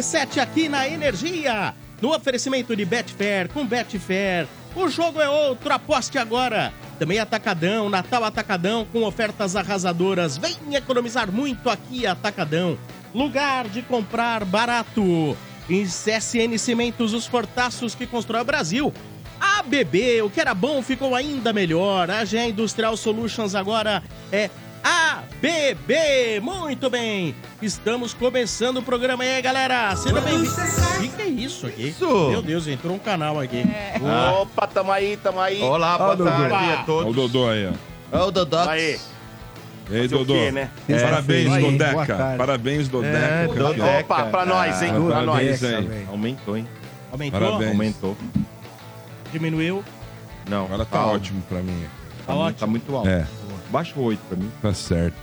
começando o Estádio 97 aqui na Energia. No oferecimento de Betfair, com Betfair. O jogo é outro, aposte agora. Também Atacadão, Natal Atacadão com ofertas arrasadoras. Vem economizar muito aqui, Atacadão. Lugar de comprar barato. Em CSN Cimentos, os portaços que constrói o Brasil. ABB, o que era bom ficou ainda melhor. A GE Industrial Solutions agora é ABB. Muito bem, estamos começando o programa aí, galera. Seja bem-vindo. O que, é isso aqui? Isso. Meu Deus, entrou um canal aqui. Opa, tamo aí, tamo aí. Olá, boa Dodô. tarde a Opa. Olha o todos. Dodô aí, ó. Ô, Dodô. Aí, E o Dodô? quê, né? Parabéns, Aí, Dodeca. Parabéns, Dodeca. É. Dodeca. Opa, pra nós, hein? Ah, pra parabéns nós. Aumentou, hein? Aumentou? Parabéns. Aumentou. Diminuiu? Não, Agora tá alto. ótimo pra mim. Tá, muito- tá muito alto. É, Baixa o 8 pra mim. tá certo.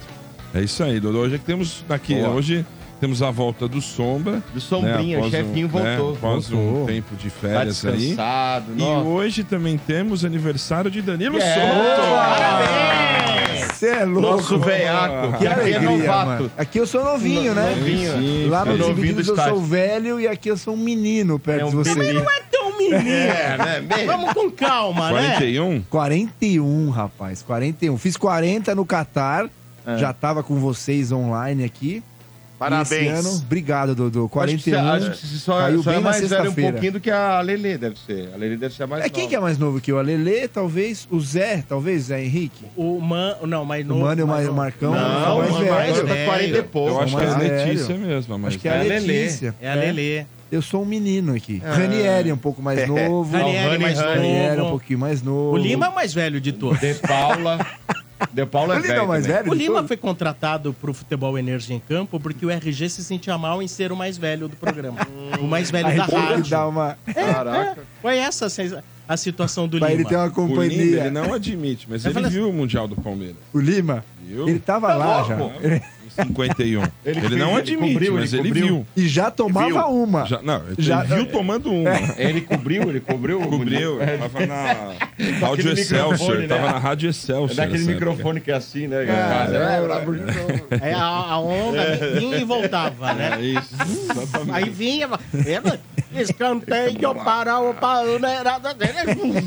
É isso aí, Dodô. Hoje é que temos aqui, Boa. hoje temos a volta do Sombra. Do Sombrinha, né, chefinho um, voltou. Né, após Voltou. um tempo de Tá férias aí. descansado. E nossa. hoje também temos aniversário de Danilo É. Parabéns! Você é louco. Nosso veiaco. Que Que aqui é alegria, novato. mano. Aqui eu sou novinho, né? Novinho. Sim, Lá nos Divididos eu sou velho e aqui eu sou um menino perto É um de você. bebê. Não é tão menino. É, né? Bem- Vamos com calma, né? 41? 41, rapaz. 41. Fiz 40 no Catar. É. Já tava com vocês online aqui. Parabéns. esse ano, obrigado, Dodô. Acho que 41. você- Acho que você só, caiu só é bem na mais velho um pouquinho do que a Lelê, deve ser. A Lelê deve ser a mais É quem nova. que é mais novo que eu? A Lelê, talvez? O Zé, talvez? Zé Henrique? O Man... Não, mais O novo. Mano e o mais Mar- novo. Marcão Não, são mais o mais velhos. velho tá velho. 40 e pouco. Eu acho que é a mais Letícia mesmo, mas Acho que é a É. Letícia. É a Lelê. Eu sou um menino aqui. Ah. Ranieri é um pouco mais novo. Ranieri Rani, mais Rani. Ranieri é um novo. pouquinho mais novo. O Lima é o mais velho de todos. De Paula. De Paula é O Lima é velho. o mais velho O de Lima todos? foi contratado pro Futebol Energia em Campo porque o RG se sentia mal em ser o mais velho do programa. o mais velho Aí da tem que rádio. dar uma... Caraca. Foi essa a situação do Pra ele Lima. ter uma o Lima, companhia. ele não admite, mas Eu ele falei viu o Mundial do Palmeiras. O Lima, Viu? ele tava lá já. Ele- 51. Ele, Ele não admite, cobriu, mas ele ele, viu. E já tomava Viu? uma. Já, não, ele Já- viu tomando uma. Ele cobriu, ele cobriu. Cobriu, É, tava na Rádio Daquele Excelsior, né? tava na Rádio É Excelsior. daquele nessa microfone que é assim, né? É, cara? é, É, a, a onda vinha e voltava, época. né? É isso. Aí vinha, lembra? Escanteio para o Palmeiras.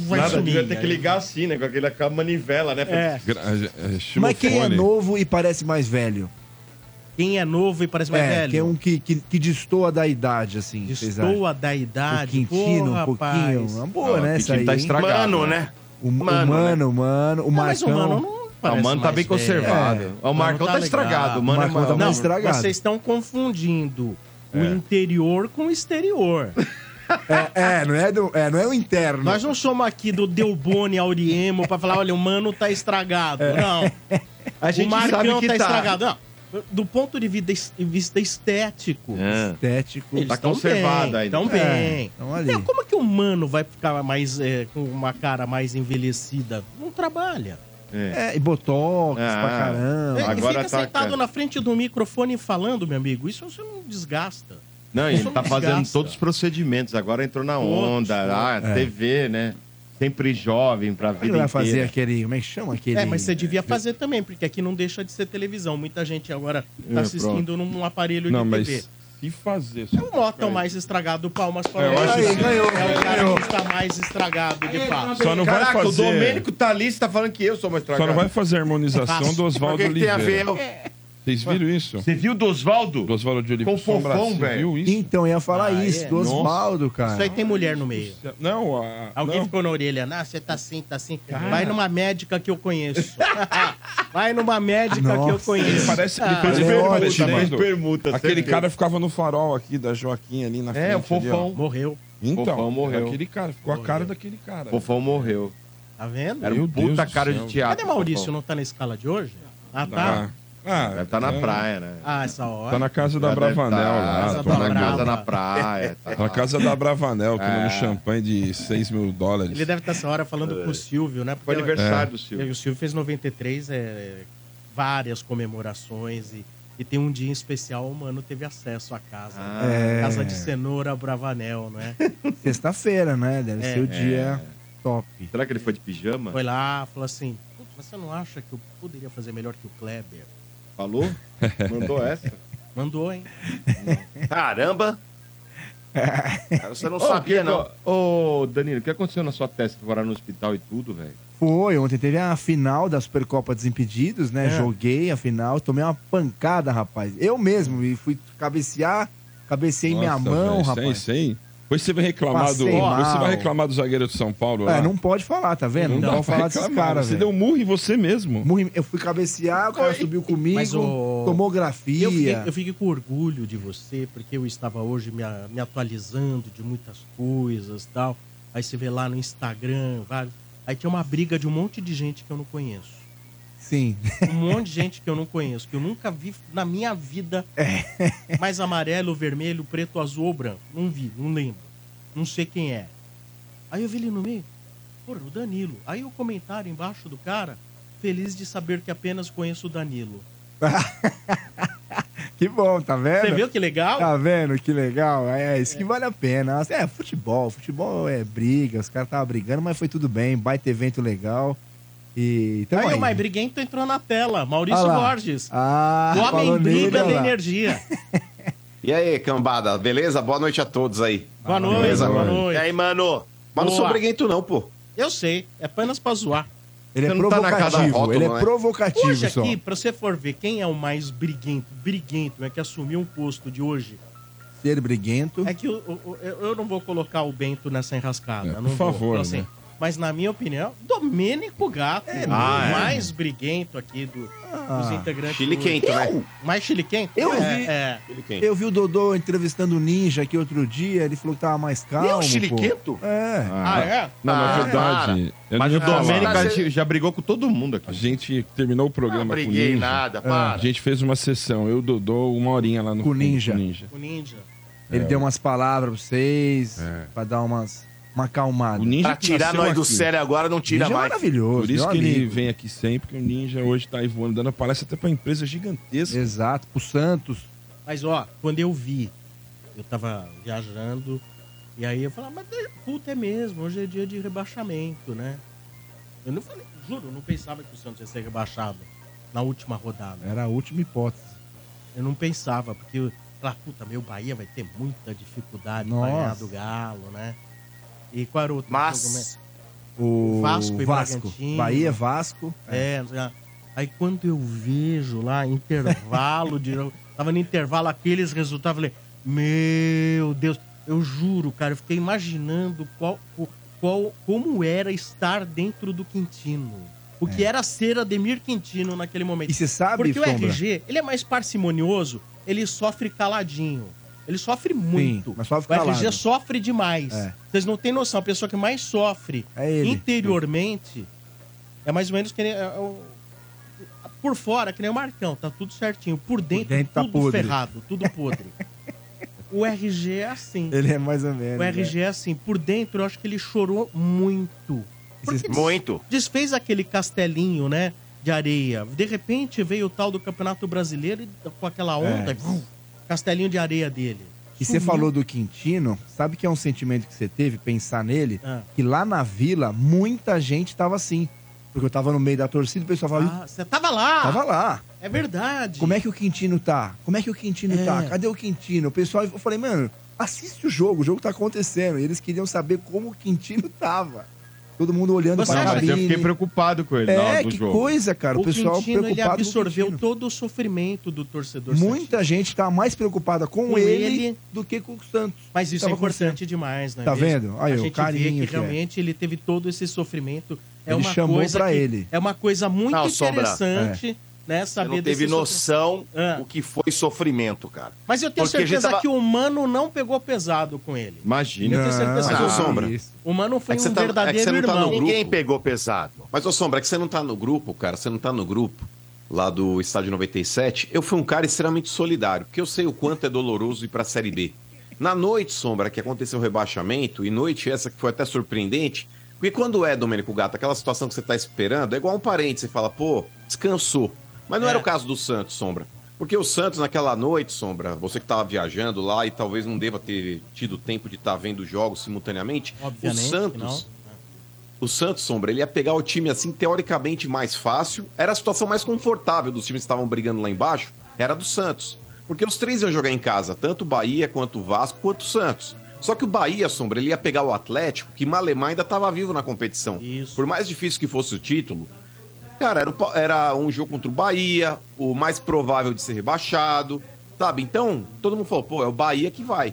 Vai Nada, sumir. devia ter que ligar assim, né? Com aquela, aquela manivela, né? É. É, é, Mas quem é novo e parece mais velho? Quem é novo e parece mais é, velho. que é um que, que, que destoa da idade, assim. Destoa da O idade. Quintino, Pô, um pouquinho. rapaz. Uma boa, Não, né? o Essa Quintino aí. tá estragado. Mano, né? O Mano, mano, o mano, o mano, o Não, mas o. Mano não Ah, o Mano tá bem conservado. É. O Marcão tá tá, estragado. O Mano O Marcão é tá. Não, estragado. vocês estão confundindo o interior com o exterior. É, é, não é, do, é, não é o interno. Nós não somos aqui do Delboni Auriemo pra falar, olha, o mano tá estragado. Não. A gente o Marcão sabe que tá, tá. estragado. Não. Do ponto de vista estético, É. Estético. eles Tá estão conservado bem. ainda. Estão É, bem. tão ali. É, como é que o mano vai ficar mais é, com uma cara mais envelhecida? Não trabalha. É. É, e botox Ah. pra caramba. É, Agora e fica tá- sentado na frente do microfone falando, meu amigo. Isso você não desgasta. Não, e ele tá não fazendo desgasta. todos os procedimentos. Agora entrou na Todos, onda. Ah, É. TV, né? Sempre jovem pra Ele vida vai fazer inteira. aquele. Como é que chama aquele? É, mas você devia fazer também, porque aqui não deixa de ser televisão. Muita gente agora É, tá assistindo num aparelho Não, de mas TV. se fazer... É o Mota o mais estragado, palmas para Eu ele. acho Aí, que- ganhou, É o cara ganhou. que está mais estragado, de fato. Só não vai Caraca, fazer... o Domênico tá ali, você tá falando que eu sou mais Só estragado. não vai fazer a harmonização do Oswaldo o que, ver? Vocês viram isso? Você viu do Oswaldo? Do Oswaldo de Oliveira. Com fofão, velho. viu isso? Então, eu ia falar Ah, isso, é? do. Osvaldo, cara. Isso aí tem mulher no meio. Não, a... Alguém não. ficou na orelha, ah, você tá assim, tá assim. Vai numa médica que eu conheço. Vai numa médica que eu Nossa. conheço. Parece, ele Ah, fez ele é permuta, tá vendo? permuta. Aquele certeza. cara ficava no farol aqui da Joaquim ali na frente. É, o fofão. Morreu. Então, Fofão morreu. Aquele cara, ficou a cara daquele cara. Fofão morreu. Tá vendo? Era Meu um puta Deus do cara céu. de teatro. Cadê Maurício? Fofão. Não tá na escala de hoje? Ah, Ah, tá. Ah, Deve tá na é. praia, né? Ah, essa hora. Tá na casa da Já Bravanel tá, lá. Tá na Brava. casa na praia. Tá. tá na casa da Bravanel, tomando É. champanhe de 6 mil dólares. Ele deve estar essa hora falando com o Silvio, né? Foi Porque aniversário do E Silvio. O Silvio fez 93, é, várias comemorações e, e tem um dia em especial, o mano teve acesso à casa. Ah, É. Casa de cenoura Bravanel, né? Sexta-feira, né? Deve É. ser o dia top. Será que ele foi de pijama? Foi lá, falou assim: "Putz, você não acha que eu poderia fazer melhor que o Kleber? Falou? Mandou essa? Mandou, hein? Caramba! Cara, Você não Ô, sabia, que- não. Ô, Danilo, o que aconteceu na sua testa? Foi parar no hospital e tudo, velho? Foi, ontem teve a final da Supercopa Desimpedidos, né? É. Joguei a final, tomei uma pancada, rapaz. Eu mesmo, e fui cabecear, cabecei minha Nossa, mão, velho, rapaz. Sei, sei. Depois você vai reclamar do. Você vai reclamar do zagueiro de São Paulo. lá. É, não pode falar, tá vendo? Não, dá pode pra falar desses reclamar. caras, Você velho. deu murro em você mesmo. Murri- Eu fui cabecear, o cara subiu comigo, Mas o- tomografia. Eu fiquei, eu fiquei com orgulho de você, porque eu estava hoje me, a- me atualizando de muitas coisas e tal. Aí você vê lá no Instagram, vários. Aí tinha uma briga de um monte de gente que eu não conheço. Sim. Um monte de gente que eu não conheço, que eu nunca vi na minha vida. Mais amarelo, vermelho, preto, azul ou branco. Não vi, não lembro. Não sei quem é. Aí eu vi ele no meio. Porra, o Danilo. Aí o comentário embaixo do cara, feliz de saber que apenas conheço o Danilo. Que bom, tá vendo? Você viu que legal? Tá vendo que legal? É isso que vale a pena. É, futebol. Futebol é briga, os caras estavam brigando, mas foi tudo bem. Baita evento legal. E. Então, aí, o mais briguento entrou na tela. Maurício lá. Borges. Ah, o homem briga da energia. E aí, cambada, beleza? Boa noite a todos aí. Boa noite, Beleza, boa mano? noite. E aí, mano? Mas não sou briguento, não, pô. Eu sei, é apenas pra zoar. Ele é Você tá na casa provocativo. rótulo, ele é né? provocativo Hoje só. aqui, pra você for ver quem é o mais briguento, briguento, é que assumiu um posto de hoje, Ser briguento. é que eu, eu, eu não vou colocar o Bento nessa enrascada. É, não por vou. favor, Então, assim, né? Mas na minha opinião, Domênico Gato, É o Ah, é. mais briguento aqui do- dos Ah. integrantes. Chile do- quente, né? Mais chiliquento? Eu é, vi. é. Chile quente. Eu vi o Dodô entrevistando o Ninja aqui outro dia. Ele falou que tava mais calmo. Meu pô. chiliquento? É. Ah, é? Não, na Ah, verdade. Mas o. Domênico Mas já- já brigou com todo mundo aqui. A gente terminou o programa Não com o briguei Ninja. nada, A para. gente fez uma sessão, eu e o Dodô, uma horinha lá no Com o Ninja. com o Ninja. O ninja. Ele deu umas palavras pra vocês. É. Pra dar umas, uma acalmada. O Ninja Pra tirar nós do aqui. sério agora, não tira Ninja é mais. maravilhoso. Por isso meu que ele amigo. vem aqui sempre, que o Ninja hoje tá aí voando, dando palestra até pra empresa gigantesca. Exato. Pro Santos. Mas, ó, quando eu vi, eu tava viajando, e aí eu falei, mas puta, é mesmo, hoje é dia de rebaixamento, né? Eu não falei, juro, eu não pensava que o Santos ia ser rebaixado na última rodada. Era a última hipótese. Eu não pensava, porque eu falava, puta, meu Bahia vai ter muita dificuldade Nossa. pra ganhar do Galo, né? E qual era o outro jogo, né? Mas, O Vasco e Vasco. Bragantino. Bahia, Vasco. É, lá. aí quando eu vejo lá, intervalo de tava no intervalo aqueles resultados, eu falei, meu Deus, eu juro, cara, eu fiquei imaginando qual, qual, como era estar dentro do Quintino. O que era ser Ademir Quintino naquele momento. É. E você sabe, Porque o? RG, ele é mais parcimonioso, ele sofre caladinho. Ele sofre muito. mas sofre o RG calado. sofre demais. É. Vocês não têm noção, a pessoa que mais sofre É interiormente é mais ou menos que nem. é, o- por fora, que nem o Marcão, tá tudo certinho. Por dentro, dentro tá tudo podre. ferrado, tudo podre. o RG é assim. Ele é mais ou menos. O RG é assim. Por dentro, eu acho que ele chorou muito. Porque muito. desfez aquele castelinho, né? De areia. De repente veio o tal do Campeonato Brasileiro e com aquela onda, É. castelinho de areia dele. E você falou do Quintino, sabe que é um sentimento que você teve, pensar nele? Ah. Que lá na vila, muita gente tava assim. Porque eu tava no meio da torcida e o pessoal falava, Ah, você tava lá! tava lá. É verdade. Como é que o Quintino tá? Como é que o Quintino É. tá? Cadê o Quintino? O pessoal, eu falei, mano, assiste o jogo, o jogo tá acontecendo. E eles queriam saber como o Quintino tava. Todo mundo olhando Você pra acha- Mas eu fiquei preocupado com ele na hora É, do que jogo. coisa, cara. O, o pessoal Quintino, ele preocupado com o absorveu Quintino. todo o sofrimento do torcedor Muita gente tá mais preocupada com, Com ele, ele. do que com o Santos. Mas isso é Tava importante demais, né? Tá mesmo? vendo? Aí, a o gente vê carinho que que é. realmente ele teve todo esse sofrimento. É Ele uma chamou coisa pra que- ele. É uma coisa muito Não, Sombra. interessante, né? Saber não teve noção Ah. o que foi sofrimento, cara. Mas eu tenho Porque certeza tava- que o Mano não pegou pesado com ele. Imagina. Eu tenho certeza Mas o Sombra-. O Mano foi É um tá- é verdadeiro tá no irmão. Ninguém pegou pesado. Mas, ô Sombra, é que você não tá no grupo, cara. Você não tá no grupo lá do Estádio 97. Eu fui um cara extremamente solidário, porque eu sei o quanto é doloroso ir pra Série B. Na noite, Sombra, que aconteceu o rebaixamento, e noite essa que foi até surpreendente, porque quando é, Domênico Gato, aquela situação que você tá esperando, é igual um parente, você fala, pô, descansou. Mas não É. era o caso do Santos, Sombra. Porque o Santos, naquela noite, Sombra, você que tava viajando lá e talvez não deva ter tido tempo de estar vendo jogos simultaneamente, Obviamente o Santos o Santos, Sombra, ele ia pegar o time assim, teoricamente mais fácil. Era a situação mais confortável dos times que estavam brigando lá embaixo, era do Santos. Porque os três iam jogar em casa, tanto o Bahia, quanto o Vasco, quanto o Santos. Só que o Bahia, Sombra, ele ia pegar o Atlético, que Malemar ainda estava vivo na competição. Isso. Por mais difícil que fosse o título, cara, era, o era um jogo contra o Bahia, o mais provável de ser rebaixado, sabe? Então, todo mundo falou, pô, é o Bahia que vai.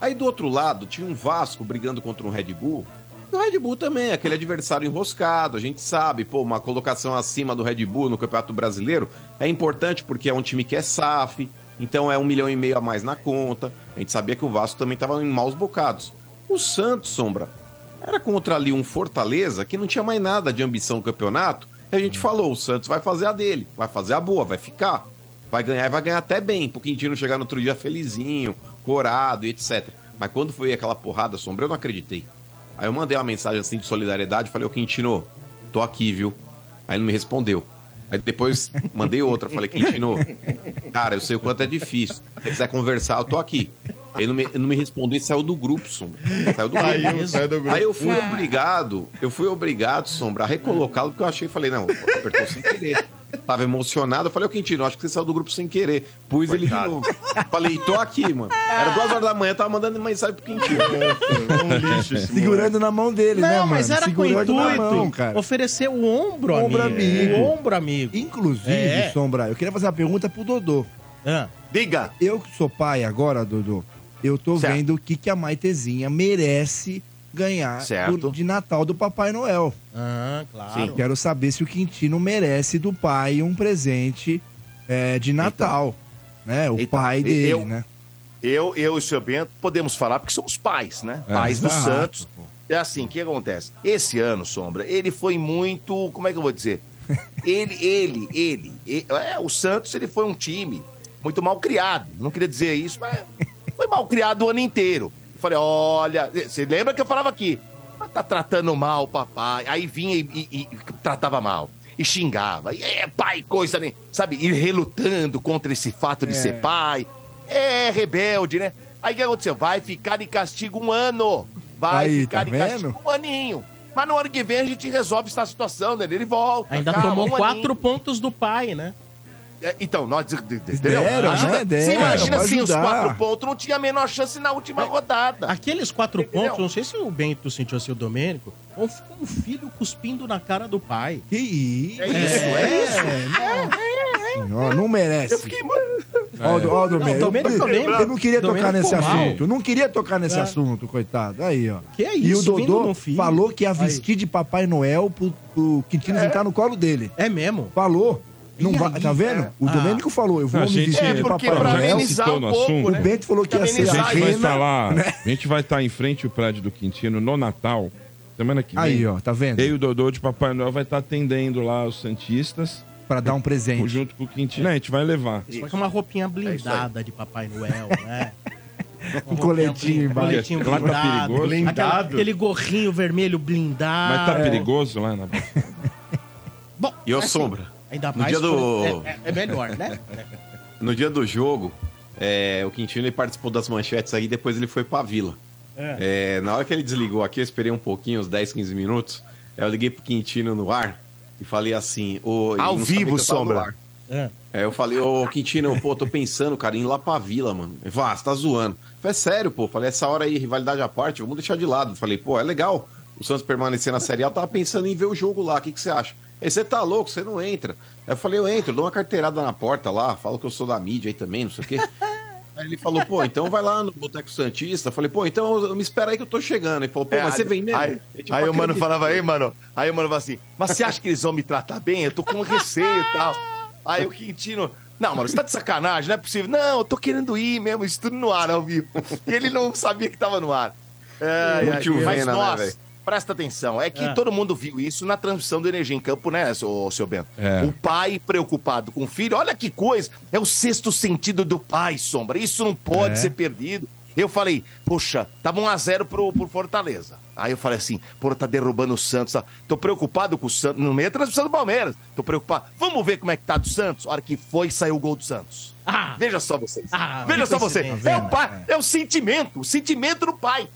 Aí do outro lado, tinha um Vasco brigando contra um Red Bull. E o Red Bull também, aquele adversário enroscado, a gente sabe, pô, uma colocação acima do Red Bull no Campeonato Brasileiro é importante porque é um time que é SAF, então é um milhão e meio a mais na conta. A gente sabia que o Vasco também estava em maus bocados. O Santos, Sombra, era contra ali um Fortaleza que não tinha mais nada de ambição no campeonato. E a gente falou, o Santos vai fazer a dele, vai fazer a boa, vai ficar. Vai ganhar e vai ganhar até bem, pro Quintino chegar no outro dia felizinho, corado e etc. Mas quando foi aquela porrada, Sombra, eu não acreditei. Aí eu mandei uma mensagem assim de solidariedade, falei, ô Quintino, tô aqui, viu? Aí ele não me respondeu. Aí depois mandei outra, falei, Quintino, cara, eu sei o quanto é difícil. Se quiser conversar, eu tô aqui. Ele não me, não me respondeu e saiu do grupo, Sombra. Saiu do grupo. Saiu, saiu do grupo. Aí eu fui obrigado, eu fui obrigado, Sombra, a recolocá-lo, porque eu achei, falei, não, apertou sem querer. Tava emocionado, eu falei, ô Quintino, acho que você saiu do grupo sem querer. Pus ele de novo. Falei, tô aqui, mano. Era duas horas da manhã, tava mandando mensagem pro Quintino. Um lixo esse Segurando na mão dele, né, Não, mano? mas era com o Segurando na intuito. mão, cara. Oferecer o ombro, Ombro amigo. amigo. O ombro amigo. Inclusive, É. Sombra, eu queria fazer uma pergunta pro Dodô. Ah, Diga. Eu que sou pai agora, Dodô, eu tô Certo. vendo o que, que a Maitezinha merece ganhar do- de Natal do Papai Noel. ah, claro. Quero saber se o Quintino merece do pai um presente é, de Natal. né? O Então, pai eu- dele, né? Eu, eu e o seu Bento podemos falar porque somos pais, né? É. pais do Santos. É assim, o que acontece? Esse ano, Sombra, ele foi muito. Como é que eu vou dizer? Ele, ele, ele. e- é, o Santos, ele foi um time muito mal criado. Não queria dizer isso, mas foi mal criado o ano inteiro. Eu falei, olha, você lembra que eu falava aqui? "Ah, Tá tratando mal o papai. Aí vinha e, e- e tratava mal. E xingava. E é, pai, coisa nem. Sabe, ir relutando contra esse fato de É. ser pai. É rebelde, né? Aí o que aconteceu? Vai ficar de castigo um ano. Vai Aí, ficar tá de vendo? castigo um aninho. Mas no ano que vem a gente resolve essa situação, né? Ele volta. Ainda calma, tomou um quatro aninho. pontos do pai, né? É, Então, nós. de- de- Entendeu? Deram, Ajuda- né? Deram, Você imagina assim, os quatro pontos não tinha a menor chance na última rodada. Aqueles quatro Entendeu? pontos, não sei se o Bento sentiu assim, o Domênico, um, um filho cuspindo na cara do pai. Que isso? É isso, é isso. Não, não merece. Eu fiquei. Ó, ó, Não, Domênico, Domênico eu, eu não queria Domênico tocar nesse ficou mal. assunto. Não queria tocar nesse É. assunto, coitado. Aí, ó. Que é e o isso, Dodô falou que ia Aí. vestir de Papai Noel pro, pro Quintino sentar no colo dele. É mesmo? Falou. Não vai, aí? tá vendo? O Ah. Domênico falou, eu vou A me vestir É, de Papai Noel. um no assunto, O né? Bento falou que ia ser A a gente vai estar lá. né? A gente vai estar em frente ao prédio do Quintino no Natal, semana que vem. Aí, ó, tá vendo? Eu e o Dodô de Papai Noel vai estar atendendo lá os Santistas, Pra dar um presente. junto com o Quintino. Não, a gente vai levar. Só que uma roupinha blindada de Papai Noel, né? Um coletinho embaixo. coletinho Lá tá blindado. perigoso. Aquela- aquele gorrinho vermelho blindado. Mas tá perigoso lá na Bom, E ô, assim, Sombra, Ainda no mais dia do- é, é- é melhor, né? no dia do jogo, é, o Quintino ele participou das manchetes aí, depois ele foi pra vila. É, na hora que ele desligou aqui, eu esperei um pouquinho, uns 10, 15 minutos. Aí eu liguei pro Quintino no ar e falei assim: ô, ele Ao vivo, eu no Sombra. ar. É. Aí eu falei, ô Quintino, pô, tô pensando, cara, em ir lá pra vila, mano. Ele falou, ah, você tá zoando. Eu falei, é sério, pô. Falei, essa hora aí, rivalidade à parte, vamos deixar de lado. Eu falei, pô, é legal o Santos permanecer na Série A. Eu tava pensando em ver o jogo lá, o que, que você acha? Aí você tá louco, você não entra. Aí eu falei, eu entro, dou uma carteirada na porta lá, falo que eu sou da mídia aí também, não sei o quê. Aí ele falou, pô, então vai lá no Boteco Santista. Eu falei, pô, então me espera aí que eu tô chegando. Ele falou, pô, É, mas você vem mesmo? Aí, tipo, aí o mano falava, aí, mano. Aí o mano falava assim, mas você acha que eles vão me tratar bem? Eu tô com receio e tal. Aí o Quintino. Não, mano, você tá de sacanagem, não é possível. Não, eu tô querendo ir mesmo, isso tudo no ar, ao vivo. E ele não sabia que tava no ar. É, Não é, mas Vena, né, nós? Presta atenção, é que Ah. todo mundo viu isso na transmissão do Energia em Campo, né, seu, seu Bento? É. O pai preocupado com o filho, olha que coisa, é o sexto sentido do pai, Sombra. Isso não pode É. ser perdido. Eu falei, poxa, tava 1x0 pro, pro Fortaleza. Aí eu falei assim, pô, tá derrubando o Santos. tá? Tô preocupado com o Santos. No meio da transmissão do Palmeiras. Tô preocupado. Vamos ver como é que tá do Santos? A hora que foi, saiu o gol do Santos. Ah, Veja só vocês. Ah, Veja só vocês. É o pai, é o sentimento, o sentimento do pai.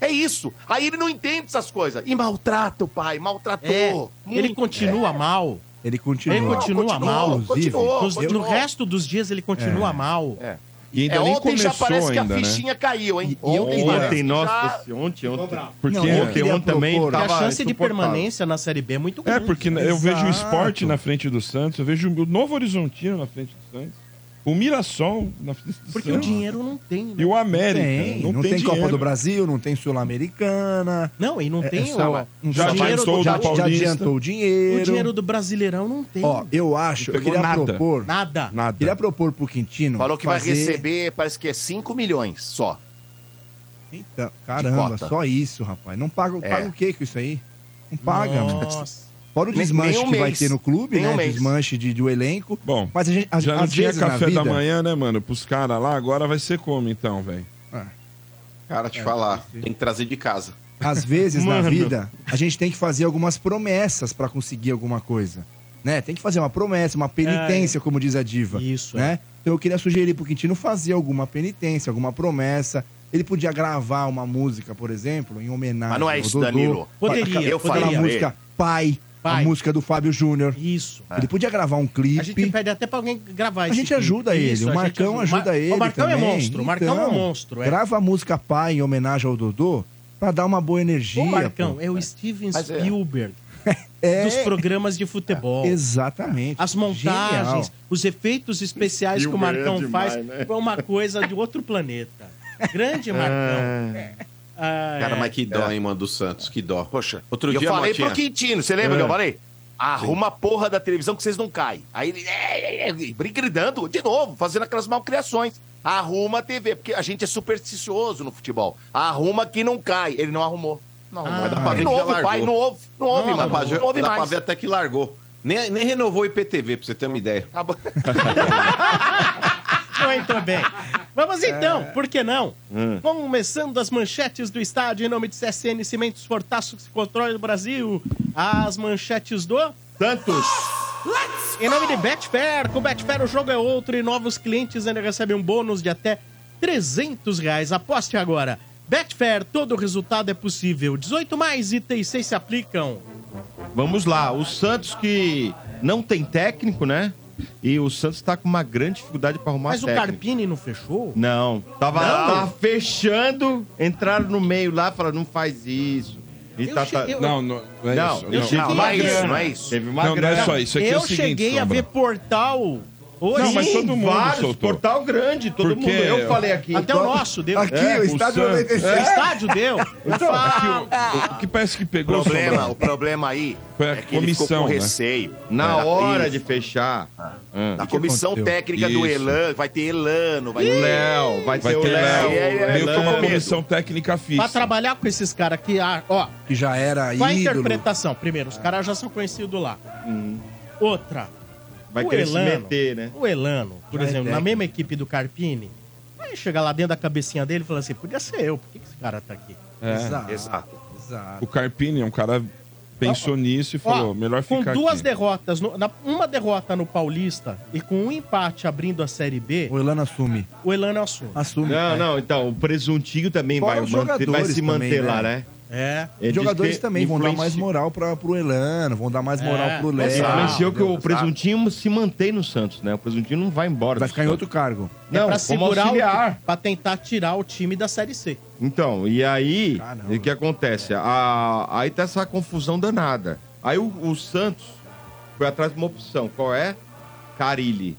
É isso. Aí ele não entende essas coisas. E maltrata o pai, maltratou. é, Muito. ele continua mal. Ele continua. Ele continua Continuou, mal. Continuou, Nos- continuou. no resto dos dias ele continua mal. É. E ainda É, nem ontem já parece ainda, que a né? fichinha caiu, hein? E- ontem, Ontem, nossa, já- ontem, ontem. Porque Não, eu ontem, ontem também propor- Porque a tava chance de permanência na Série B é muito É, grande. porque eu vejo o Exato. esporte na frente do Santos, eu vejo o Novo Horizontino na frente do Santos, o Mirassol na Porque o dinheiro não tem. né? E o América. Tem, não, não, tem, tem, Copa do Brasil, não tem Sul-Americana. Não, e não É, tem essa- o, não já dinheiro adiantou do, o já, adiantou o dinheiro. o dinheiro do Brasileirão não tem. Ó, eu acho, eu queria nada. propor. Nada. Nada. Queria propor pro Quintino. Falou que fazer... vai receber, parece que é 5 milhões só. Eita, caramba, só isso, rapaz. Não paga, É. paga o que com isso aí? Não paga, mano. Fora o desmanche nem um que vai mês. ter no clube, Nem né? um desmanche de, do elenco. Bom, Mas a gente, às, já não às tinha café vida, da manhã, né, mano? Pros caras lá, agora vai ser como então, velho? Cara, te falar, tem que trazer de casa. Às vezes na vida, a gente tem que fazer algumas promessas pra conseguir alguma coisa. Né? Tem que fazer uma promessa, uma penitência, como diz a diva. Isso, né? Então eu queria sugerir pro Quintino fazer alguma penitência, alguma promessa. Ele podia gravar uma música, por exemplo, em homenagem Mas não é isso, Dodô. Danilo. Poderia, Eu Aquela falei, música Pai, Pai. a música do Fábio Júnior. Isso. Ele podia gravar um clipe. A gente pede até pra alguém gravar A esse gente clipe. ajuda ele, Isso, o a gente Marcão ajuda Mar- ele O Marcão também. é monstro, o Marcão é um Então, monstro. É. Grava a música Pai em homenagem ao Dodô pra dar uma boa energia. O Marcão pô. é o Steven Mas é. Spielberg É, dos programas de futebol. Exatamente. As montagens, Genial. os efeitos especiais que o Marcão é demais, faz né? é uma coisa de outro planeta. Grande Marcão. Ah, Cara, é. mas que dó, hein, mano, do Santos, que dó. Poxa, Outro eu dia, falei Motinha. pro Quintino, você lembra que eu falei? Arruma a porra da televisão que vocês não caem. Aí ele, é, é, é, gritando, de novo, fazendo aquelas malcriações. Arruma a TV, porque a gente é supersticioso no futebol. Arruma que não cai. Ele não arrumou. Não arrumou. Ah, dá pra ver não que já ouve, pai, não ouve, não ouve, Dá mano. pra, ver- Não ouve dá pra ver até que largou. Nem, nem renovou o IPTV, pra você ter uma ideia. Acabou. Muito bem. Vamos então, por que não? Começando as manchetes do estádio em nome de CSN Cimentos Fortaço que se controla no Brasil. As manchetes do Santos. Em nome de Betfair, com Betfair o jogo é outro e novos clientes ainda recebem um bônus de até 300 reais. Aposte agora. Betfair, todo resultado é possível. 18 mais itens 6 se aplicam. Vamos lá, o Santos que não tem técnico, né? E o Santos tá com uma grande dificuldade pra arrumar Mas o técnico. Carpini não fechou? Não, tava, Não? tava fechando, entraram no meio lá, falaram, não faz isso. E Eu tá, tá- eu- Não, não, não é Não, isso. Não, cheguei Não, não é a isso, não é isso. Teve uma não, não é grana. só isso. Aqui é eu o seguinte, cheguei a Sombra. ver portal hoje. Não, mas Sim, todo mundo vários, soltou. portal grande, todo Porque- mundo. Eu falei aqui. Até o nosso deu. Aqui, É, o o estádio Santos. 96. O estádio deu. Eu Então, falo. o, o que parece que O pegou problema, o problema aí Foi a é que ele ficou comissão, com né? receio. Na É, hora isso. de fechar, hum, Na comissão técnica do Isso. Elano, vai ter Elano, vai o ter... Léo, vai, vai ter o ter Léo. É, é, é, meio que uma comissão técnica fixa. Pra trabalhar com esses caras aqui, ah, ó, Que já era qual a interpretação? Primeiro, os caras já são conhecidos lá. Outra, Vai o querer Elano, se meter, né? o Elano, por Já é exemplo, na mesma equipe do Carpini, aí chega lá dentro da cabecinha dele e fala assim, podia ser eu, por que, que esse cara tá aqui? É. Exato. Exato. Exato. O Carpini é um cara pensou nisso e Ó, falou, melhor com ficar duas aqui. derrotas, no- na- uma derrota no Paulista e com um empate abrindo a Série B, O Elano assume. o Elano assume. Assume. Não, é. não, então, o presuntinho também Fora vai, manter, vai se manter também, lá, né? né? É. Os jogadores diz que também vão dar mais moral pra, pro Elano, vão dar mais moral É, pro Léo. Influenciou que o presuntinho se mantém no Santos, né? O presuntinho não vai embora. Vai ficar em outro cargo. Não, é pra segurar auxiliar. o, pra tentar tirar o time da Série C. Então, e aí, Caramba. o que acontece? A, aí tá essa confusão danada. Aí o, o Santos foi atrás de uma opção. Qual é? Carilli.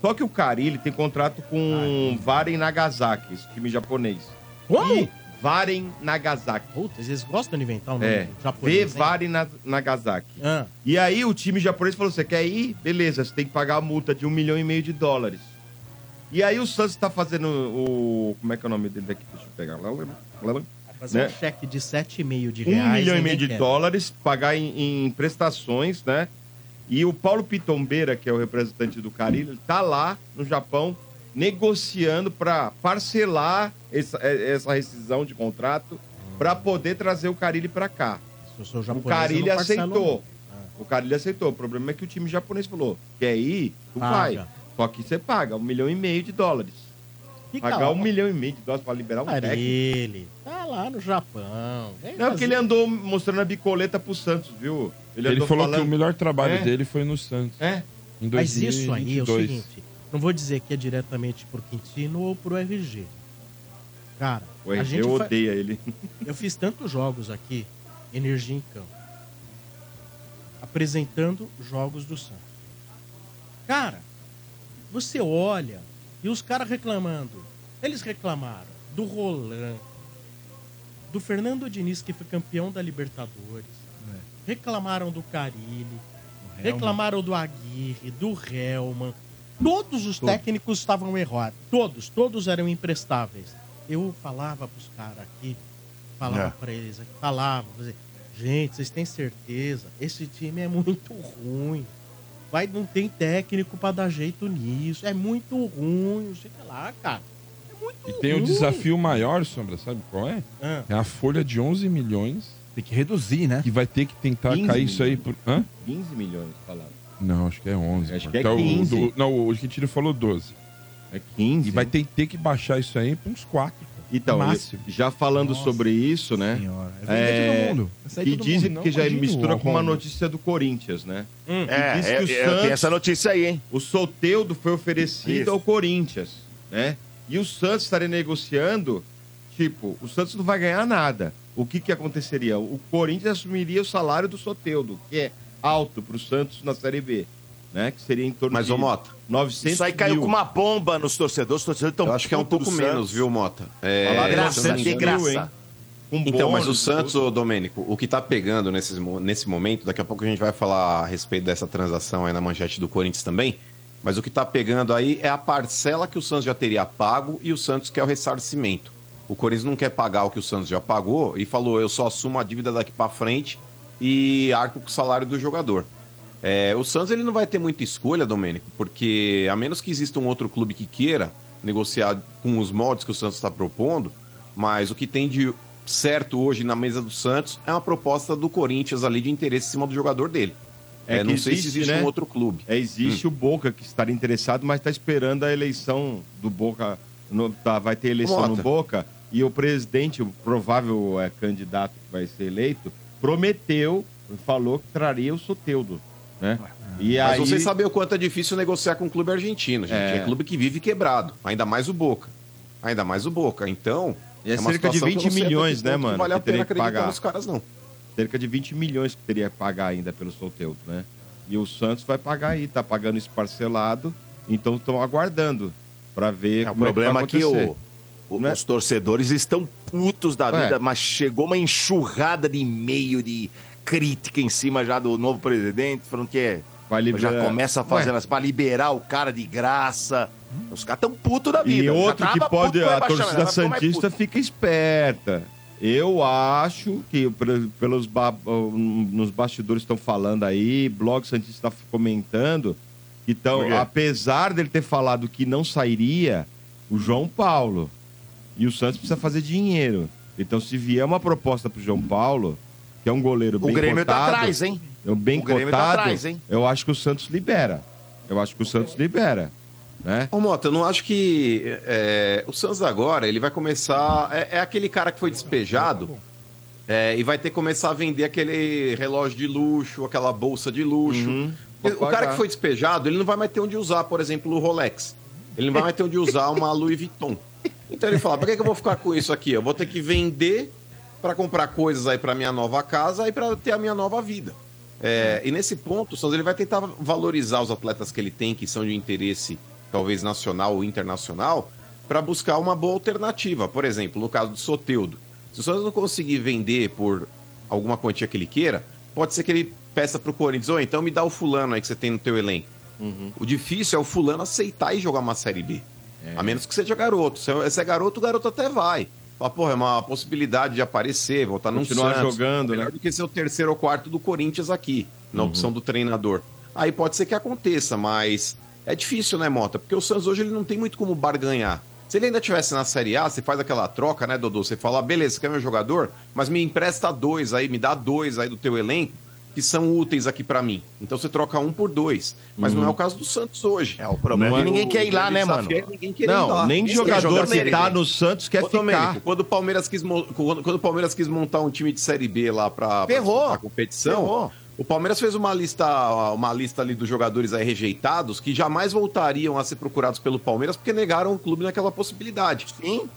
Só que o Carilli tem contrato com Varen Nagasaki, esse time japonês. Como? E Varen Nagasaki. Putz, eles gostam de inventar um nome É, japonês. Varen Na- Nagasaki. Ah, E aí o time japonês falou: você quer ir? Beleza, você tem que pagar a multa de um milhão e meio de dólares. E aí o Santos tá fazendo o. Como é que é o nome dele daqui? Deixa eu pegar lá. lá, vai fazer Né? um cheque de 7,5 de Um reais. milhão e meio de quer. dólares, pagar em, em prestações, né? E o Paulo Pitombeira, que é o representante do Carilho, ele tá lá no Japão negociando para parcelar essa, é, essa rescisão de contrato para poder trazer o Carilho para cá. O parcelo, aceitou. O Carilho aceitou. O problema é que o time japonês falou: quer ir? Tu Paga. vai. Só que você paga um milhão e meio de dólares. Fica Pagar um milhão e meio de dólares para liberar um técnico. Carilho. Tá lá no Japão. Vem Não, porque fazer- ele andou mostrando a bicoleta pro Santos, viu? Ele, andou falou falando- que o melhor trabalho É? dele foi no Santos. É? Em Mas isso aí é o 2022. seguinte, não vou dizer que é diretamente pro Quintino ou pro RG. Cara, O a gente fa- odeia ele. eu fiz tantos jogos aqui, Energia em Campo, apresentando jogos do Santos. Cara, você olha e os caras reclamando. Eles reclamaram do Roland, do Fernando Diniz, que foi campeão da Libertadores. Reclamaram do Carilli. Reclamaram do Aguirre, do Helman. Todos os técnicos estavam errados. Todos, todos eram imprestáveis. Eu falava pros caras aqui, falava É. pra eles aqui, falava, falei, gente, vocês têm certeza? Esse time é muito ruim. Vai, não tem técnico pra dar jeito nisso. É muito ruim. Chega lá, cara. É muito E tem o ruim. desafio maior, Sombra, sabe qual é? Ah. É a folha de 11 milhões. Tem que reduzir, né? Que vai ter que tentar 15 cair isso aí por. Hã? 15 milhões falaram. Não, acho que é 11. Acho que é Então, o 15. do- não, o Quintino falou 12. É 15. E vai ter, ter que baixar isso aí pra uns 4. Então, máximo. já falando Nossa sobre isso, né? Senhora. Vai vender todo mundo. Todo dizem que já mistura com uma notícia do Corinthians, né? Hum. É, diz que é, o eu Santos- tenho essa notícia aí, hein? O Soteudo foi oferecido Isso. ao Corinthians, né? E o Santos estaria negociando, tipo, o Santos não vai ganhar nada. O que que aconteceria? O Corinthians assumiria o salário do Soteudo, que é alto para o Santos na Série B, né? Que seria em torno Mas, de ô Mota, 900 Isso aí caiu mil. com uma bomba nos torcedores. Os torcedores estão eu acho que é um pouco menos, viu, Mota? É, Falaram Graça, de graça. Com Então, mas o Santos, ô Domênico, o que tá pegando nesse, nesse momento, daqui a pouco a gente vai falar a respeito dessa transação aí na manchete do Corinthians também, mas o que tá pegando aí é a parcela que o Santos já teria pago e o Santos quer o ressarcimento. O Corinthians não quer pagar o que o Santos já pagou e falou, eu só assumo a dívida daqui pra frente e arco com o salário do jogador. É, o Santos ele não vai ter muita escolha, Domênico, porque a menos que exista um outro clube que queira negociar com os moldes que o Santos está propondo, mas o que tem de certo hoje na mesa do Santos é uma proposta do Corinthians ali de interesse em cima do jogador dele. É É, não sei se existe, né? um outro clube. É, existe o Boca que estaria interessado, mas está esperando a eleição do Boca. no- tá, vai ter eleição no Mota. Boca e o presidente, o provável é, candidato que vai ser eleito, prometeu, falou que traria o Soteudo. Né? E Mas aí, vocês sabem o quanto é difícil negociar com um clube argentino, gente. É. É, clube que vive quebrado. Ainda mais o Boca. Ainda mais o Boca. Então. E é uma cerca de situação que eu 20 não sei até que milhões, né, mano, Vale a que teria pena que acreditar pagar. nos caras, não. cerca de 20 milhões que teria que pagar ainda pelo Soteudo, né? E o Santos vai pagar aí, tá pagando isso parcelado, então estão aguardando para ver É, o como problema é é que o, o- Né? os torcedores estão putos da Ué. vida, mas chegou uma enxurrada de e-mail de crítica em cima já do novo presidente, falando que é, já começa fazendo Ué. as para liberar o cara de graça. Os caras estão putos da vida. E outro que pode. puto A torcida Santista puto. fica esperta. Eu acho que pelos ba- nos bastidores estão falando aí, blog Santista está comentando que então, apesar dele ter falado que não sairia, o João Paulo e o Santos precisa fazer dinheiro. Então, se vier uma proposta pro João Paulo, que é um goleiro O bem Grêmio tá cotado, atrás, hein? é um bem O Grêmio tá cotado, atrás, hein? eu acho que o Santos libera. Eu acho que o Santos libera, né? Ô, Mota, eu não acho que é, o Santos agora, ele vai começar. É, é aquele cara que foi despejado é, e vai ter que começar a vender aquele relógio de luxo, aquela bolsa de luxo. Uhum. O cara que foi despejado, ele não vai mais ter onde usar, por exemplo, o Rolex. Ele não vai mais ter onde usar uma Louis Vuitton. Então ele fala: pra que, que eu vou ficar com isso aqui? Eu vou ter que vender para comprar coisas aí para minha nova casa e para ter a minha nova vida. É, e nesse ponto, o Santos ele vai tentar valorizar os atletas que ele tem, que são de interesse talvez nacional ou internacional, para buscar uma boa alternativa. Por exemplo, no caso do Soteudo. Se o Santos não conseguir vender por alguma quantia que ele queira, pode ser que ele peça pro Corinthians, ou então me dá o fulano aí que você tem no teu elenco. O difícil é o fulano aceitar e jogar uma Série B. A menos que seja garoto. É- se é garoto, o garoto até vai. Fala, porra, é uma possibilidade de aparecer, voltar num Continuar Santos. jogando, Melhor né? do que ser o terceiro ou quarto do Corinthians aqui, na opção do treinador. Aí pode ser que aconteça, mas é difícil, né, Mota? Porque o Santos hoje ele não tem muito como barganhar. Se ele ainda tivesse na Série A, você faz aquela troca, né, Dodô? Você fala, beleza, você quer meu jogador, mas me empresta dois aí, me dá dois aí do teu elenco, que são úteis aqui pra mim. Então você troca um por dois. Mas não é o caso do Santos hoje. É, o problema é que ninguém quer ir lá, né, mano? Não, lá. nem jogador que tá no Santos quer Ô, ficar. Domênico, quando o Palmeiras quis quando, quando o Palmeiras quis montar um time de série B lá pra, Ferrou. a competição, Ferrou. o Palmeiras fez uma lista, uma lista ali dos jogadores aí rejeitados que jamais voltariam a ser procurados pelo Palmeiras porque negaram o clube naquela possibilidade. Sim.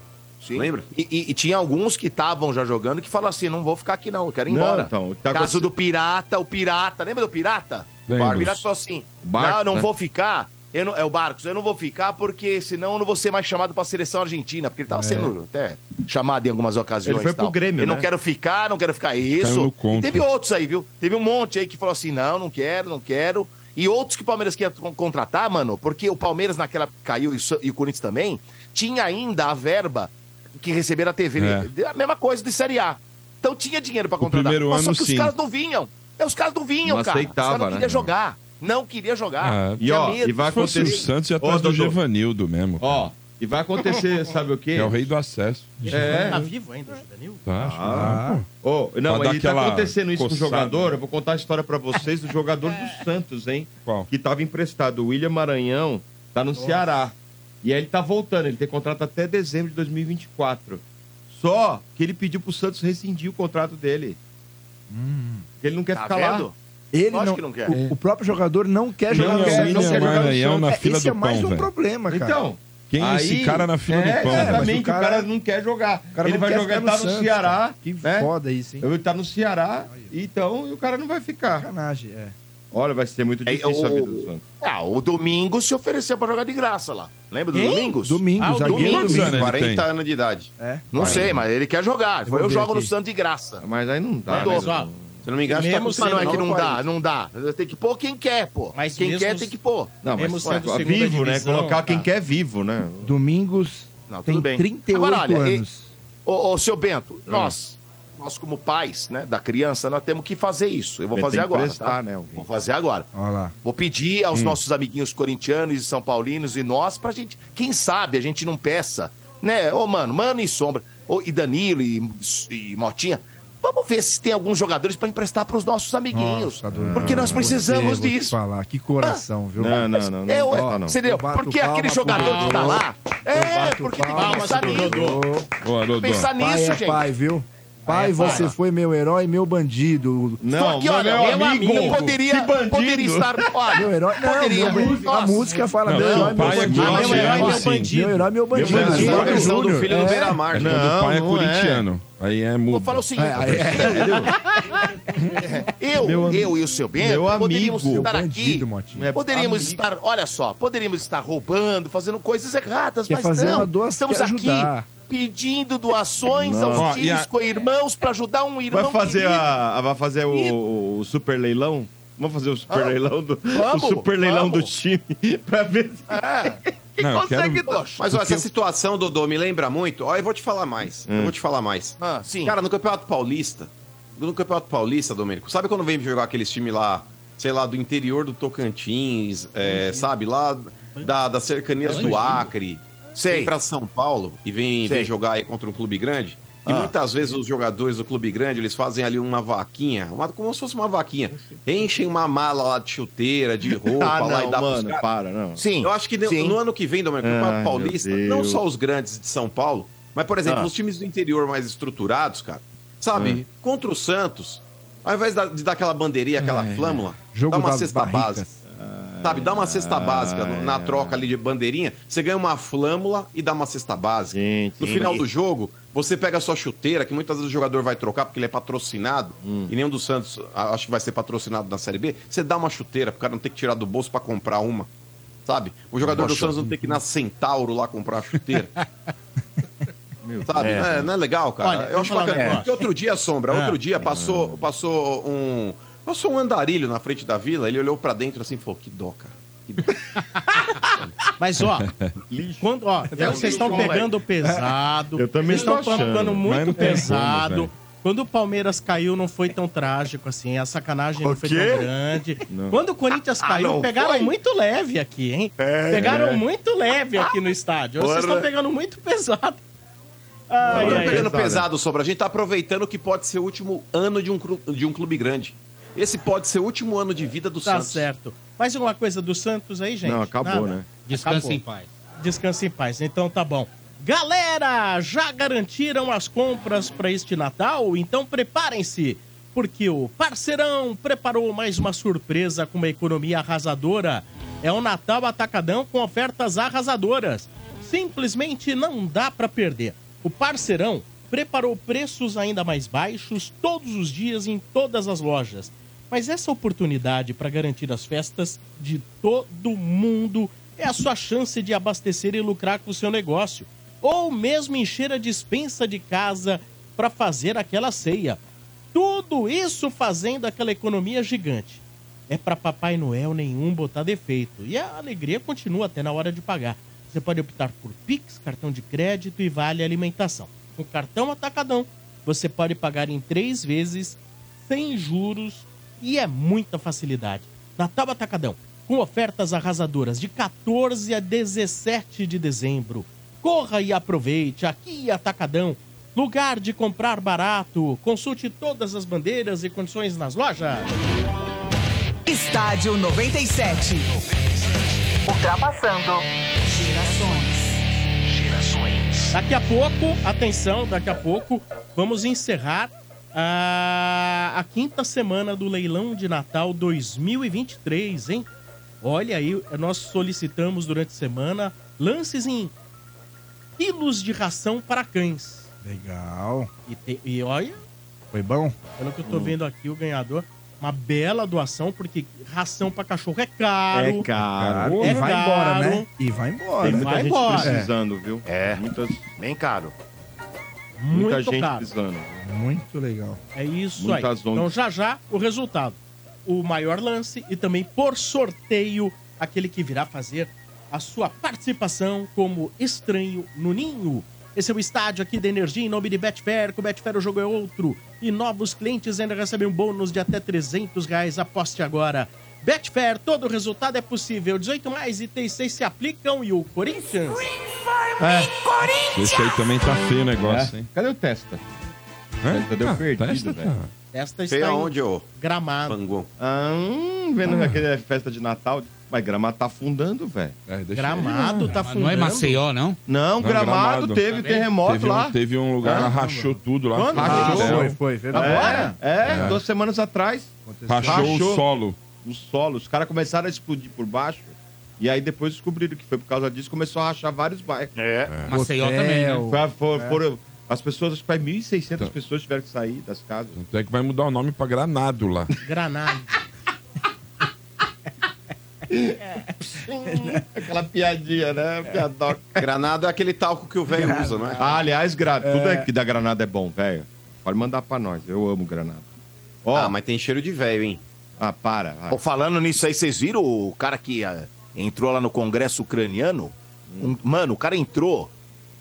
Sim. Lembra? E, e- e tinha alguns que estavam já jogando que falaram assim: não vou ficar aqui, não, eu quero ir Não, embora. então, tá Caso do Pirata, o Pirata, lembra do Pirata? Lembro. O Pirata falou assim: Barcos, não, não né? vou ficar. Eu não, é o Barcos, eu não vou ficar porque senão eu não vou ser mais chamado pra seleção argentina, porque ele tava sendo até chamado em algumas ocasiões. Ele foi tal. pro Grêmio, Eu não né? quero ficar, não quero ficar isso. E teve outros aí, viu? Teve um monte aí que falou assim: não, não quero, não quero. E outros que o Palmeiras queria con- contratar, mano, porque o Palmeiras naquela caiu e o Corinthians também, tinha ainda a verba que receberam a TV. É. A mesma coisa de Série A. Então tinha dinheiro pra O contratar. primeiro Mas ano, só que sim. os caras não vinham. É, Os caras não vinham, Não cara. os aceitava, caras não né? queriam jogar. Não queria jogar. Ah, E ó, medo. e vai fosse o acontecer. Santos, ia Ô, atrás do Dodô, Gevanildo mesmo. Ó, e vai acontecer, sabe o quê? Que é o rei do acesso. É. Tá vivo ainda o Juvenil? Tá, acho que Ah. tá. Ô, não, Pra dar e tá acontecendo isso com o coçada, jogador. Eu vou contar a história pra vocês do jogador do Santos, hein? Qual? Que tava emprestado. O William Maranhão tá no Ceará. E aí ele tá voltando. Ele tem contrato até dezembro de 2024. Só que ele pediu pro Santos rescindir o contrato dele. Porque ele não quer Tá ficar lá. vendo? Ele Lógico não, que não quer. O, o próprio jogador não quer Não jogar no quer, não quer jogar no Maranhão na É, fila esse é do mais pão, um velho. problema, cara. Então. Quem é esse cara na fila é, do pão? Exatamente, o o cara... cara- não quer jogar. Cara ele não vai jogar, ficar tá no Santos, Ceará. cara. Que né? foda isso, hein? Ele tá no Ceará, então e o cara não vai ficar. Sacanagem, é. Olha, vai ser muito É, difícil a o- vida do Santos. Ah, o Domingos se ofereceu pra jogar de graça lá. Lembra do Quem? Domingos? Domingos, Ah, o zagueiro Domingos, Domingos. né? ele 40 tem. anos de idade. É. Não sei, mas ele quer jogar. Vou eu jogo no aqui. Santos de graça. Mas aí não dá, né? Mas, ó, Se não me engano, tá Mesmo Mas não é que 39, não dá, 40. não dá. Tem que pôr quem quer, pô. Mas quem mesmo quer tem que pôr. Não, Mesmo mas sendo ué, vivo, né? divisão, Colocar quem tá. quer vivo, né? Domingos Não, tem tudo bem. 38 Agora, olha, anos. Ô, ô, seu Bento, nós, nós como pais, né, da criança, nós temos que fazer isso. Eu vou fazer agora, tá? né. Vou fazer agora. Vou pedir Hum. aos nossos amiguinhos corintianos e são paulinos e nós pra gente, quem sabe a gente não peça, né? Ô, mano, mano e sombra, ô, e Danilo e, e Motinha, vamos ver se tem alguns jogadores pra emprestar pros nossos amiguinhos. Nossa, porque nós precisamos Você, disso. falar, que coração, viu? Não, não, não. não, É, não, não. você entendeu? Porque aquele jogador que tá Dodô. lá. É, porque tem que pensar nisso. Dodô. Pensar Pai nisso, é gente. pai, viu? Pai, é você foi meu herói, meu bandido. Não, Porque, meu, olha, meu meu amigo. amigo poderia, poderia estar. Olha, Meu herói. Não, poderia. meu bandido. A música fala Não, meu herói, meu é bandido. meu herói, meu bandido. Meu herói, meu bandido. Meu bandido. Versão do filho do É. Beira-Mar. É né? quando o pai é Não, não corintiano. Aí é Vou mudo. falar o seguinte. É, é, Eu, eu e o seu Bento meu poderíamos amigo. estar aqui. bandido, Poderíamos amigo. estar, olha só, poderíamos estar roubando, fazendo coisas erradas, Quer mas não. Estamos aqui. Pedindo doações Não. aos Ó, e times a- com irmãos para ajudar um irmão Vai fazer, querido. a, vai fazer o, o super leilão? Vamos fazer o super Ah, leilão do vamos, o super leilão do vamos. time pra ver se É, Não, eu consegue quero... doar. Mas ó, essa situação, Dodô, me lembra muito. Ó, eu vou te falar mais. Eu vou te falar mais. Ah, sim. Cara, no Campeonato Paulista, no Campeonato Paulista, Domênico, sabe quando vem jogar aqueles times lá, sei lá, do interior do Tocantins, é, sabe, lá da, das cercanias do Acre, Sei. vem pra São Paulo e vem, vem jogar aí contra um clube grande? E Ah. muitas vezes os jogadores do clube grande, eles fazem ali uma vaquinha, uma, como se fosse uma vaquinha. Enchem uma mala lá de chuteira, de roupa Ah, lá e não, dá pros mano, caras. para, não. Sim. Eu acho que no, sim. no ano que vem, Campeonato meu Paulista, não só os grandes de São Paulo, mas, por exemplo, Ah. os times do interior mais estruturados, cara, sabe, Ah. contra o Santos, ao invés de dar aquela bandeirinha, aquela flâmula, Jogo dá uma cesta básica. Sabe, dá uma cesta básica na troca ali de bandeirinha, você ganha uma flâmula e dá uma cesta básica. Gente, No final do jogo, você pega a sua chuteira, que muitas vezes o jogador vai trocar porque ele é patrocinado, Hum. e nenhum dos Santos acho que vai ser patrocinado na Série B. Você dá uma chuteira, pro cara não ter que tirar do bolso pra comprar uma. Sabe? O jogador do Poxa. Santos não tem que ir na Centauro lá comprar a chuteira. Sabe? É. Não, é, não é legal, cara? Olha, eu acho bacana. Porque outro dia, Sombra, Ah. outro dia passou, passou um. Passou um andarilho na frente da vila, ele olhou pra dentro assim e falou: que dó, cara. Que dó." Mas, ó, quando, ó, É vocês estão pegando pesado. Eu também ficando Mas muito não pesado. como, quando o Palmeiras caiu, não foi tão trágico assim. A sacanagem não foi quê? tão grande. Não. Quando o Corinthians caiu, não pegaram foi? muito leve aqui, hein? pegaram muito leve aqui no estádio. Vocês estão pegando muito pesado. Não Ai, ai, pegando pesado. pesado, Sombra. A gente tá aproveitando que pode ser o último ano de um, de um clube grande. Esse pode ser o último ano de vida do Tá Santos. certo. Mais alguma coisa do Santos aí, gente? Não, acabou, Nada? né? Descanse em paz. Descanse em paz. Então tá bom. Galera, já garantiram as compras para este Natal? Então preparem-se, porque o parceirão preparou mais uma surpresa com uma economia arrasadora. É o Natal Atacadão com ofertas arrasadoras. Simplesmente não dá para perder. O parceirão preparou preços ainda mais baixos todos os dias em todas as lojas. Mas essa oportunidade para garantir as festas de todo mundo é a sua chance de abastecer e lucrar com o seu negócio. Ou mesmo encher a dispensa de casa para fazer aquela ceia. Tudo isso fazendo aquela economia gigante. É para Papai Noel nenhum botar defeito. E a alegria continua até na hora de pagar. Você pode optar por Pix, cartão de crédito e vale alimentação. Com cartão Atacadão, você pode pagar em três vezes, sem juros e é muita facilidade. Natal Atacadão, com ofertas arrasadoras de 14 a 17 de dezembro. Corra e aproveite, aqui Atacadão, lugar de comprar barato. Consulte todas as bandeiras e condições nas lojas. Estádio 97. Ultrapassando gerações. Daqui a pouco, atenção, daqui a pouco vamos encerrar a, a quinta semana do leilão de Natal 2023, hein? Olha aí, nós solicitamos durante a semana lances em quilos de ração para cães. Legal. E, te- e olha, Foi bom? pelo que eu tô vendo aqui, o ganhador, uma bela doação, porque ração para cachorro é caro. É caro. e É vai embora, caro. né? E vai embora. Tem Vai muita gente embora. precisando, viu? É. Muitas, Bem caro. Muita Muito gente caro. precisando. Muito legal. É isso Muitas aí. ondas. Então já já o resultado. O maior lance e também por sorteio aquele que virá fazer a sua participação como estranho no ninho. Esse é o estádio aqui da Energia em nome de Betfair. Com Betfair o jogo é outro. E novos clientes ainda recebem um bônus de até 300 reais. Aposte agora. Betfair, todo resultado é possível. 18 mais itens 6 se aplicam e o Corinthians... Esse aí também tá feio o negócio, É. hein? Cadê o Testa? Hã? Testa deu Ah, perdido, testa velho. tá. Esta está Feio em aonde, ô? gramado. Pangon. Ah, hum, vendo aquele festa de Natal. Mas Gramado tá afundando, velho. É, Gramado tá Mas fundando. não é Maceió, não? Não, Não, Gramado, Gramado. teve terremoto Teve lá. um, teve um lugar lá, rachou tudo lá. Quando? Rachou? Foi, foi, verdade. Agora? É, duas semanas atrás. rachou Rachou. o solo. O solo. Os caras começaram a explodir por baixo. E aí depois descobriram que foi por causa disso começou a rachar vários bairros. É. Maceió Hotel. também, né? Foi- foi- foram- as pessoas, acho que foi 1.600 pessoas tiveram que sair das casas. Tanto é que vai mudar o nome pra Granado lá. Granado. Aquela piadinha, né? Piadoca. Granado é aquele talco que o velho usa, não é? Ah, aliás, gra... tudo é que da Granada é bom, velho. Pode mandar pra nós. Eu amo Granada. Ó, Ah, mas tem cheiro de velho, hein? Ah, para. falando nisso aí, vocês viram o cara que ah, entrou lá no Congresso ucraniano? Um- mano, o cara entrou.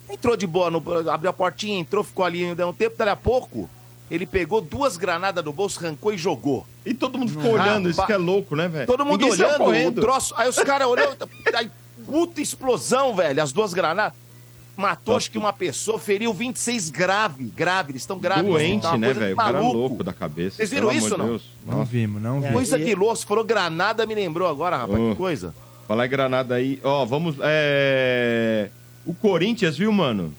Entrou de boa, no- abriu a portinha, entrou, ficou ali ainda um tempo, dali a pouco. Ele pegou duas granadas do bolso, arrancou e jogou. E todo mundo ficou olhando, isso que é louco, né, velho? Todo mundo Ninguém olhando, o troço. Aí os caras olhando. Aí, puta explosão, velho. As duas granadas. Matou, acho que uma pessoa, feriu 26 grave. Grave, eles estão graves. Doente, tá né, velho? O cara é maluco. louco da cabeça. Vocês viram isso, não? Deus. Não Nossa. vimos, não vimos. Coisa de louco. Falou granada, me lembrou agora, rapaz. Oh. Que coisa. Falar em Granada aí, ó, vamos. É... O Corinthians, viu, mano?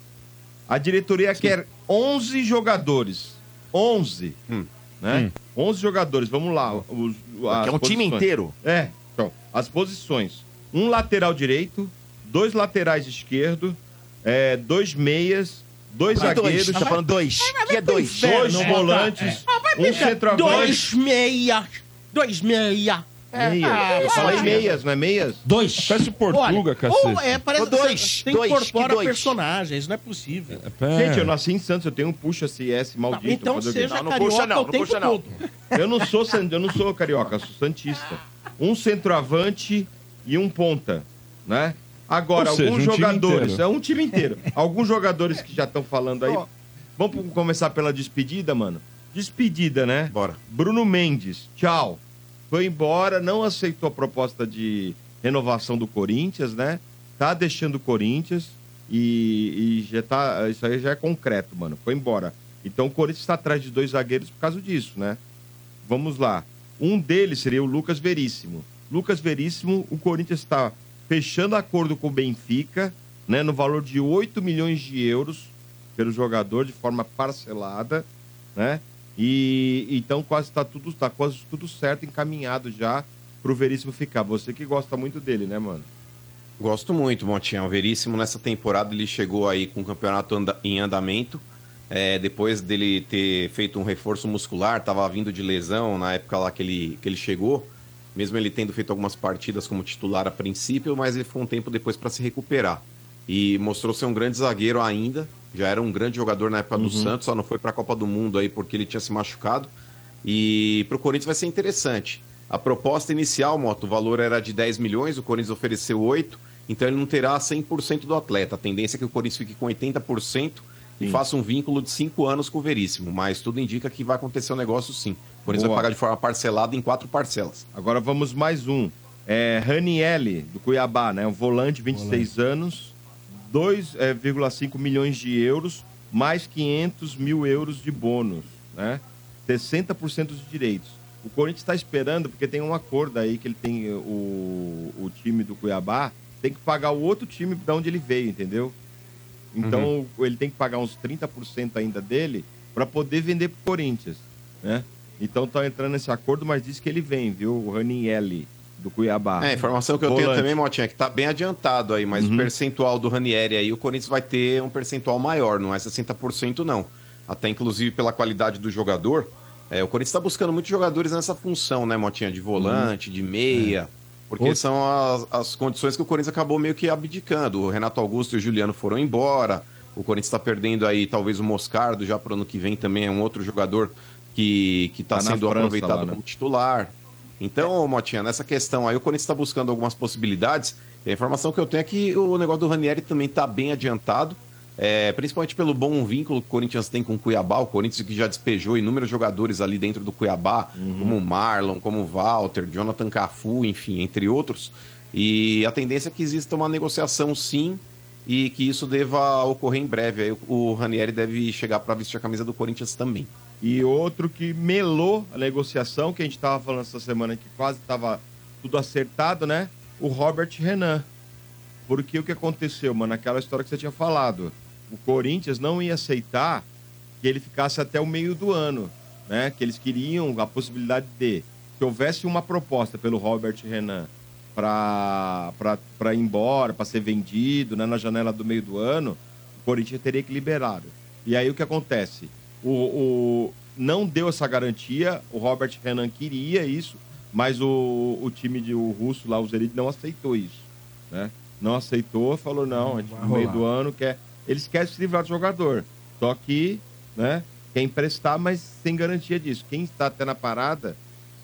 A diretoria quer 11 jogadores. 11. Hum. Né? 11 jogadores, vamos lá. Os, Que é um as time posições. inteiro. É, então, as posições. Um lateral direito, dois laterais esquerdo, é, dois meias, dois dois? zagueiros, Tá falando dois. Que é dois? dois volantes, um Dois centroavante. meia. Dois meia. Meia. Ah, Eu falei meias, não é meias? Dois. Parece Portuga, cacete. ou é, parece dois, tem dois, incorpora que dois? personagens, não é possível. É. Gente, eu nasci em Santos, eu tenho um puxa CS Não, maldito. então fazer o quê? seja Não, não puxa não, não puxa não. Eu não sou eu não sou carioca, eu sou santista. Um centroavante e um ponta, né? Agora, seja, alguns um jogadores, é um time inteiro. alguns jogadores que já estão falando aí. Vamos começar pela despedida, mano. Despedida, né? Bora. Bruno Mendes, tchau. Foi embora, não aceitou a proposta de renovação do Corinthians, né? Tá deixando o Corinthians e, e já tá. Isso aí já é concreto, mano. Foi embora. Então o Corinthians está atrás de dois zagueiros por causa disso, né? Vamos lá. Um deles seria o Lucas Veríssimo. Lucas Veríssimo, o Corinthians está fechando acordo com o Benfica, né, no valor de 8 milhões de euros pelo jogador de forma parcelada, né? E então quase está tudo tá quase tudo certo, encaminhado já para o Veríssimo ficar. Você que gosta muito dele, né, mano? Gosto muito, Montinha. O Veríssimo, nessa temporada, ele chegou aí com o campeonato anda- em andamento. É, depois dele ter feito um reforço muscular, estava vindo de lesão na época lá que ele, que ele chegou. Mesmo ele tendo feito algumas partidas como titular a princípio, mas ele ficou um tempo depois para se recuperar. E mostrou ser um grande zagueiro ainda. Já era um grande jogador na época do Santos, só não foi para a Copa do Mundo aí porque ele tinha se machucado. E para o Corinthians vai ser interessante. A proposta inicial, Moto, o valor era de 10 milhões, o Corinthians ofereceu 8, então ele não terá 100% do atleta. A tendência é que o Corinthians fique com 80% e faça um vínculo de 5 anos com o Veríssimo. Mas tudo indica que vai acontecer um negócio sim. O Corinthians Boa. vai pagar de forma parcelada em quatro parcelas. Agora vamos mais um. É Ranielli, do Cuiabá, né? Um volante, 26 anos, 2,5 milhões de euros, mais 500 mil euros de bônus, né? 60% dos direitos. O Corinthians está esperando, porque tem um acordo aí que ele tem, o, o time do Cuiabá tem que pagar o outro time de onde ele veio, entendeu? Então ele tem que pagar uns 30% ainda dele para poder vender pro Corinthians, né? Então tá entrando nesse acordo, mas diz que ele vem, viu? O Ranielli, do Cuiabá. É, a informação que eu tenho Volante. também, Motinha, é que tá bem adiantado aí, mas o percentual do Ranieri aí, o Corinthians vai ter um percentual maior, não é 60% não. Até inclusive pela qualidade do jogador. É, o Corinthians está buscando muitos jogadores nessa função, né, Motinha? De volante, de meia. Porque Outro- são as, as condições que o Corinthians acabou meio que abdicando. O Renato Augusto e o Juliano foram embora. O Corinthians está perdendo aí talvez o Moscardo já para o ano que vem também. É um outro jogador que está Tá sendo França aproveitado lá, né? como titular. Então, Motinha, nessa questão aí, o Corinthians está buscando algumas possibilidades. E a informação que eu tenho é que o negócio do Ranieri também está bem adiantado, é, principalmente pelo bom vínculo que o Corinthians tem com o Cuiabá. O Corinthians que já despejou inúmeros jogadores ali dentro do Cuiabá, como o Marlon, como o Walter, Jonathan Cafu, enfim, entre outros. E a tendência é que exista uma negociação sim e que isso deva ocorrer em breve. Aí o- Ranieri deve chegar para vestir a camisa do Corinthians também. E outro que melou a negociação, que a gente tava falando essa semana que quase tava tudo acertado, né? O Robert Renan. Porque o que aconteceu, mano? Aquela história que você tinha falado. O Corinthians não ia aceitar que ele ficasse até o meio do ano, né? Que eles queriam a possibilidade de que houvesse uma proposta pelo Robert Renan para ir embora, para ser vendido, né? Na janela do meio do ano, o Corinthians teria que liberar. E aí o que acontece? O, o- não deu essa garantia, o Robert Renan queria isso, mas o, o time de o russo lá, o Zerid, não aceitou isso, né? Não aceitou, falou não, a gente, no meio do ano quer, eles querem se livrar do jogador, só que, né? Quer emprestar, mas sem garantia disso. Quem está até na parada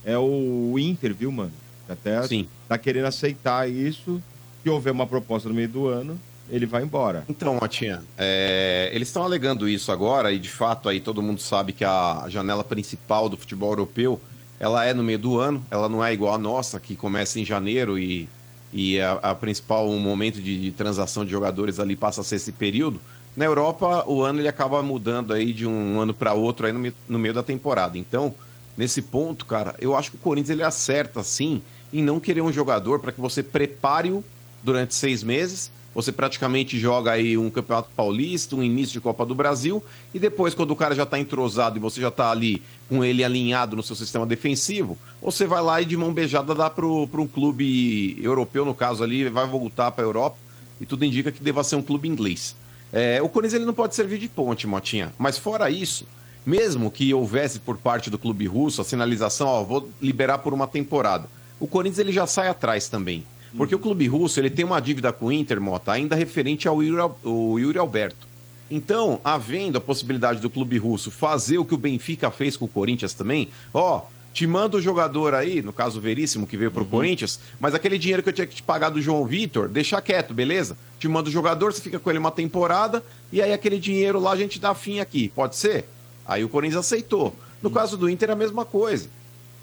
é o Inter, viu, mano? Que Até Sim. tá querendo aceitar isso. Se houver uma proposta no meio do ano, ele vai embora. Então, Matinha, é, eles estão alegando isso agora e de fato aí todo mundo sabe que a janela principal do futebol europeu ela é no meio do ano, ela não é igual a nossa que começa em janeiro e, e a, a principal momento de, de transação de jogadores ali passa a ser esse período. Na Europa o ano ele acaba mudando aí de um ano para outro aí no, meio- no meio da temporada. Então nesse ponto, cara, eu acho que o Corinthians ele acerta sim em não querer um jogador para que você prepare-o durante seis meses. Você praticamente joga aí um Campeonato Paulista, um início de Copa do Brasil, e depois, quando o cara já está entrosado e você já está ali com ele alinhado no seu sistema defensivo, você vai lá e de mão beijada dá para um clube europeu, no caso ali, vai voltar para a Europa, e tudo indica que deva ser um clube inglês. É, o Corinthians ele não pode servir de ponte, Motinha, mas fora isso, mesmo que houvesse por parte do clube russo a sinalização, ó, vou liberar por uma temporada, o Corinthians ele já sai atrás também. Porque o clube russo ele tem uma dívida com o Inter, Mota, ainda referente ao Yuri, Yuri Alberto. Então, havendo a possibilidade do clube russo fazer o que o Benfica fez com o Corinthians também, ó, te manda o jogador aí, no caso o Veríssimo que veio pro Corinthians, mas aquele dinheiro que eu tinha que te pagar do João Vitor, deixa quieto, beleza? Te manda o jogador, você fica com ele uma temporada, e aí aquele dinheiro lá a gente dá fim aqui, pode ser? Aí o Corinthians aceitou. No caso do Inter é a mesma coisa.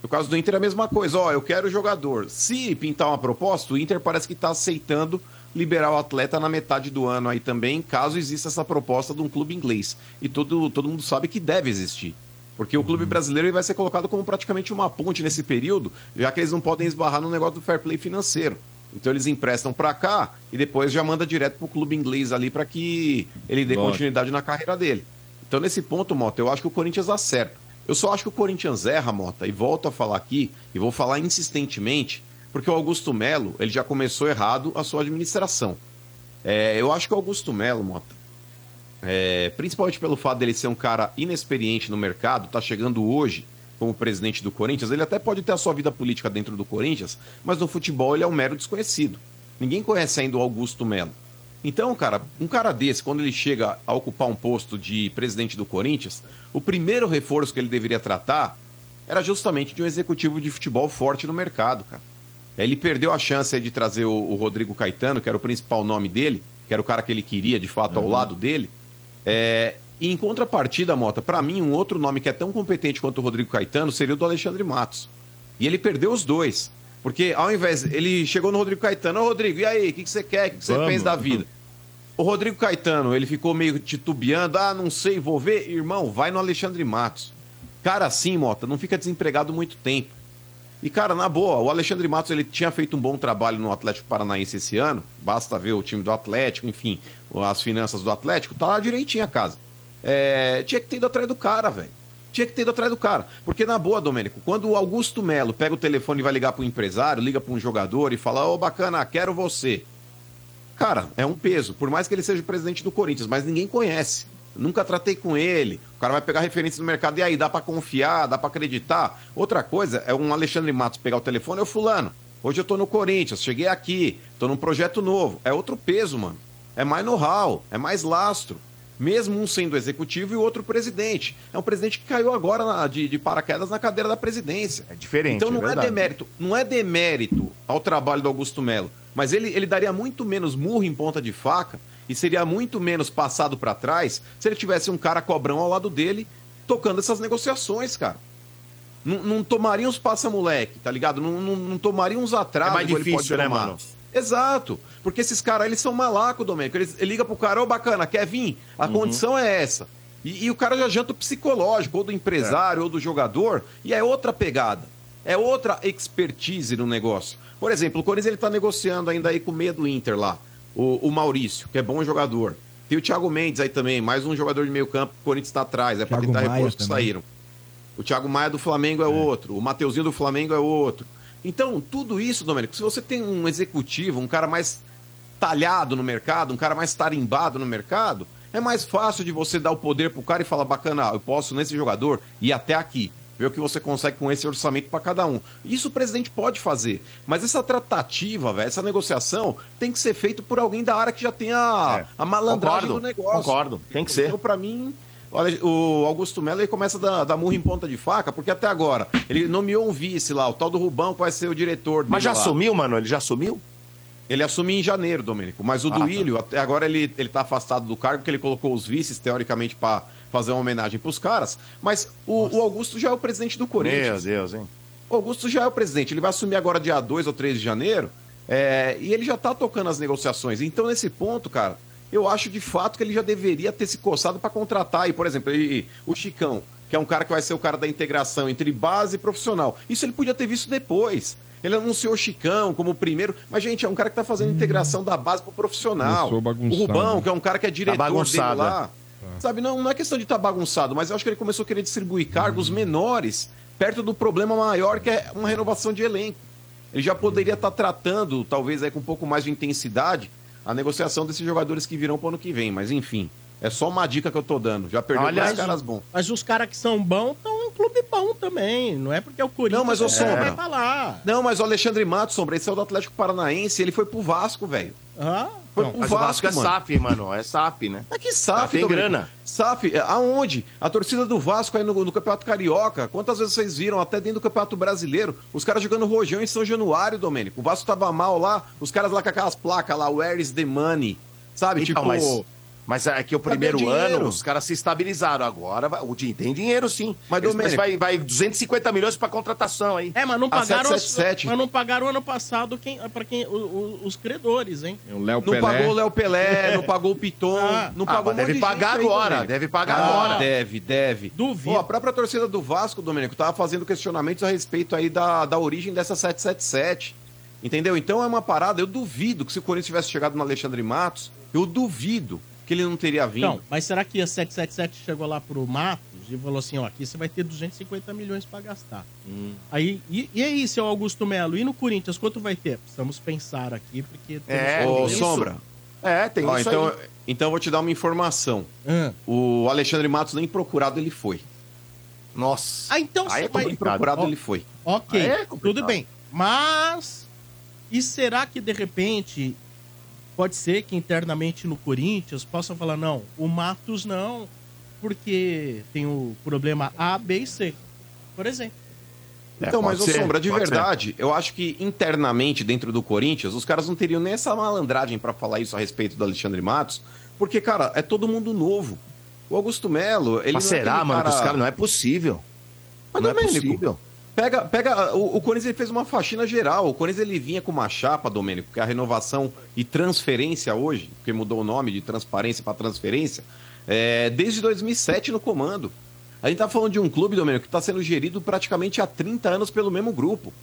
No caso do Inter é a mesma coisa. Ó, eu quero o jogador. Se pintar uma proposta, o Inter parece que está aceitando liberar o atleta na metade do ano aí também, caso exista essa proposta de um clube inglês. E todo, todo mundo sabe que deve existir. Porque o clube brasileiro ele vai ser colocado como praticamente uma ponte nesse período, já que eles não podem esbarrar no negócio do fair play financeiro. Então eles emprestam para cá e depois já manda direto pro clube inglês ali para que ele dê Lógico. continuidade na carreira dele. Então nesse ponto, Mota, eu acho que o Corinthians acerta. Eu só acho que o Corinthians erra, Mota, e volto a falar aqui, e vou falar insistentemente, porque o Augusto Melo, ele já começou errado a sua administração. É, eu acho que o Augusto Melo, Mota, é, principalmente pelo fato dele ser um cara inexperiente no mercado, tá chegando hoje como presidente do Corinthians, ele até pode ter a sua vida política dentro do Corinthians, mas no futebol ele é um mero desconhecido. Ninguém conhece ainda o Augusto Melo. Então, cara, um cara desse, quando ele chega a ocupar um posto de presidente do Corinthians, o primeiro reforço que ele deveria tratar era justamente de um executivo de futebol forte no mercado, cara. Ele perdeu a chance de trazer o, Rodrigo Caetano, que era o principal nome dele, que era o cara que ele queria de fato ao lado dele. É, e em contrapartida, Mota, pra mim, um outro nome que é tão competente quanto o Rodrigo Caetano seria o do Alexandre Matos. E ele perdeu os dois. Porque ao invés. Ele chegou no Rodrigo Caetano, ô Rodrigo, e aí, o que, que você quer? O que, que você pensa da vida? O Rodrigo Caetano, ele ficou meio titubeando, ah, não sei, vou ver. Irmão, vai no Alexandre Matos. Cara assim, Mota, não fica desempregado muito tempo. E, cara, na boa, o Alexandre Matos ele tinha feito um bom trabalho no Atlético Paranaense esse ano. Basta ver o time do Atlético, enfim, as finanças do Atlético, tá lá direitinho a casa. É, tinha que ter ido atrás do cara, velho. Tinha que ter ido atrás do cara. Porque, na boa, Domênico, quando o Augusto Melo pega o telefone e vai ligar para um empresário, liga para um jogador e fala: Ô, bacana, quero você. Cara, é um peso. Por mais que ele seja o presidente do Corinthians, mas ninguém conhece. Nunca tratei com ele. O cara vai pegar referência no mercado. E aí, dá pra confiar? Dá pra acreditar? Outra coisa é um Alexandre Matos pegar o telefone. Ô, fulano, hoje eu tô no Corinthians, cheguei aqui, tô num projeto novo. É outro peso, mano. É mais know-how, é mais lastro. Mesmo um sendo executivo e o outro presidente. É um presidente que caiu agora na- de, de paraquedas na cadeira da presidência. É diferente, Então não é é, demérito, não é demérito ao trabalho do Augusto Melo, mas ele, ele daria muito menos murro em ponta de faca e seria muito menos passado pra trás se ele tivesse um cara cobrão ao lado dele tocando essas negociações, cara. Não, não tomaria uns passa-moleque, tá ligado? Não, não, não tomaria uns atrasos. É mais difícil, né, mano? Exato. Porque esses caras, eles são malaco, Domênico. Eles ele liga pro cara, ô bacana, quer vir? A Uhum. condição é essa. E, e o cara já janta o psicológico, ou do empresário, ou do jogador, e é outra pegada. É outra expertise no negócio. Por exemplo, o Corinthians ele tá negociando ainda aí com o meia do Inter lá. O, o Maurício, que é bom jogador. Tem o Thiago Mendes aí também, mais um jogador de meio campo que o Corinthians tá atrás. É pra Thiago tentar Maia reforços que saíram. O Thiago Maia do Flamengo é, outro, o Mateuzinho do Flamengo é outro. Então, tudo isso, Domênico, se você tem um executivo, um cara mais talhado no mercado, um cara mais tarimbado no mercado, é mais fácil de você dar o poder pro cara e falar, bacana, eu posso nesse jogador ir até aqui. Ver o que você consegue com esse orçamento para cada um. Isso o presidente pode fazer. Mas essa tratativa, velho, essa negociação tem que ser feita por alguém da área que já tem a, É. a malandragem Concordo, do negócio. concordo. Tem que ser. Então, pra mim, o Augusto Melo ele começa a dar, dar murro em ponta de faca, porque até agora ele nomeou um vice lá, o tal do Rubão, que vai ser o diretor Mas já lá. assumiu, mano? Ele já assumiu? Ele assumiu em janeiro, Domênico. Mas o Ah, tá. Duílio, até agora ele, ele tá afastado do cargo, porque ele colocou os vices, teoricamente, pra fazer uma homenagem pros caras. Mas o, o Augusto já é o presidente do Meu Corinthians. Deus, hein? O Augusto já é o presidente. Ele vai assumir agora dia 2 ou 3 de janeiro. é, e ele já tá tocando as negociações. Então, nesse ponto, cara, eu acho de fato que ele já deveria ter se coçado para contratar aí, por exemplo, ele- o Chicão, que é um cara que vai ser o cara da integração entre base e profissional. Isso ele podia ter visto depois. Ele anunciou o Chicão como o primeiro, mas, gente, é um cara que tá fazendo integração da base pro profissional. O. Rubão, que é um cara que é diretor dele bagunçado, lá. Sabe, não, não é questão de estar bagunçado, mas eu acho que ele começou a querer distribuir cargos menores perto do problema maior que é uma renovação de elenco. Ele já poderia estar tratando, talvez aí com um pouco mais de intensidade, a negociação desses jogadores que virão pro ano que vem. Mas enfim, é só uma dica que eu tô dando. Já perdeu Olha, dois caras bons. Mas os caras que são bons estão em clube bom também. Não é porque é o Corinthians Não, mas, que Sombra. vai lá. Não, mas o Alexandre Matos, Sombra, esse é o do Atlético Paranaense, ele foi pro Vasco, velho. Ah, não. o Vasco é mano. SAF, mano. É SAF, né? Mas que SAF, Tem Domênico? grana. SAF, é, aonde? A torcida do Vasco aí no, no Campeonato Carioca. Quantas vezes vocês viram, até dentro do Campeonato Brasileiro, os caras jogando rojão em São Januário, Domênico. O Vasco tava mal lá, os caras lá com aquelas placas lá, Where is the money? Sabe? Então, tipo, mas- Mas é que o primeiro ano os caras se estabilizaram. Agora o Din tem dinheiro sim. Mas, Mas, Domênico- vai, vai 250 milhões pra contratação aí. É, mas não pagaram, 777. mas não pagaram ano passado quem, pra quem, o- o- os credores, hein? O Léo Não Pelé. pagou o Léo Pelé, não pagou o Piton, Ah. não Ah, pagou mas um deve de pagar gente aí, agora, Domênico. deve pagar Ah, agora. Deve, deve. Duvido. Pô, a própria torcida do Vasco, Domênico, tava fazendo questionamentos a respeito aí da, da origem dessa 777. Entendeu? Então é uma parada, eu duvido que se o Corinthians tivesse chegado no Alexandre Matos, eu duvido que ele não teria vindo. Então, mas será que a 777 chegou lá pro Matos e falou assim, ó, aqui você vai ter 250 milhões pra gastar. Hum. Aí, e, e aí, seu Augusto Melo, e no Corinthians, quanto vai ter? Precisamos pensar aqui, porque... temos É, que- Ô, isso. Sombra, É, tem ó, isso então, aí. então eu vou te dar uma informação. Ah. O Alexandre Matos nem procurado ele foi. Nossa. Ah, então Aí é você vai... Nem procurado Ó, ele foi. Ok, é tudo bem. Mas, e será que de repente pode ser que internamente no Corinthians possam falar, não, o Matos não, porque tem o problema A, B e C, por exemplo. É, Então, mas, ser, Sombra, de verdade, eu acho que internamente dentro do Corinthians, os caras não teriam nem essa malandragem pra falar isso a respeito do Alexandre Matos, porque, cara, é todo mundo novo. O Augusto Melo, ele. Mas não é será, aquele mano, cara- os caras não é possível. Mas, não é Domênico, possível. Pega, pega o, o Corinthians ele fez uma faxina geral. O Corinthians ele vinha com uma chapa, Domênico, que a renovação e transferência hoje, porque mudou o nome de transparência para transferência, é, desde 2007 no comando. A gente tá falando de um clube, Domênico, que está sendo gerido praticamente há 30 anos pelo mesmo grupo.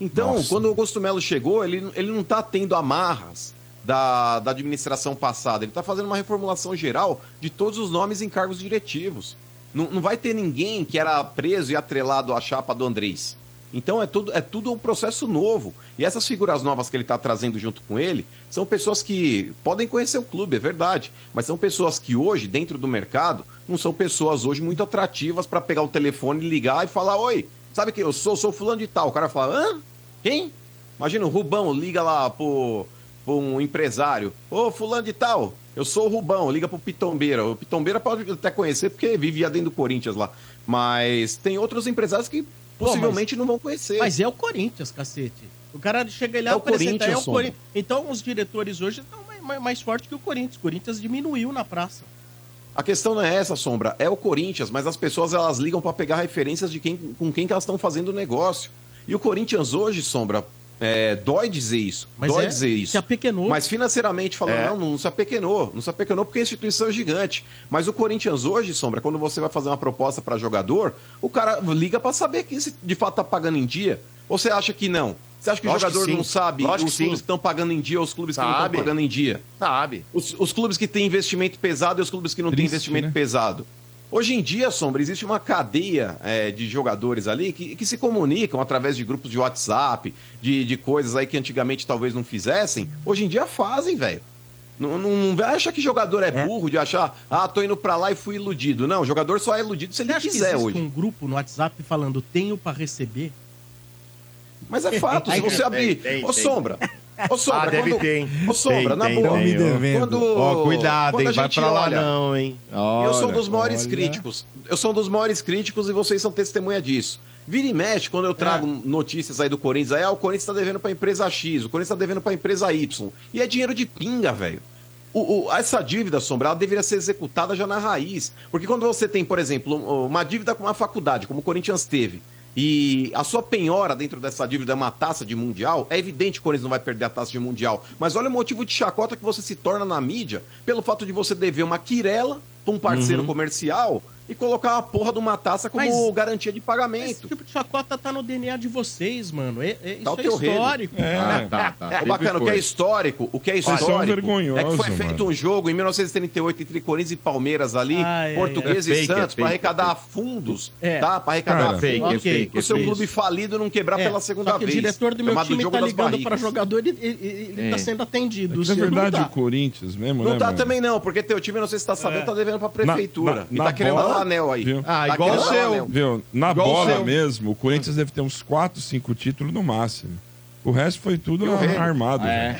Então, Nossa. quando o Augusto Melo chegou, ele, ele não tá tendo amarras da, da administração passada. Ele tá fazendo uma reformulação geral de todos os nomes em cargos diretivos. Não, não vai ter ninguém que era preso e atrelado à chapa do Andrés. Então é tudo, é tudo um processo novo. E essas figuras novas que ele está trazendo junto com ele são pessoas que podem conhecer o clube, é verdade. Mas são pessoas que hoje, dentro do mercado, não são pessoas hoje muito atrativas para pegar o telefone, ligar e falar: Oi, sabe que eu sou, sou fulano de tal. O cara fala: Hã? Quem? Imagina o Rubão liga lá pro, pro um empresário: Ô, fulano de tal, eu sou o Rubão, liga pro Pitombeira. O Pitombeira pode até conhecer porque vivia dentro do Corinthians lá. Mas tem outros empresários que possivelmente não vão conhecer. Mas é o Corinthians, cacete. O cara chega lá É e o apresenta, Corinthians, é o Sombra. Corinthians. Então os diretores hoje estão mais, mais, fortes que o Corinthians. O Corinthians diminuiu na praça. A questão não é essa, Sombra. É o Corinthians, mas as pessoas elas ligam para pegar referências de quem, com quem que elas estão fazendo negócio. E o Corinthians hoje, Sombra, é, dói dizer isso. Mas dói é, dizer isso. se apequenou. Mas financeiramente falando, É. não, não se apequenou. Não se apequenou porque a instituição é gigante. Mas o Corinthians hoje, Sombra, quando você vai fazer uma proposta para jogador, o cara liga para saber que se de fato tá pagando em dia. Ou você acha que não? Você acha que Lógico o jogador que não sabe Lógico os que sim. clubes que estão pagando em dia ou os clubes que não estão Sabe. pagando em dia? Sabe. Os, os clubes que têm investimento pesado e os clubes que não têm Triste, investimento né? pesado. Hoje em dia, Sombra, existe uma cadeia é, de jogadores ali que, que se comunicam através de grupos de WhatsApp, de, de coisas aí que antigamente talvez não fizessem. Hoje em dia fazem, velho. Não, não, não vai achar que jogador é burro de achar, ah, tô indo pra lá e fui iludido. Não, o jogador só é iludido se Você ele quiser hoje. um grupo no WhatsApp falando tenho pra receber? Mas é fato, se você abrir. tem, Ô. Sombra. Ô, Sombra, Ah, deve quando... ter, hein? Ô, Sombra, Tem, na tem, boa. Tem. Quando... Ó, cuidado, quando hein? Vai pra lá olha- não, hein? eu sou um dos maiores olha. críticos. Eu sou um dos maiores críticos e vocês são testemunha disso. Vira e mexe, quando eu trago notícias aí do Corinthians, aí, ah, o Corinthians tá devendo pra empresa X, o Corinthians tá devendo pra empresa Y. E é dinheiro de pinga, velho. O- o- essa dívida, Sombra, ela deveria ser executada já na raiz. Porque quando você tem, por exemplo, um- uma dívida com uma faculdade, como o Corinthians teve, e a sua penhora dentro dessa dívida é uma taça de mundial, é evidente que o Corinthians não vai perder a taça de mundial. Mas olha o motivo de chacota que você se torna na mídia pelo fato de você dever uma quirela pra um parceiro comercial e colocar uma porra de uma taça como Mas- garantia de Esse pagamento. tipo de chacota tá no DNA de vocês, mano. É, é- isso Tá o é rede. histórico. É. Tá, tá. Ô, sempre bacana, o que é histórico, o que é histórico é que foi feito mano. um jogo em 1938 entre Corinthians e Palmeiras ali, Ai, ai, Português ai. e É fake, é Santos, fake, para arrecadar fundos, É. tá? Para arrecadar Cara, Fake, fundos. é fake. O seu é clube falido não quebrar É, pela segunda só que vez. o diretor do meu time Jogo tá ligando pra jogador e ele, ele É. tá sendo atendido. É O na verdade, tá. o Corinthians mesmo, Não né, tá também não, porque teu time, não sei se tá sabendo, É. tá devendo pra prefeitura. E tá querendo o anel aí. viu? Ah, igual o seu. Viu? Na Igual o bola seu. mesmo, o Corinthians deve ter uns 4, 5 títulos no máximo. O resto foi tudo armado. É.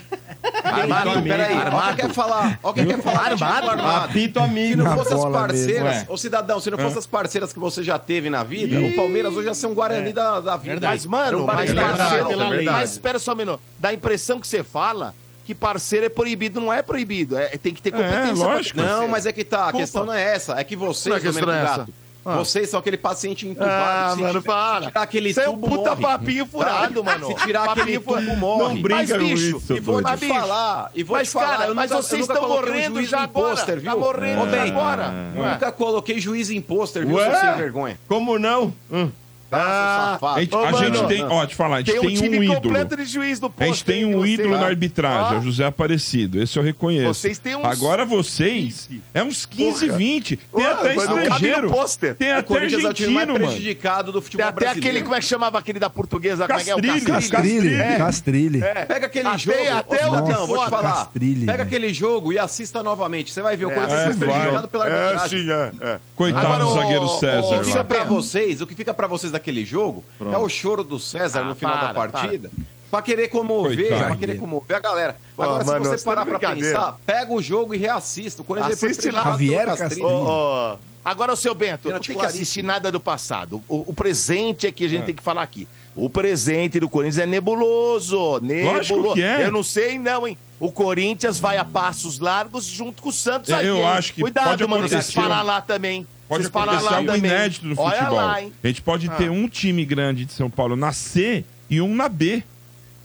Armado, amigo, peraí. Armado. quer falar? Ó, quem quer falar? Armado? Armado. Apito Se amigo. não Na fosse as parceiras, mesmo, ô cidadão, se não fosse as parceiras que você já teve na vida, o Palmeiras hoje ia ser um Guarani da, da vida. Verdade. Mas, mano, um mas, é parceiro, é mas espera só um minuto. Dá a impressão que você fala que parceiro é proibido. Não é proibido. É, tem que ter competência. pra ter Não, parceiro. mas é que tá. A Desculpa. questão não é essa. É que vocês, Não é Domênico é. Gato, Ah. vocês são aquele paciente entubado. Ah, mano, para. tirar aquele Isso é um puta morre. papinho furado, Tá? mano. Se tirar aquele tubo, morre. Não brinca mas, bicho, isso, e vou te bicho, falar. E vou mas, te falar. cara, mas vocês estão um morrendo já agora. pôster, Tá viu? morrendo Ô, já agora. Nunca coloquei juiz em pôster, viu, Ué? seu sem vergonha. Como não? Hum. Ah, safado. A gente, Ô, a mano, gente tem, ó, te falar, a gente Tem tem, um time um ídolo. completo de juiz no A posto. gente tem hein, um você, ídolo na arbitragem, é o José Aparecido. Esse eu reconheço. Vocês têm uns Agora vocês, é uns 15, Porra. 20. Tem Ué, até mas não cabe no estrangeiro. pôster. Tem O até Corinthians é o time mais argentino, mano. prejudicado do Tem futebol até aquele, brasileiro. como é que chamava aquele da portuguesa? Como é que é? O Castrilli, Castrilli. Castrilli, É. É. Pega aquele Até- jogo. até Ô, o Cidadão, vou te falar. Castrilli, Pega velho. aquele jogo e assista novamente. Você vai ver o Corinthians é, foi prejudicado pela É, arbitragem. é. é. Coitado do zagueiro César. O que lá. fica pra vocês, o que fica pra vocês daquele jogo é o choro do César Ah, no final para, da partida. Pra querer comover, Coitado. pra querer comover a galera. Agora, mano, se você você parar pra pensar, pega o jogo e reassista. O Corinthians foi Assiste lá. Javier. Ô, ô, Agora, o seu Bento, não tem que assistir nada do passado. O, o presente é que a gente tem que falar aqui. O presente do Corinthians é nebuloso. Nebuloso. que é. Eu não sei, não, hein? O Corinthians vai a passos largos junto com o Santos É, aí, eu hein? acho que Cuidado, pode mano, vocês falar lá também. Pode vocês acontecer algo também. inédito no Olha futebol. lá? A gente pode ter um time grande de São Paulo na C e um na B.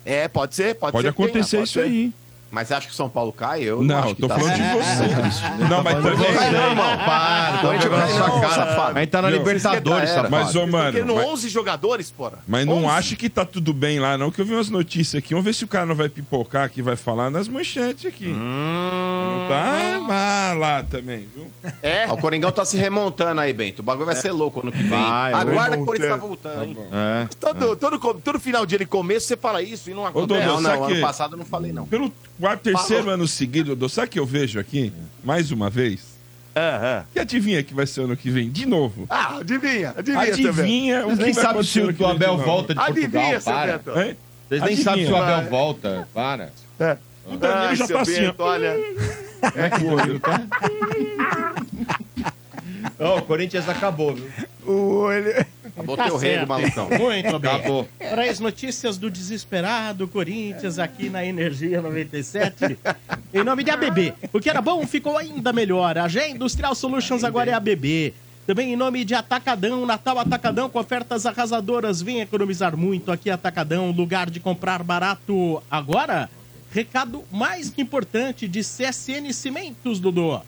É, pode ser, pode, Pode ser. que tenha, acontecer pode isso ser. aí. Mas você acha que o São Paulo cai? Eu Não, que tô tá falando assim. de você. Não, mas também. Vai não, irmão. Para, tô jogando na não, sua cara. safado. A gente tá na? Libertadores, que safado. Mas, ô, Porque mano. no mas- 11 jogadores, porra. Mas não 11. ache que tá tudo bem lá, não, que eu vi umas notícias aqui. Vamos ver se o cara não vai pipocar aqui, vai falar nas manchetes aqui. Não tá má lá também, viu? É, Ó, O Coringão tá se remontando aí, Bento. O bagulho vai ser louco ano que vem. Vai, Aguarda que o Corinthians tá voltando. hein? É. todo, todo, todo final de ano e começo você fala isso e não acontece. Não, não, ano passado eu não falei, não. Pelo quarto, terceiro Falou. ano seguido, Dodô, sabe o que eu vejo aqui? Mais uma vez? Aham. Que adivinha que vai ser ano que vem? De novo. Ah, adivinha, adivinha. Adivinha o Vocês que nem vai sabem acontecer se o ano que do vem de Abel novo. volta de Portugal. Adivinha, seu Para. Hein? Vocês nem sabem se o. Abel volta. Para. É. O Danilo Ai, já seu tá assim, Bento, olha. É que o Danilo tá. Ó, o Corinthians acabou, viu? O olho. Acabou Tá teu do malucão. Muito bem. Acabou. Para as notícias do desesperado Corinthians aqui na Energia 97. em nome de ABB. O que era bom ficou ainda melhor. A G Industrial Solutions agora é ABB. Também em nome de Atacadão, Natal Atacadão com ofertas arrasadoras. Vem economizar muito aqui Atacadão, lugar de comprar barato. Agora, recado mais que importante de CSN Cimentos, Dudu.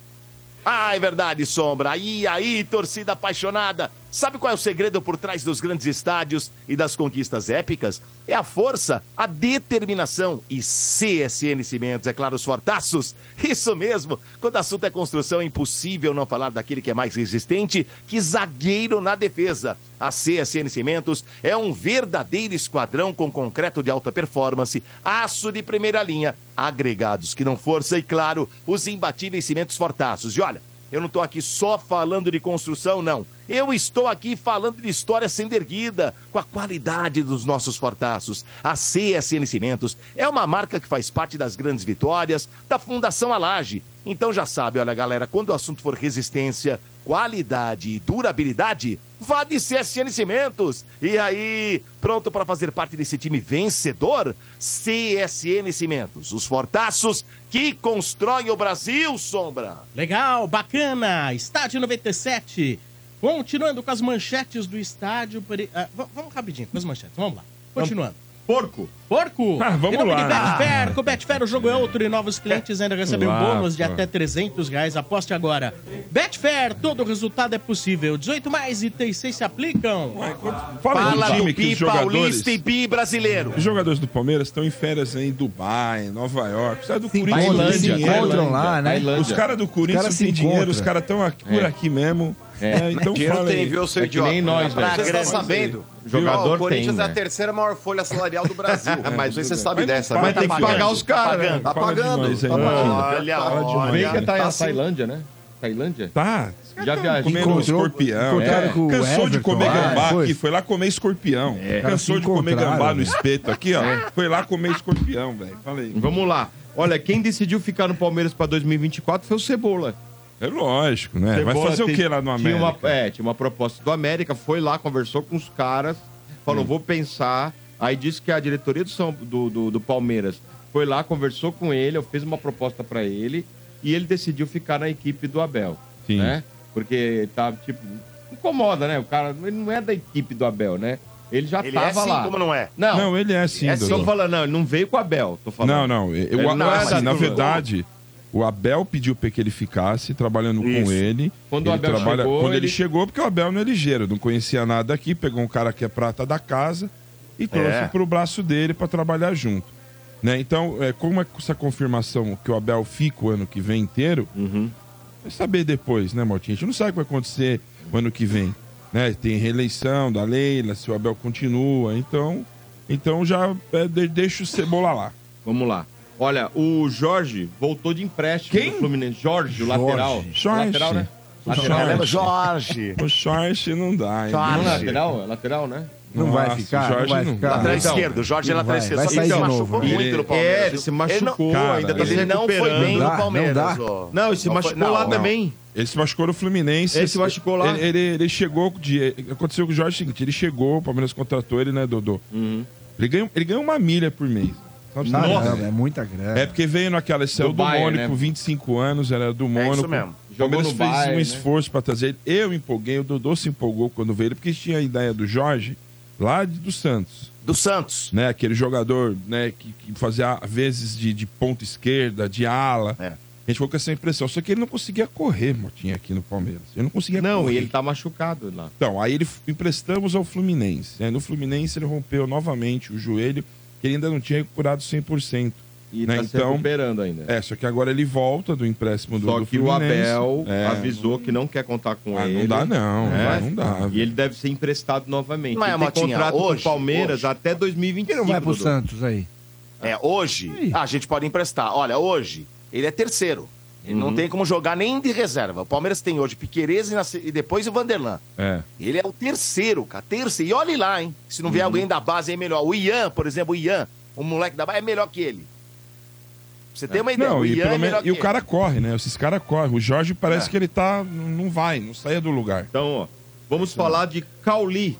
Ah, é verdade, Sombra. E aí, torcida apaixonada. Sabe qual é o segredo por trás dos grandes estádios e das conquistas épicas? É a força, a determinação e CSN Cimentos, é claro, os fortaços. Isso mesmo. Quando o assunto é construção, é impossível não falar daquele que é mais resistente que zagueiro na defesa. A CSN Cimentos é um verdadeiro esquadrão com concreto de alta performance, aço de primeira linha, agregados que não força e, claro, os imbatíveis cimentos fortaços. E olha, eu não estou aqui só falando de construção, não. Eu estou aqui falando de história sendo erguida, com a qualidade dos nossos fortaços. A CSN Cimentos é uma marca que faz parte das grandes vitórias da Fundação Alage. Então já sabe, olha galera, quando o assunto for resistência, qualidade e durabilidade, vá de CSN Cimentos. E aí, pronto para fazer parte desse time vencedor? CSN Cimentos, os fortaços que constroem o Brasil, Sombra. Legal, bacana. Estádio 97. Continuando com as manchetes do estádio. v- vamos rapidinho com as manchetes. Vamos lá. Continuando. Porco. Porco! Ah, vamos em nome lá. de Betfair, com o Betfair o jogo é outro e novos clientes ainda recebem um bônus de até 300 reais. Aposte agora. Betfair, todo resultado é possível. 18 mais itens 6 se aplicam. Fala, Fala do do time que Pi os jogadores... Paulista e Pi brasileiro. Os jogadores do Palmeiras estão em férias em Dubai, em Nova York. Precisa do Se Corinthians se encontram lá, né? Os caras do Corinthians Os caras têm dinheiro, os caras estão aqui, por aqui mesmo. É. então Dinheiro fala tem, aí. viu, seu É que idiota? nem nós, Pra velho. Você tá sabendo? Jogador Ó, O Corinthians tem, é a né? terceira maior folha salarial do Brasil. Mas sei se você sabe Mas dessa. Mas Mas tem que pagar os caras, né? Tá pagando. Tá pagando. Olha, Fala demais. Vem olha. que tá Tá na sim. Tailândia, né? Tailândia? Tá. Já viajou. Comendo Encontrou- escorpião. É. Cansou de comer gambá aqui, foi lá comer escorpião. Caras Cansou de comer gambá no velho. espeto aqui, ó. Foi lá comer escorpião, velho. Falei. Vamos lá. Olha, quem decidiu ficar no Palmeiras pra 2024 foi o Cebola. É lógico, né? Vai fazer o tem- que lá no Tinha América? uma, é, tinha uma proposta do América, foi lá, conversou com os caras, Hum. falou, vou pensar. Aí disse que a diretoria do, São, do, do, do Palmeiras foi lá, conversou com ele, eu fiz uma proposta pra ele e ele decidiu ficar na equipe do Abel. Sim. Né? Porque tá, tipo, incomoda, né? O cara ele não é da equipe do Abel, né? Ele já Ele tava é sim, lá. como não é? Não, Não, ele é sim, É doutor. tô falando, não, ele não veio com o Abel, tô falando. Não, não. Eu, não é assim, na verdade, o Abel pediu para que ele ficasse trabalhando Isso. com ele. Quando o ele Abel chegou, Quando ele... ele- chegou, porque o Abel não é ligeiro, não conhecia nada aqui, pegou um cara que é prata da casa e trouxe É. pro braço dele para trabalhar junto. Né? Então, é, como é essa confirmação que o Abel fica o ano que vem inteiro, Uhum. vai saber depois, né, Mortinho? A gente não sabe o que vai acontecer o ano que vem. Né? Tem reeleição da Leila, se o Abel continua. Então, então já é, de- deixa o Cebola lá. Vamos lá. Olha, o Jorge voltou de empréstimo Quem? do Fluminense. Jorge, o Jorge. lateral. Jorge. Lateral, né? O Lateral, Jorge. né? Jorge. O Schorch não dá, hein? Não, Jorge. lateral, é lateral, né? Não vai Nossa, ficar, o não Jorge vai não ficar. dá. Lateral Então, esquerdo, Jorge é lateral vai- esquerdo. vai Só que sair ele se machucou novo, muito Ele- no Palmeiras. É, ele se Ele machucou, Cara, ainda tá não, ele não foi recuperando. bem Não no dá, Palmeiras. não dá. ó. Não, ele se Não foi- machucou não, lá não. também. Ele se machucou no Fluminense. Ele se machucou lá. Ele, ele, ele chegou de. Aconteceu com o Jorge é o seguinte: ele chegou, o Palmeiras contratou ele, né, Dodô? Uhum. Ele, ganhou, ele ganhou uma milha por mês. Caramba, ideia. é muita grana. É porque veio naquela. Ele saiu do, Bayern, Mônaco, né? 25 anos, era do É Mônaco. isso mesmo. O Palmeiras no fez Bayern, um né? esforço pra trazer ele. Eu me empolguei, o Dodô se empolgou quando veio ele, porque tinha a ideia do Jorge lá de- do Santos. Do Santos. né? Aquele jogador, né, que, que fazia vezes de, de ponta esquerda, de ala. É. A gente ficou com essa impressão. Só que ele não conseguia correr, Motinha, aqui no Palmeiras. Ele não conseguia Não, correr. e ele tá machucado lá. Então, aí ele emprestamos ao Fluminense. Né? No Fluminense ele rompeu novamente o joelho, que ele ainda não tinha curado 100%. E Né, tá se então- recuperando ainda. É, só que agora ele volta do empréstimo do, Só do que o. Abel É. avisou que não quer contar com Ah, ele. não dá não, É. vai, não dá. E ele deve ser emprestado novamente. Mas, ele tem Motinha, contrato hoje- com o Palmeiras hoje- até 2025. Por que não vai pro. Santos aí? É, hoje, Ih. a gente pode emprestar. Olha, hoje, ele é terceiro. Ele não tem como jogar nem de reserva. O Palmeiras tem hoje Piquerez e, nasce- e depois o Vanderlan. É. Ele é o terceiro, cara. Terceiro. E olhe lá, hein? Se não vier alguém da base, é melhor. O Ian, por exemplo, o Ian, o moleque da base, é melhor que ele. Você ter uma ideia, Não, o e, Ian pelo é menos- melhor e o cara corre, né? Esses caras correm. O Jorge parece É. que ele tá. Não vai, não saia do lugar. Então, ó, vamos falar de Cauli,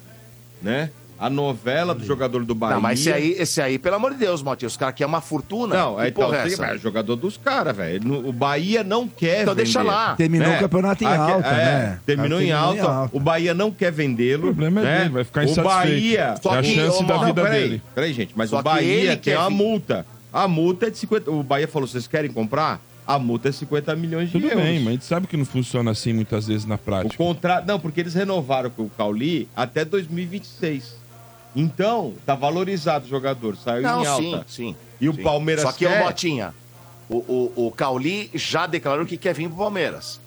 né? A novela do jogador do Bahia. Não, mas esse aí, esse aí, pelo amor de Deus, Matheus, os caras querem uma fortuna. Não, Que aí tá, porra é o essa? é jogador dos caras, velho. O Bahia não quer Então deixa vender. lá. Terminou É. o campeonato em Aqui- alta, é, né? Terminou, Terminou em, alta. O Bahia não quer vendê-lo. O problema é né? dele, vai ficar O insatisfeito. Bahia. É a Só que, chance ô, da Mauro, vida peraí, dele. peraí, gente, mas Só o Bahia tem quer uma vir. multa. A multa é de 50. O Bahia falou: vocês querem comprar? A multa é 50 milhões de Tudo euros. bem, mas a gente sabe que não funciona assim muitas vezes na O prática. contrato. Não, porque eles renovaram com o Cauli até 2026. Então, tá valorizado o jogador, saiu Não, em alta. sim, sim. E o sim. Palmeiras Só que quer? o Botinha, o, o, o Cauli já declarou que quer vir pro Palmeiras.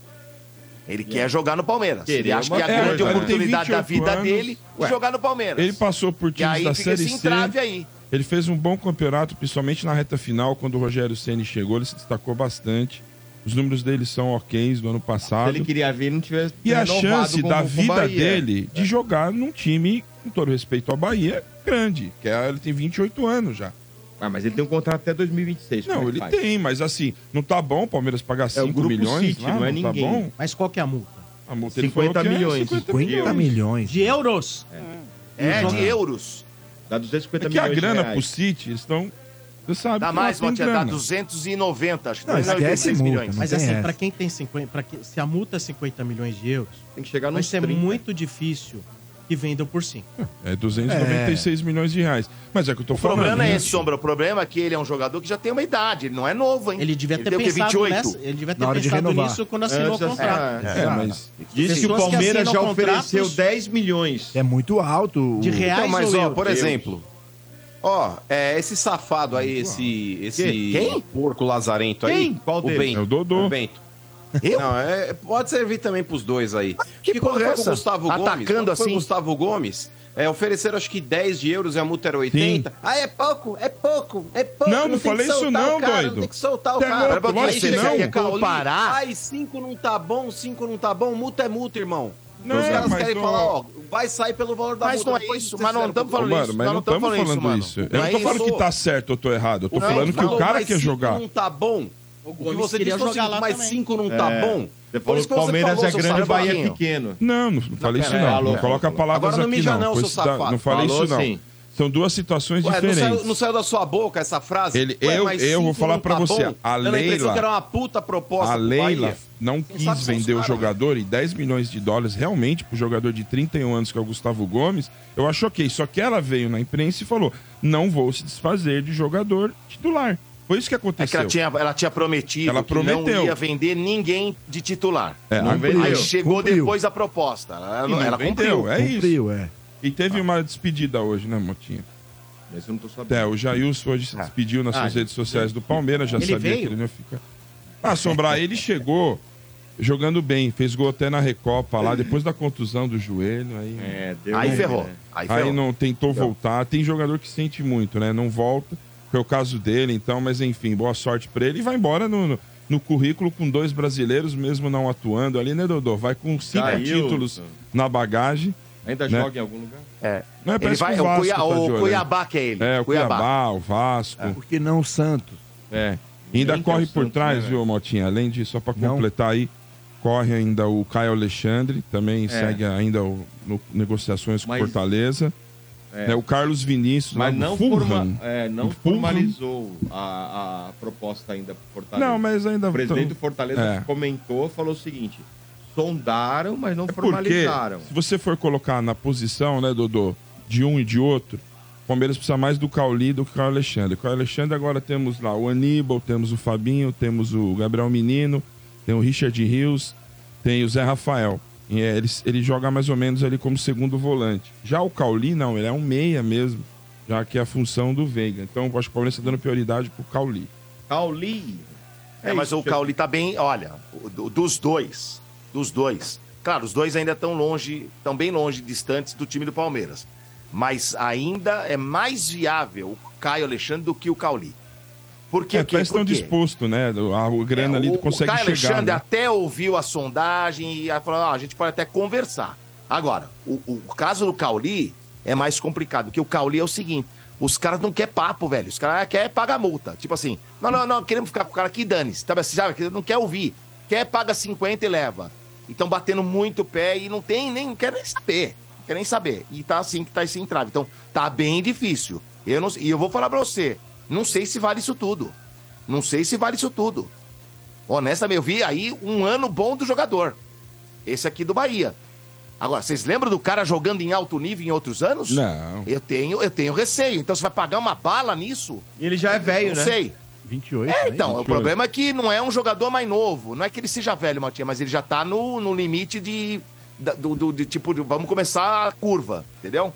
Ele quer jogar no Palmeiras. Querer Ele acha que é a grande né? oportunidade da vida 28 dele Ué. jogar no Palmeiras. Ele passou por E times aí da Série C. aí. Ele fez um bom campeonato, principalmente na reta final, quando o Rogério Ceni chegou, ele se destacou bastante. Os números dele são ok do ano Se passado. ele queria vir, não tivesse E a chance com- da vida Bahia. dele de jogar num time, com todo respeito ao Bahia, é grande. Que é, ele tem 28 anos já. Ah, mas ele tem um contrato até 2026. como Não, é que ele faz? tem, mas assim, não tá bom o Palmeiras pagar 5 Grupo milhões City, lá, não é tá ninguém. bom? Mas qual que é a multa? A multa ele 50 falou que é milhões. 50 milhões. De euros. É, de euros. Dá 250 É que a milhões de grana reais. pro City, eles estão... Você sabe Dá que mais, dá grana. 290, acho que Não, esquece 296 multa, milhões. Não Mas assim, pra quem tem 50. Pra que, se a multa é 50 milhões de euros, Tem que chegar vai nos ser 30. muito difícil que vendam por 5. É 296 milhões de reais. Mas é que eu tô O falando. problema é esse, Sombra. O problema é que ele é um jogador que já tem uma idade. Ele não é novo, hein? Ele devia ter o quê? pensado 28? nessa, ele devia ter pensado nisso quando assinou Antes, o contrato. é, É, mas... Disse que o Palmeiras já ofereceu 10 milhões. É muito alto. o- De reais Então, mas, ou ó, por exemplo, ó, é, esse safado aí, esse, esse Quem? porco lazarento Quem? aí. Qual o deles? Bento. É o Dodô. O Bento. Eu? Não, é, pode servir também pros dois aí. que Porque quando porra é foi com essa? o Gustavo Gomes, Atacando foi assim? o Gustavo Gomes, é, ofereceram acho que 10 de euros e a multa era 80. Ah, é pouco, é pouco, é pouco. Não, não tem falei que isso não, o cara, doido. Tem que soltar o Tá cara. lógico Aí que chega não. é Cauli, Comparar? Ai, 5 não tá bom, 5 não tá bom, multa é multa, irmão. Não, Os caras mas querem não- falar, ó, vai sair pelo valor da Mas multa. não é isso, você mas não estamos falando Mano, isso, mas não não estamos falando, falando isso, isso. mano. Eu não tô Não é falando que tá certo ou tô errado. Eu tô Não, falando que não, o cara mas quer cinco jogar. não tá bom. O O que você queria jogar lá mas também. 5 não tá É. bom. Você Por falou isso que o Palmeiras falou, é grande, o Bahia é pequeno. Não, não falei isso pera aí, não. Não coloca palavras Agora não aqui não. não. Não falei Falou isso não. sim. São duas situações Ué, não diferentes. saiu, não saiu da sua boca essa frase? Ele- Ué, eu- eu vou cinco falar não pra tá você, bom? a Leila- que era uma puta proposta A Leila Bahia. não quis vender o caras, jogador e 10 milhões de dólares realmente pro jogador de 31 anos, que é o Gustavo Gomes. Eu acho ok. Só que ela veio na imprensa e falou: não vou se desfazer de jogador titular. Foi isso que É que aconteceu. ela tinha, ela tinha prometido Ela que prometeu. não ia vender ninguém de titular. É, Não aí-. Aí chegou Cumpriu. depois a proposta. Ela, não ela vendeu, cumpriu. é isso. Cumpriu, é. E teve uma despedida hoje, né, Motinha? Esse eu não tô sabendo. É, o Jailson hoje se despediu nas suas Ah, redes sociais do Palmeiras, já Ele sabia veio? que ele não ia ficar. Ah, Sombrar, ele chegou jogando bem, fez gol até na Recopa lá, depois da contusão do joelho, aí, É, deu Aí um- ferrou. né? Aí aí ferrou. não tentou voltar. Tem jogador que sente muito, né? Não volta, foi o caso dele, então, mas enfim, boa sorte pra ele e vai embora no, no, no currículo com dois brasileiros, mesmo não atuando ali, né, Dodô? Vai com cinco Jailson. títulos na bagagem. Ainda né? joga em algum lugar? É. Não, é, Ele vai, o, Vasco Cuiá- tá de o. Cuiabá que é ele. É, o Cuiabá, o Vasco. Por que não o Santos? É. Ainda é corre o por Santos, trás, né, viu, Motinha? Além disso, só pra Não. completar aí, corre ainda o Caio Alexandre, também É. segue ainda o, no- negociações com Mas- Fortaleza. É. Né, o Carlos Vinícius, Mas não, forma, é, não O formalizou a, a proposta ainda pro Fortaleza. Não, mas ainda... O presidente do Fortaleza É. comentou, falou o seguinte: sondaram, mas não É porque, formalizaram. se você for colocar na posição, né, Dodô, de um e de outro, o Palmeiras precisa mais do Cauli do que do Caio Alexandre. O Caio Alexandre agora temos lá o Aníbal, temos o Fabinho, temos o Gabriel Menino, tem o Richard Rios, tem o Zé Rafael. É, ele, ele joga mais ou menos ali como segundo volante. Já o Cauli, não, ele é um meia mesmo, já que é a função do Veiga. Então, eu acho que o Palmeiras está dando prioridade pro Cauli. Cauli. É, mas o Cauli tá bem, olha, o- do- dos dois, dos dois. Claro, os dois ainda estão longe, estão bem longe, distantes do time do Palmeiras. Mas ainda é mais viável o Caio Alexandre do que o Cauli. Por quê? É, parece estão dispostos, né? A, grana É, ali o, consegue o Caio chegar. Alexandre né? até ouviu a sondagem e falou: ah, a gente pode até conversar. Agora, o, o caso do Cauli é mais complicado, porque o Cauli é o seguinte: os caras não querem papo, velho. Os caras querem pagar multa. Tipo assim, não, não, não, queremos ficar com o cara aqui, dane-se. Sabe assim, sabe? Não quer ouvir. Quer, paga 50 e leva. E estão batendo muito o pé e não tem nem, não quer nem saber. Não quer nem saber. E tá assim que tá esse entrave. Então, tá bem difícil. Eu não, e eu vou falar pra você: não sei se vale isso tudo. Não sei se vale isso tudo. Honestamente, eu vi aí um ano bom do jogador. Esse aqui do Bahia. Agora, vocês lembram do cara jogando em alto nível em outros anos? Não. Eu tenho, eu tenho receio. Então você vai pagar uma bala nisso? Ele já é velho, Não né? sei. 28, É, né? então, o 28. problema é que não é um jogador mais novo. Não é que ele seja velho, Matinha, mas ele já tá no, no limite de, da- do, do- de tipo, de- vamos começar a curva, entendeu?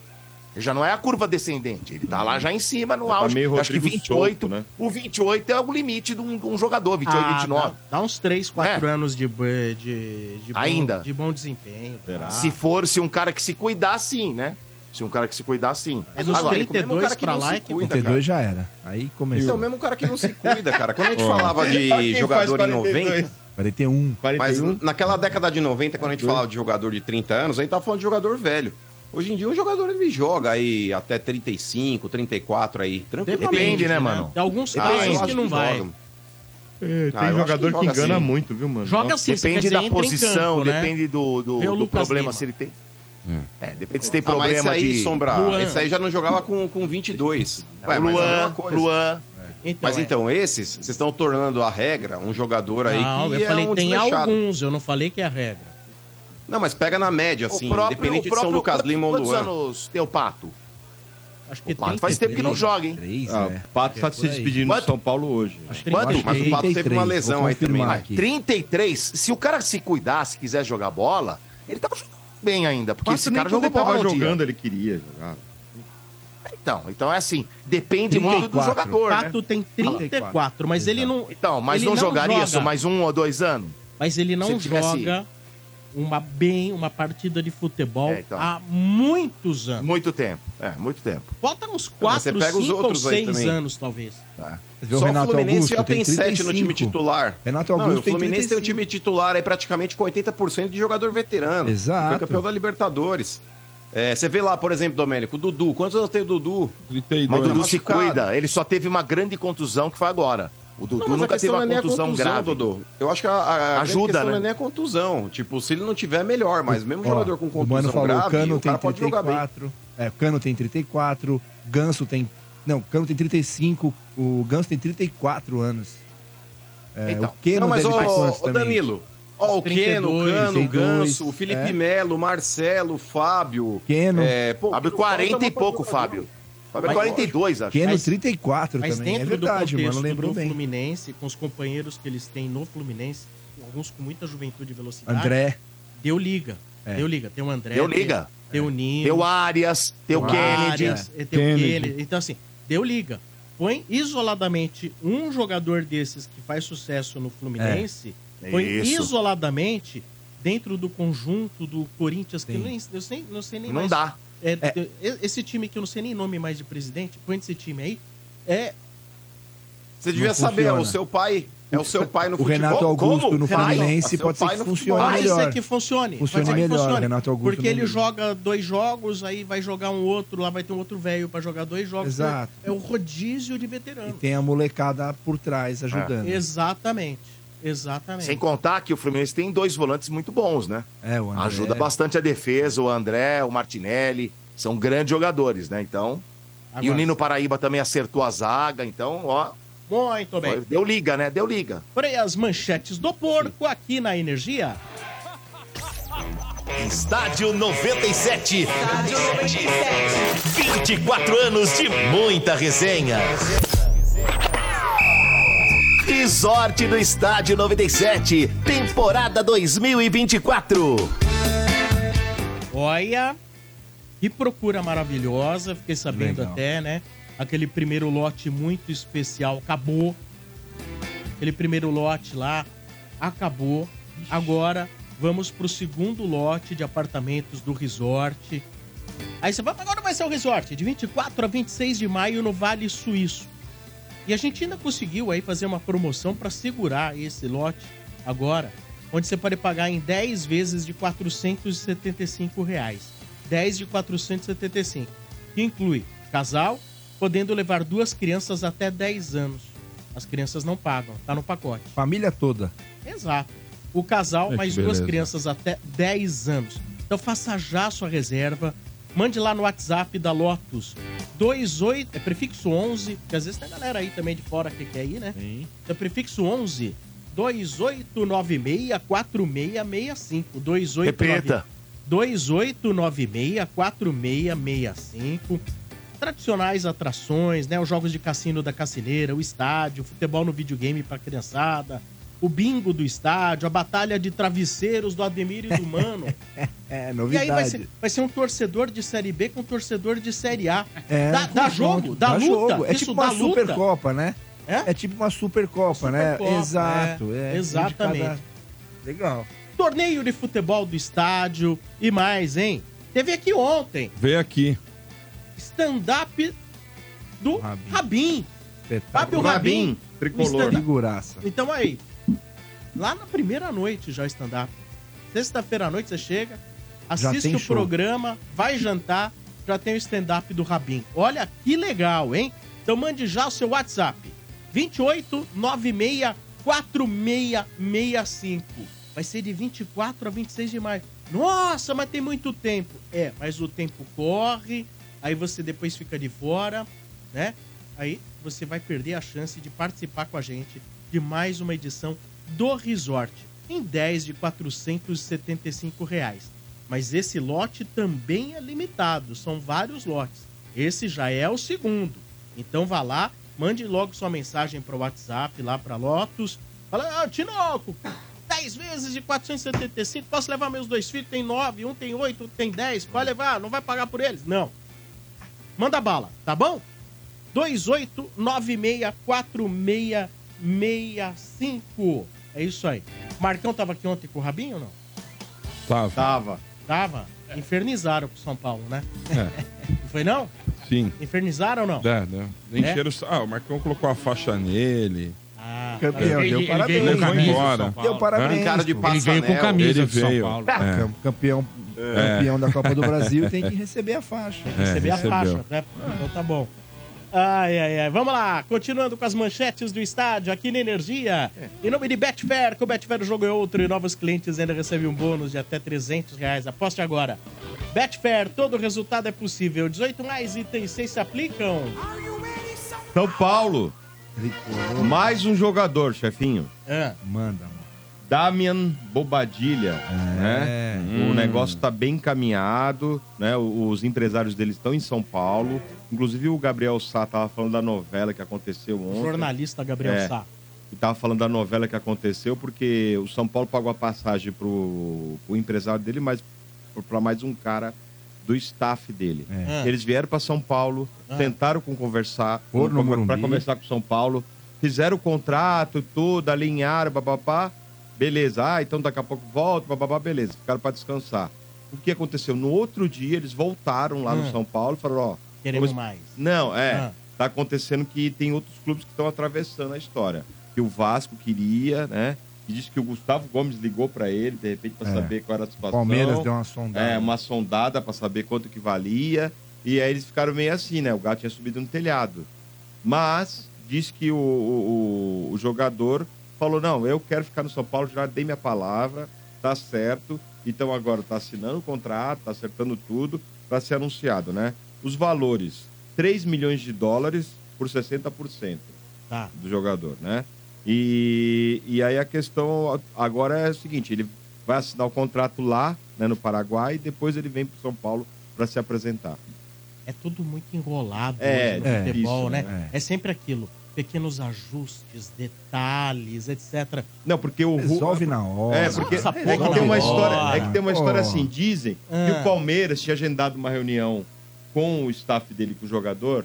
Ele já não é a curva descendente, ele tá lá já em cima no Tá auge. meio Acho que Rodrigo 28, Solto, né? o 28 é o limite de um, de um jogador, 28, Ah, 29. dá, dá uns 3, 4 É. anos de, de, de, bom, Ainda. de bom desempenho. Será? Se for, se um cara que se cuidar, sim, né? Se um cara que se cuidar, sim. É dos Agora, 32 pra lá é que cuida, 32 já era. Aí Esse é começou. o mesmo cara que não se cuida, cara. Quando a gente falava de jogador em 90, 41. mas 41? naquela década de 90, quando a gente falava de jogador de 30 anos, a gente tava falando de jogador velho. Hoje em dia, o jogador ele joga aí até 35, 34 aí, tranquilamente. Depende, né, mano? Tem alguns Ah, casos acho que não vai. joga. É, tem Ah, jogador que que, engana sim. muito, viu, mano? Joga Nossa. sim, você quer Depende dizer, da posição, campo, né? depende do, do, do problema, Lima. se ele tem. É, depende se tem Ah, mas esse problema aí, de. Sombra, Luan. esse aí já não jogava com, com 22. Ué, mas é Luan. Luan. Então, Mas é. então, esses, vocês estão tornando a regra um jogador aí Não, que eu é falei um tem alguns, eu não falei que é a regra. Não, mas pega na média, assim, independente de São Lucas quantos- Lima ou Quantos Luan. anos tem o Pato? Acho que O Pato faz tempo que não joga, hein? 3, Ah, né? o Pato tá É se despedindo do Quanto? São Paulo hoje. Acho que Quanto? Mas o Pato teve 33, uma lesão aí também, né? aqui. 33. Se o cara se cuidar, se quiser jogar bola, ele tava jogando bem ainda. Porque Pato esse cara jogou ele tava bola um dia. jogando, ele queria jogar. Então, então é assim, depende muito do 34. jogador, né? Pato tem 34, mas ele não. Então, mas ele não, jogaria joga. isso mais um ou dois anos? Mas ele não tivesse- joga uma bem uma partida de futebol É, então. há muitos anos. Muito tempo. É, muito tempo. Falta uns mas você 4, pega os 5 ou outros aí 6 também. anos, talvez. O Só Renato o Fluminense Augusto, já tem 7 no time 35. titular. Renato Não, Augusto o tem Fluminense tem um 35. time titular aí praticamente com 80% de jogador veterano. Exato. Foi campeão da Libertadores. É, você vê lá, por exemplo, Domênico, o Dudu. Quantos anos tem o Dudu? 32. Mas o Dudu Tá se cuida. Ele só teve uma grande contusão que foi agora. O Dudu Não, nunca teve uma é contusão, contusão, grave. Dudu. Eu acho que a, a Ajuda, questão né? não é nem a contusão. Tipo, se ele não tiver, melhor. Mas mesmo Ó, jogador com o Mano contusão falou, grave, o Cano o cara tem pode jogar bem. 34. É, Cano tem 34, Ganso tem. Não, Cano tem 35, o Ganso tem 34 anos. É, Então, o Keno não, mas deve também? Danilo, ó, o Keno, o 32, Cano, o 32, Ganso, o Felipe é. Melo, o Marcelo, o Fábio. Keno. É, pô, Fábio, não falta 40 e pouco. Fábio. Fábio é Mas- 42, acho. Keno Mas- 34 Mas também. É dentro verdade, do mano. Lembrou do bem. Fluminense, com os companheiros que eles têm no Fluminense, alguns com muita juventude e velocidade, André. deu liga. É. Deu liga. Tem o André. Deu tem- liga. Tem o Nino. Tem o Arias, tem o o Kennedy. Arias, Tem o Kennedy. Kennedy. Então, assim, deu liga. Põe isoladamente um jogador desses que faz sucesso no Fluminense, põe Isso. isoladamente dentro do conjunto do Corinthians, que Sim. eu nem, eu sei, não sei nem Não mais. dá. É, É. é, Esse time que eu não sei nem nome mais de presidente, põe esse time aí. É Você devia Não saber, é o funciona. seu pai. É o seu pai no O futebol. Renato Augusto Como? no? Fluminense pode ser pai que no funcione. Pode melhor. ser que funcione. Pode que melhor, funcione. Renato Augusto Porque ele joga dois jogos, aí vai jogar um outro, lá vai ter um outro velho pra jogar dois jogos. Exato. É o rodízio de E veterano. tem a molecada por trás ajudando. Exatamente. Exatamente. Sem contar que o Fluminense tem dois volantes muito bons, né? É, o André. Ajuda bastante a defesa, o André, o Martinelli. São grandes jogadores, né? Então. E Agora, o Nino Paraíba também acertou a zaga, então, ó. Muito bem. foi- deu liga, né? Deu liga. Porém, as manchetes do porco aqui na Energia. Estádio 97. Estádio 97. 24 anos de muita resenha. Resort do Estádio 97. Temporada 2024. Olha, que procura maravilhosa. Fiquei sabendo Legal. até, né? Aquele primeiro lote muito especial acabou. Aquele primeiro lote lá acabou. Agora vamos pro segundo lote de apartamentos do resort. Aí você vai, agora vai ser o resort, de 24 a 26 de maio no Vale Suíço. E a gente ainda conseguiu aí fazer uma promoção para segurar esse lote agora, onde você pode pagar em 10 vezes de 475 reais. 10 de 475, que inclui casal, podendo levar duas crianças até 10 anos. As crianças não pagam, tá no pacote. Família toda. Exato. O casal, que mais duas crianças até 10 anos. Então faça já a sua reserva. Mande lá no WhatsApp da Lotus 28, é prefixo 11, porque às vezes tem galera aí também de fora que quer ir, né? É prefixo 11 2896 4665 2896 Repita. 2896-4665. Tradicionais atrações, né? Os jogos de cassino da Cassineira, o estádio, o futebol no videogame pra criançada, o bingo do estádio, a batalha de travesseiros do Ademir e do Mano. É, e novidade. aí vai ser, vai ser um torcedor de Série B com um torcedor de Série A. É, dá, jogo, dá, luta. jogo. É Isso tipo uma luta. Supercopa, né? É? É tipo uma Supercopa, né? Supercopa, Exato. é. É, Exatamente. Cada- Legal. Torneio de futebol do estádio e mais, hein? Teve aqui ontem. Veio aqui. stand-up do Rabin. Rabin. Fábio. Rabin. Rabin, tricolor. Figuraça. Então aí, lá na primeira noite já o stand-up. Sexta-feira à noite você chega, assiste o show. programa, vai jantar, já tem o stand-up do Rabin. Olha que legal, hein? Então mande já o seu WhatsApp. 28 96 4665. Vai ser de 24 a 26 de maio. Nossa, mas tem muito tempo. É, mas o tempo corre, aí você depois fica de fora, né? Aí você vai perder a chance de participar com a gente de mais uma edição do Resort em 10 de 475 reais. Mas esse lote também é limitado, são vários lotes. Esse já é o segundo. Então vá lá, mande logo sua mensagem para o WhatsApp lá para Lotus. Fala, ah, Tinoco, 10 vezes de 475, posso levar meus dois filhos? Tem 9, um tem 8, outro tem 10. Pode levar, não vai pagar por eles? Não. Manda bala, tá bom? 28964665. É isso aí. Marcão tava aqui ontem com o Rabinho ou não? Tava. Tava. Tava. Infernizaram pro São Paulo, né? É, Não foi não? sim. Infernizaram ou não? É, né? Encheram o... Ah, o Marcão colocou a faixa nele. Ah, Campeão, Ele- deu ele parabéns. veio camisa do embora. Deu parabéns. Cara de. Ele veio com camisa Ele do São veio. Paulo. É. Cam- Campeão, campeão da Copa do Brasil tem que receber a faixa. receber a recebeu. faixa, né? Então tá bom. Ai, ai, ai. Vamos lá, continuando com as manchetes do estádio aqui na Energia. Em nome de Betfair, com o Betfair jogo é outro e novos clientes ainda recebem um bônus de até 300 reais. Aposte agora. Betfair, todo resultado é possível. 18 mais itens 6 se aplicam. São Paulo. Mais um jogador, chefinho. Ah, Manda, mano. Damian Bobadilha, né? O negócio tá bem encaminhado, né? Os empresários dele estão em São Paulo. Inclusive o Gabriel Sá tava falando da novela que aconteceu o ontem. jornalista Gabriel É. Sá. E tava falando da novela que aconteceu porque o São Paulo pagou a passagem pro, pro empresário dele, mas para mais um cara do staff dele. É. Eles vieram para São Paulo, Ah. tentaram com conversar, para conversar com São Paulo, fizeram o contrato, tudo, alinharam, bababá. Beleza, ah, então daqui a pouco volta, bababá, beleza. Ficaram para descansar. O que aconteceu? No outro dia, eles voltaram lá Ah. no São Paulo e falaram, ó, Queremos mais. não, é. Ah. Tá acontecendo que tem outros clubes que estão atravessando a história. Que o Vasco queria, né? E disse que o Gustavo Gomes ligou para ele, de repente, para É. saber qual era a situação. Palmeiras deu uma sondada. É, uma sondada para saber quanto que valia. E aí eles ficaram meio assim, né? O gato tinha subido no telhado. Mas disse que o, o- o jogador falou: não, eu quero ficar no São Paulo, já dei minha palavra, tá certo. Então agora tá assinando o contrato, tá acertando tudo para ser anunciado, né? Os valores: 3 milhões de dólares por 60% Tá. do jogador, né? E, e aí a questão agora é o seguinte: ele vai assinar o contrato lá, né, no Paraguai, e depois ele vem para São Paulo para se apresentar. É tudo muito enrolado É, hoje no é, futebol, isso, né? né? É. sempre aquilo. Pequenos ajustes, detalhes, etc. Não, porque o Resolve na hora. É, porque é que na tem uma história, é que tem uma história assim, dizem que Ah. o Palmeiras tinha agendado uma reunião com o staff dele, com o jogador,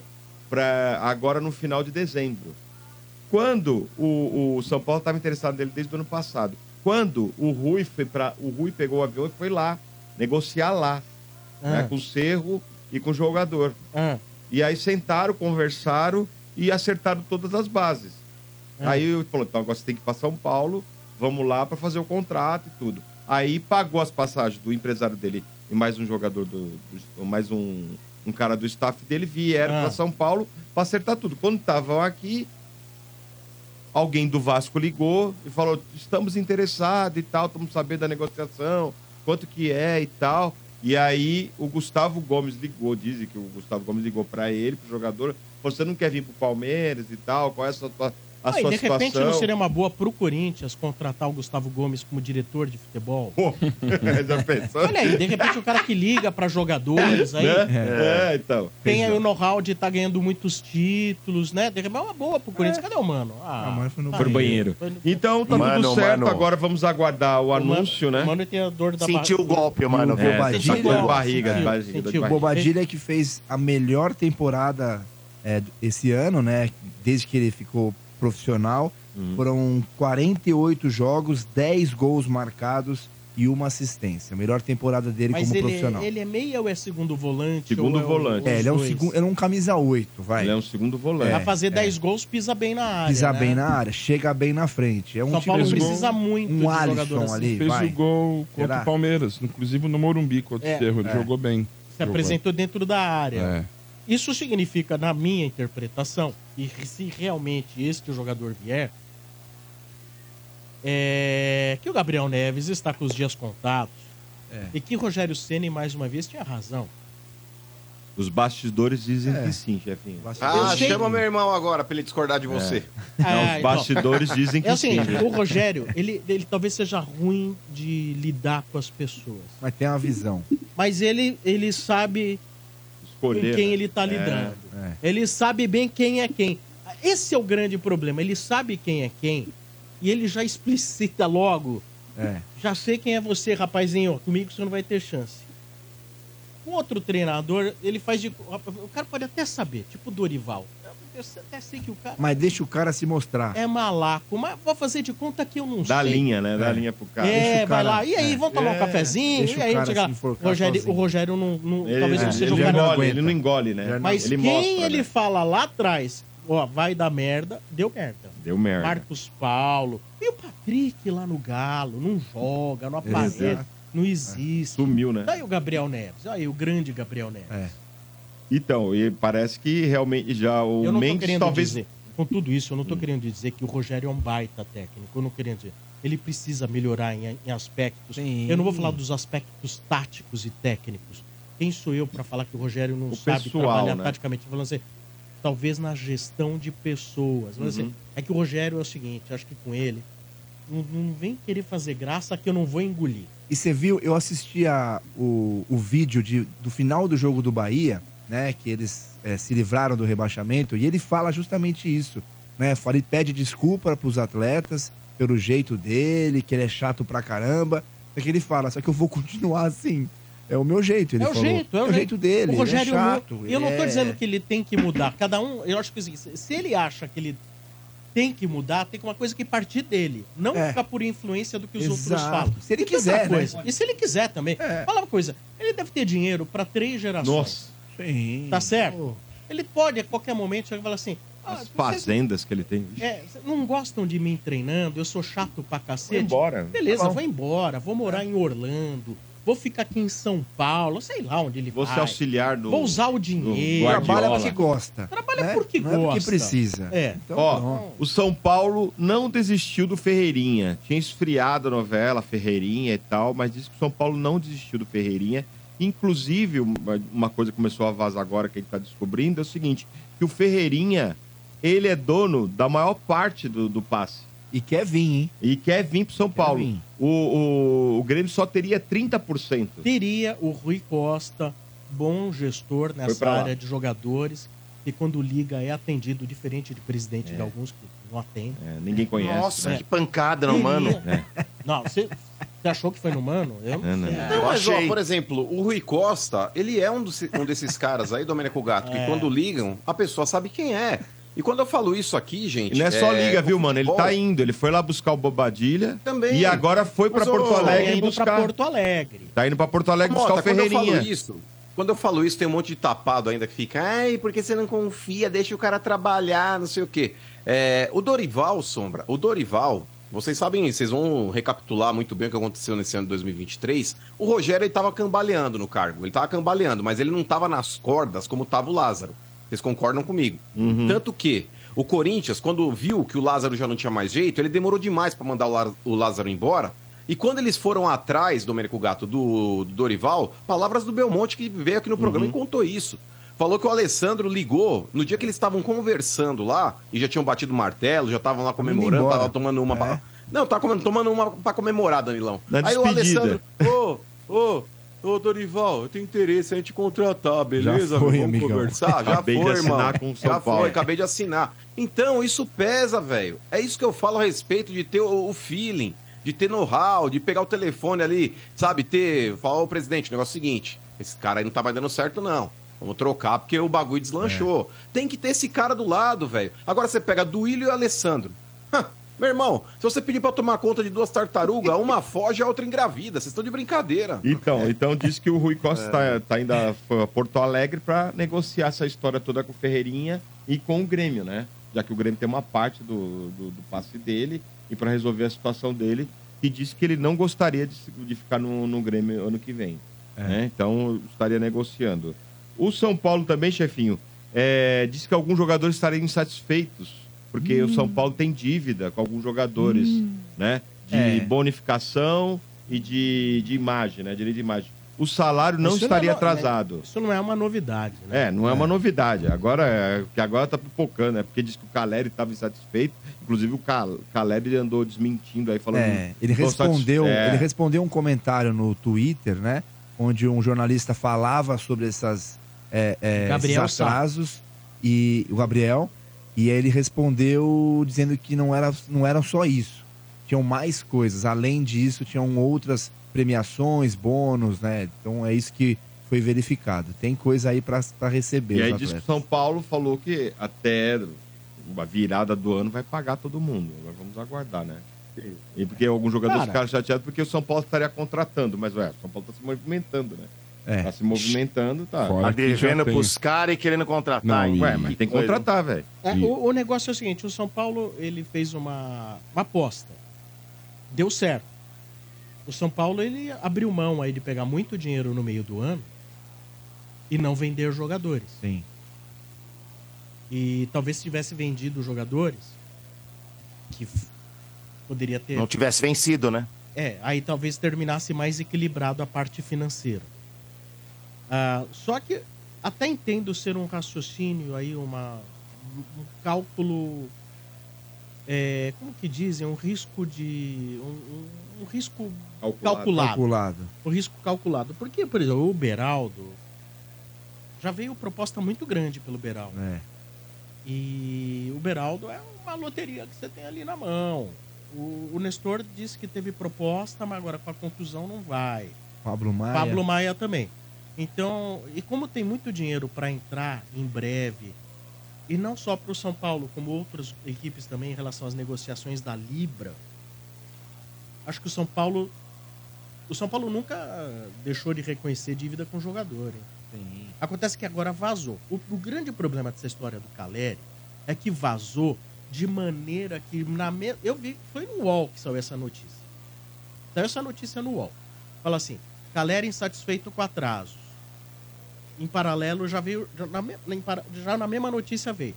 para agora no final de dezembro. Quando o, o São Paulo estava interessado nele desde o ano passado. Quando o Rui foi para o Rui pegou o avião e foi lá negociar lá, né, Ah. com o Cerro e com o jogador. Ah, E aí sentaram, conversaram e acertaram todas as bases. Ah. Aí ele falou: então agora você tem que ir para São Paulo, vamos lá para fazer o contrato e tudo. Aí pagou as passagens do empresário dele e mais um jogador do. do- mais um, um cara do staff dele vieram Ah. para São Paulo para acertar tudo. Quando estavam aqui, alguém do Vasco ligou e falou: estamos interessados e tal, estamos sabendo da negociação, quanto que é e tal. E aí o Gustavo Gomes ligou, dizem que o Gustavo Gomes ligou para ele, pro jogador, você não quer vir pro Palmeiras e tal, qual é a sua, a Ah, e sua de repente situação? não seria uma boa pro Corinthians contratar o Gustavo Gomes como diretor de futebol? Pô, já pensou? Olha aí, de repente o cara que liga pra jogadores aí, Né? É, então. tem aí o know-how de estar ganhando muitos títulos, né? De repente é uma boa pro Corinthians. Cadê o mano? Ah, Ah, mas foi no tá banheiro. aí. Então tá Mano, tudo certo, mano. agora vamos aguardar o, o mano- anúncio, né? O mano tem a dor da Sentiu o golpe, mano. O viu? Bobadilha- Sentiu de barriga, sentiu, barriga, sentiu. barriga. Bobadilha que fez a melhor temporada é, esse ano, né? Desde que ele ficou profissional. Uhum. Foram 48 jogos, 10 gols marcados e uma assistência. A melhor temporada dele Mas como ele, profissional. ele é meia ou é segundo volante? Segundo ou é volante. É, ele é um, segundo, ele é um camisa 8, vai. Ele é um segundo volante. Pra fazer 10 gols, pisa bem na área. Pisa né? bem na área, chega bem na frente. É um São time Paulo precisa muito um de Alisson jogador assim. ali, Fez vai. o gol contra Será? o Palmeiras, inclusive no Morumbi contra É, o Cerro. Ele é. jogou bem. Se Jogou. apresentou dentro da área. É. Isso significa, na minha interpretação, e se realmente este jogador vier, é que o Gabriel Neves está com os dias contados É. e que Rogério Ceni mais uma vez tinha razão. Os bastidores dizem É. que sim, chefinho. Ah, Eu sei- chama meu irmão agora pra ele discordar de você. Não, Ah, os bastidores dizem que É assim, sim. viu? o Rogério, ele, ele talvez seja ruim de lidar com as pessoas. Mas tem uma visão. Mas ele, ele sabe com Escolher. quem né? ele tá lidando. É. Ele sabe bem quem é quem. Esse é o grande problema. Ele sabe quem é quem e ele já explicita logo. É. Já sei quem é você, rapazinho. Comigo você não vai ter chance. O outro treinador, ele faz de. O cara pode até saber, tipo Dorival. Eu até sei que o cara Mas deixa o cara se mostrar. é malaco, mas vou fazer de conta que eu não Dá sei. linha, né? Dá É. linha pro cara. É, Deixa o vai cara- lá. E aí, é. vamos tomar um É, cafezinho? deixa E aí, cara chega lá. O Rogério, o. Rogério não, não- Ele, talvez não ele seja não o cara. engole, ele não engole, né? Mas ele quem mostra, ele né? fala lá atrás, ó, vai dar merda, deu merda. Deu merda. Marcos Paulo. E o Patrick lá no Galo, não joga, não aparece, não existe. Sumiu, né? Daí o Gabriel Neves, aí o grande Gabriel Neves. É. Então, e parece que realmente já o Eu não Mendes querendo talvez. dizer, com tudo isso, eu não tô querendo dizer que o Rogério é um baita técnico. Eu não querendo dizer. Ele precisa melhorar em, em aspectos. Sim. Eu não vou falar dos aspectos táticos e técnicos. Quem sou eu para falar que o Rogério não O sabe pessoal, trabalhar né? taticamente? Falando assim, talvez na gestão de pessoas. Mas, assim, Uhum. é que o Rogério é o seguinte, acho que com ele, não, não vem querer fazer graça que eu não vou engolir. E você viu, eu assisti a, o, o vídeo de, do final do jogo do Bahia, né? Que eles eh, se livraram do rebaixamento, e ele fala justamente isso. Né? Fala, ele pede desculpa para os atletas pelo jeito dele, que ele é chato pra caramba. Só que ele fala, só que eu vou continuar assim. É o meu jeito, ele é o falou. jeito, é o, jeito dele. O Rogério ele é chato. Eu não tô ele é- dizendo que ele tem que mudar. Cada um, eu acho que assim, se se ele acha que ele tem que mudar, tem que uma coisa que partir dele. Não É. ficar por influência do que os outros Exato. falam. Se ele E quiser, né? E se ele quiser também. É. Fala uma coisa, ele deve ter dinheiro pra três gerações. Nossa, Sim. Tá certo? Ele pode, a qualquer momento, chegar e falar assim... ah, as vocês- fazendas que ele tem. é, vocês não gostam de mim treinando, eu sou chato pra cacete. Vai embora. Beleza, Tá vou embora, vou morar em Orlando, vou ficar aqui em São Paulo, sei lá onde ele Você vai. auxiliar do. Vou usar o dinheiro. Trabalha porque gosta. Trabalha né? porque não é porque gosta. precisa. É. Então, Ó, o São Paulo não desistiu do Ferreirinha. Tinha esfriado a novela, Ferreirinha e tal, mas disse que o São Paulo não desistiu do Ferreirinha. Inclusive, uma coisa que começou a vazar agora que a gente está descobrindo é o seguinte: que o Ferreirinha ele é dono da maior parte do, do passe. E quer vir, hein? E quer vir pro São Paulo. vir. O, o, o Grêmio só teria 30%. Teria o Rui Costa, bom gestor nessa pra lá. área de jogadores, que quando liga é atendido, diferente de presidente de alguns que não atendem. É, ninguém conhece. Nossa, né? que pancada no mano. Não, você, você achou que foi no Mano? Eu não É, não, sei. não. Não, Eu mas ó, por exemplo, o Rui Costa, ele é um, dos- um desses caras aí, Domênico Gato, que É. quando ligam, a pessoa sabe quem é. E quando eu falo isso aqui, gente. E não é só liga, o viu, mano? Ele tá indo. Ele foi lá buscar o Bobadilha. Também. E agora foi pra Mas, Porto Tá Alegre indo buscar. pra Porto Alegre. Tá indo pra Porto Alegre buscar Mota, o quando eu Ferreirinha. falo isso, quando eu falo isso, tem um monte de tapado ainda que fica, ai, porque você não confia, deixa o cara trabalhar, não sei o quê. É, o Dorival, Sombra, o Dorival, vocês sabem, vocês vão recapitular muito bem o que aconteceu nesse ano de 2023. O Rogério, ele tava cambaleando no cargo, ele tava cambaleando, mas ele não tava nas cordas como tava o Lázaro. Vocês concordam comigo? Tanto que o Corinthians, quando viu que o Lázaro já não tinha mais jeito, ele demorou demais pra mandar o Lá- o Lázaro embora. E quando eles foram atrás, Domênico Gato, do, do Dorival, palavras do Belmonte que veio aqui no programa e contou isso. Falou que o Alessandro ligou no dia que eles estavam conversando lá e já tinham batido o martelo, já estavam lá comemorando, estavam tomando uma. pra- Não, tá comendo- tomando uma pra comemorar, Danilão. Na Aí o despedida. Alessandro, ô, ô, ô, Dorival, eu tenho interesse em te contratar, beleza? Já foi, Vamos amigão. conversar? Já Acabei de foi, assinar irmão. com o São Já Paulo. foi, acabei de assinar. Então, isso pesa, velho. É isso que eu falo a respeito de ter o, o feeling, de ter know-how, de pegar o telefone ali, sabe? Ter. Falar, ô presidente, o negócio é o seguinte: esse cara aí não tá mais dando certo, não. Vamos trocar porque o bagulho deslanchou. Tem que ter esse cara do lado, velho. Agora você pega Duílio e Alessandro. Hã, Meu irmão, se você pedir pra eu tomar conta de duas tartarugas, uma foge e a outra engravida. Vocês estão de brincadeira. Então, então disse que o Rui Costa tá, tá indo a Porto Alegre pra negociar essa história toda com o Ferreirinha e com o Grêmio, né? Já que o Grêmio tem uma parte do, do, do passe dele e pra resolver a situação dele. E disse que ele não gostaria de, de ficar no, no Grêmio ano que vem. né? Então, estaria negociando. O São Paulo também, chefinho, é, disse que alguns jogadores estariam insatisfeitos, porque o São Paulo tem dívida com alguns jogadores, né? De É. bonificação e de, de imagem, né? Direito de imagem. O salário não Isso estaria é no- atrasado. Isso não é uma novidade, né? É, não é uma novidade. Agora, é, que agora tá pipocando, é porque diz que o Caleri estava insatisfeito. Inclusive, o Cal- Caleri andou desmentindo aí, falando. É, ele "Tô respondeu, é, ele respondeu um comentário no Twitter, né? Onde um jornalista falava sobre essas, é, é, Gabriel esses Sá. atrasos e o Gabriel. E aí ele respondeu dizendo que não era, não era só isso. Tinham mais coisas. Além disso, tinham outras premiações, bônus, né? Então é isso que foi verificado. Tem coisa aí para receber. E aí diz que. São Paulo falou que até a virada do ano vai pagar todo mundo. Agora vamos aguardar, né? E porque alguns jogadores Cara. ficaram chateados porque o São Paulo estaria contratando, mas ué, o São Paulo está se movimentando, né? É. Tá se movimentando, tá. Fora Tá devendo pros caras e querendo contratar. Não, e- Ué, mas tem que coisa. contratar, velho. É, E- o, o negócio é o seguinte, o São Paulo ele fez uma, uma aposta. Deu certo. O São Paulo ele abriu mão aí de pegar muito dinheiro no meio do ano e não vender jogadores. Sim. E talvez se tivesse vendido jogadores, que poderia ter. Não tivesse vencido, né? É, aí talvez terminasse mais equilibrado a parte financeira. Ah, só que até entendo ser um raciocínio aí, uma, um cálculo. é, como que dizem? Um risco de. Um, um- um risco Calculado. calculado. Calculado. O risco calculado. Porque, por exemplo, o Beraldo já veio proposta muito grande pelo Beraldo. É. E o Beraldo é uma loteria que você tem ali na mão. O, o Nestor disse que teve proposta, mas agora com a contusão não vai. Pablo Maia. Pablo Maia também. Então, e como tem muito dinheiro para entrar em breve, e não só para o São Paulo, como outras equipes também em relação às negociações da Libra, acho que o São Paulo. O São Paulo nunca deixou de reconhecer dívida com o jogador. hein? Sim. Acontece que agora vazou. O, o grande problema dessa história do Caleri é que vazou de maneira que na me... eu vi foi no UOL que saiu essa notícia. Saiu essa notícia no UOL. Fala assim: Caleri insatisfeito com atrasos. Em paralelo já veio já na, para- já na mesma notícia veio.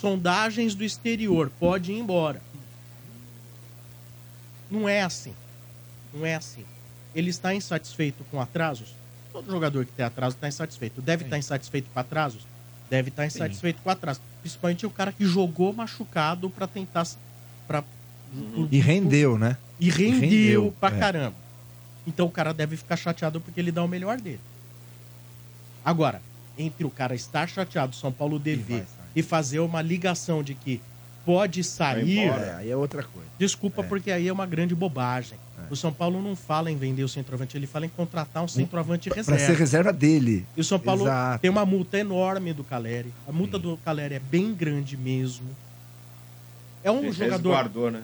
Sondagens do exterior pode ir embora. Não é assim. Não é assim. Ele está insatisfeito com atrasos? Todo jogador que tem atraso está insatisfeito. Deve estar insatisfeito com atrasos? Deve estar insatisfeito com atrasos. Principalmente o cara que jogou machucado para tentar. Pra, E rendeu, né? e rendeu, rendeu, pra é. caramba. Então o cara deve ficar chateado porque ele dá o melhor dele. Agora, entre o cara estar chateado, São Paulo dever e, fazer uma ligação de que pode sair, É, aí é outra coisa. desculpa, porque aí é uma grande bobagem. O São Paulo não fala em vender o centroavante, ele fala em contratar um centroavante Pra reserva. ser reserva dele. E o São Paulo Exato. tem uma multa enorme do Caleri. A multa do Caleri é bem grande mesmo. É um Ele jogador. resguardou, né?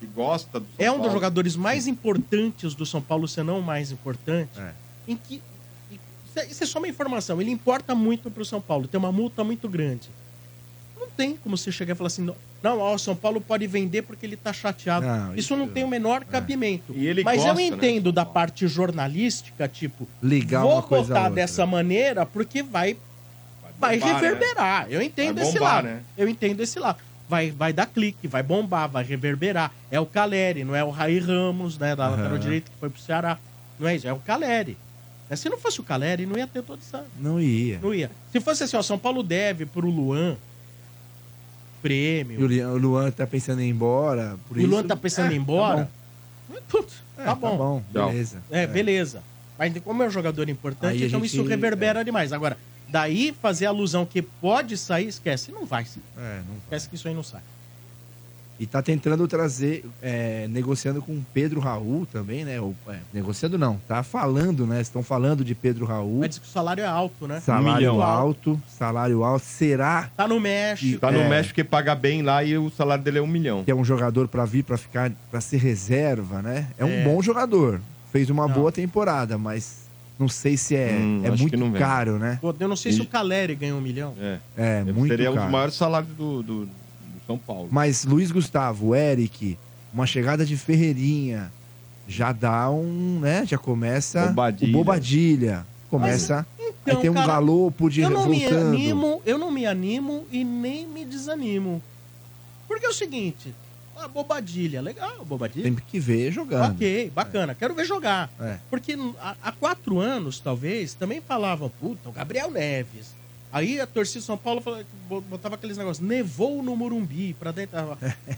Que gosta do São É um dos Paulo. jogadores mais importantes do São Paulo, se não o mais importante. É. Em que. Isso é- isso é só uma informação. Ele importa muito pro São Paulo. Tem uma multa muito grande. Não tem como você chegar e falar assim: não, ó, o São Paulo pode vender porque ele tá chateado. Não, isso, não tem o menor cabimento. E ele Mas gosta, eu né, entendo da parte jornalística, tipo, Ligar vou uma coisa a botar outra. dessa maneira porque vai vai bombar, reverberar. Eu entendo Vai esse bombar, lado. né? Eu entendo esse lado. Vai, vai dar clique, vai bombar, vai reverberar. É o Caleri, não é o Raí Ramos, né? Da lateral Aham. direito que foi pro Ceará. Não é isso, é o Caleri. Né, Se não fosse o Caleri, não ia ter toda essa. Não ia. Não ia. Se fosse assim, ó, São Paulo deve pro Luan prêmio. E o Luan tá pensando em ir embora. Por o isso... Luan tá pensando em ir embora. Putz, É, tá bom. Tchau. beleza. É, beleza. Mas como é um jogador importante, Aí então gente- isso reverbera demais. Agora, daí fazer alusão que pode sair, esquece. Não vai. É, não vai. Esquece que isso aí não sai. E tá tentando trazer, é, negociando com o Pedro Raul também, né? Ou, é, negociando não, tá falando, né? Estão falando de Pedro Raul. Mas diz que o salário é alto, né? Salário milhão. alto, salário alto. Será Tá no México. Tá no É. México que paga bem lá e o salário dele é um milhão. que é um jogador pra vir pra ficar, para ser reserva, né? É um É. bom jogador. Fez uma Não. boa temporada, mas não sei se é, Hum, é muito caro, né? Pô, Eu não sei se E- o Caleri ganhou um milhão. É. É, muito Seria um caro. dos maiores salários do, do São Paulo. Mas Luiz Gustavo, Eric, uma chegada de Ferreirinha, já dá um, né? Já começa Bobadilha. o Bobadilha. Começa. Então, aí tem um cara, galopo de eu não me voltando. animo, eu não me animo e nem me desanimo. Porque é o seguinte, a bobadilha, legal, bobadilha. Tem que ver jogando. Ok, bacana, quero ver jogar. É. Porque há, há quatro anos, talvez, também falavam, puta, o Gabriel Neves. Aí a torcida de São Paulo falava- botava aqueles negócios, nevou no Morumbi pra dentro.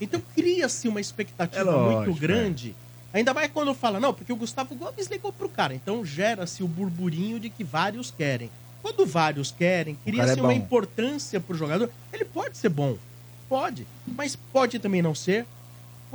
Então cria-se uma expectativa É lógico, muito grande. Ainda mais quando fala, não, porque o Gustavo Gomes ligou pro cara. Então gera-se o burburinho de que vários querem. Quando vários querem, cria-se é uma importância pro jogador. Ele pode ser bom, pode, mas pode também não ser.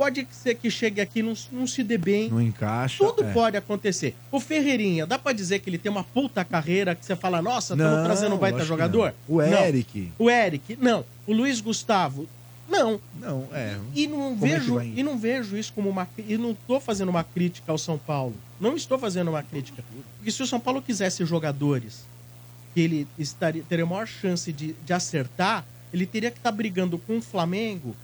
Pode ser que chegue aqui e não, não se dê bem. Não encaixa. Tudo é. pode acontecer. O Ferreirinha, dá pra dizer que ele tem uma puta carreira que você fala, nossa, estamos Não, trazendo um baita jogador? não. O Não. Eric. O Eric, não. O Luiz Gustavo, não. Não, é. E não Como é vejo, e não vejo isso como uma e não tô fazendo uma crítica ao São Paulo. Não estou fazendo uma crítica. Porque se o São Paulo quisesse jogadores que ele estaria teria maior chance de, de acertar, ele teria que estar brigando com o Flamengo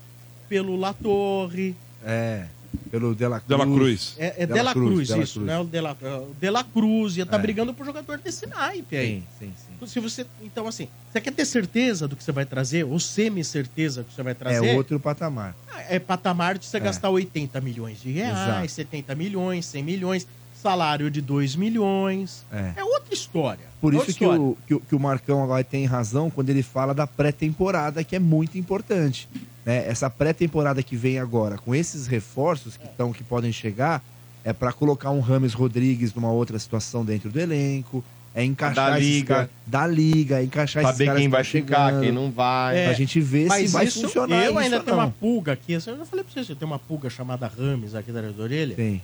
pelo Latorre, É. pelo Dela Cruz. Dela Cruz. É, é Dela Cruz, Dela isso, Cruz. né? O Dela, o Dela Cruz ia estar É. brigando por jogador desse naipe aí. Sim, sim, sim. Então, Se você, então, assim, você quer ter certeza do que você vai trazer, ou semi-certeza do que você vai trazer, É outro patamar. é patamar de você É. gastar 80 milhões de reais, Exato. 70 milhões, 100 milhões, salário de 2 milhões. É. É outra história. Por outra isso que história. o, que, o- que o Marcão vai ter razão quando ele fala da pré-temporada, que é muito importante. Né? Essa pré-temporada que vem agora, com esses reforços que, tão, que podem chegar, é para colocar um Rames Rodrigues numa outra situação dentro do elenco, é encaixar Da esses liga. da liga, encaixar esses Saber caras quem que vai tão ficar, quem não vai. É, Pra gente ver se vai isso, funcionar eu isso ainda tenho uma pulga aqui. assim, Eu já falei pra vocês, eu tenho uma pulga chamada Rames aqui da da orelha. Tem.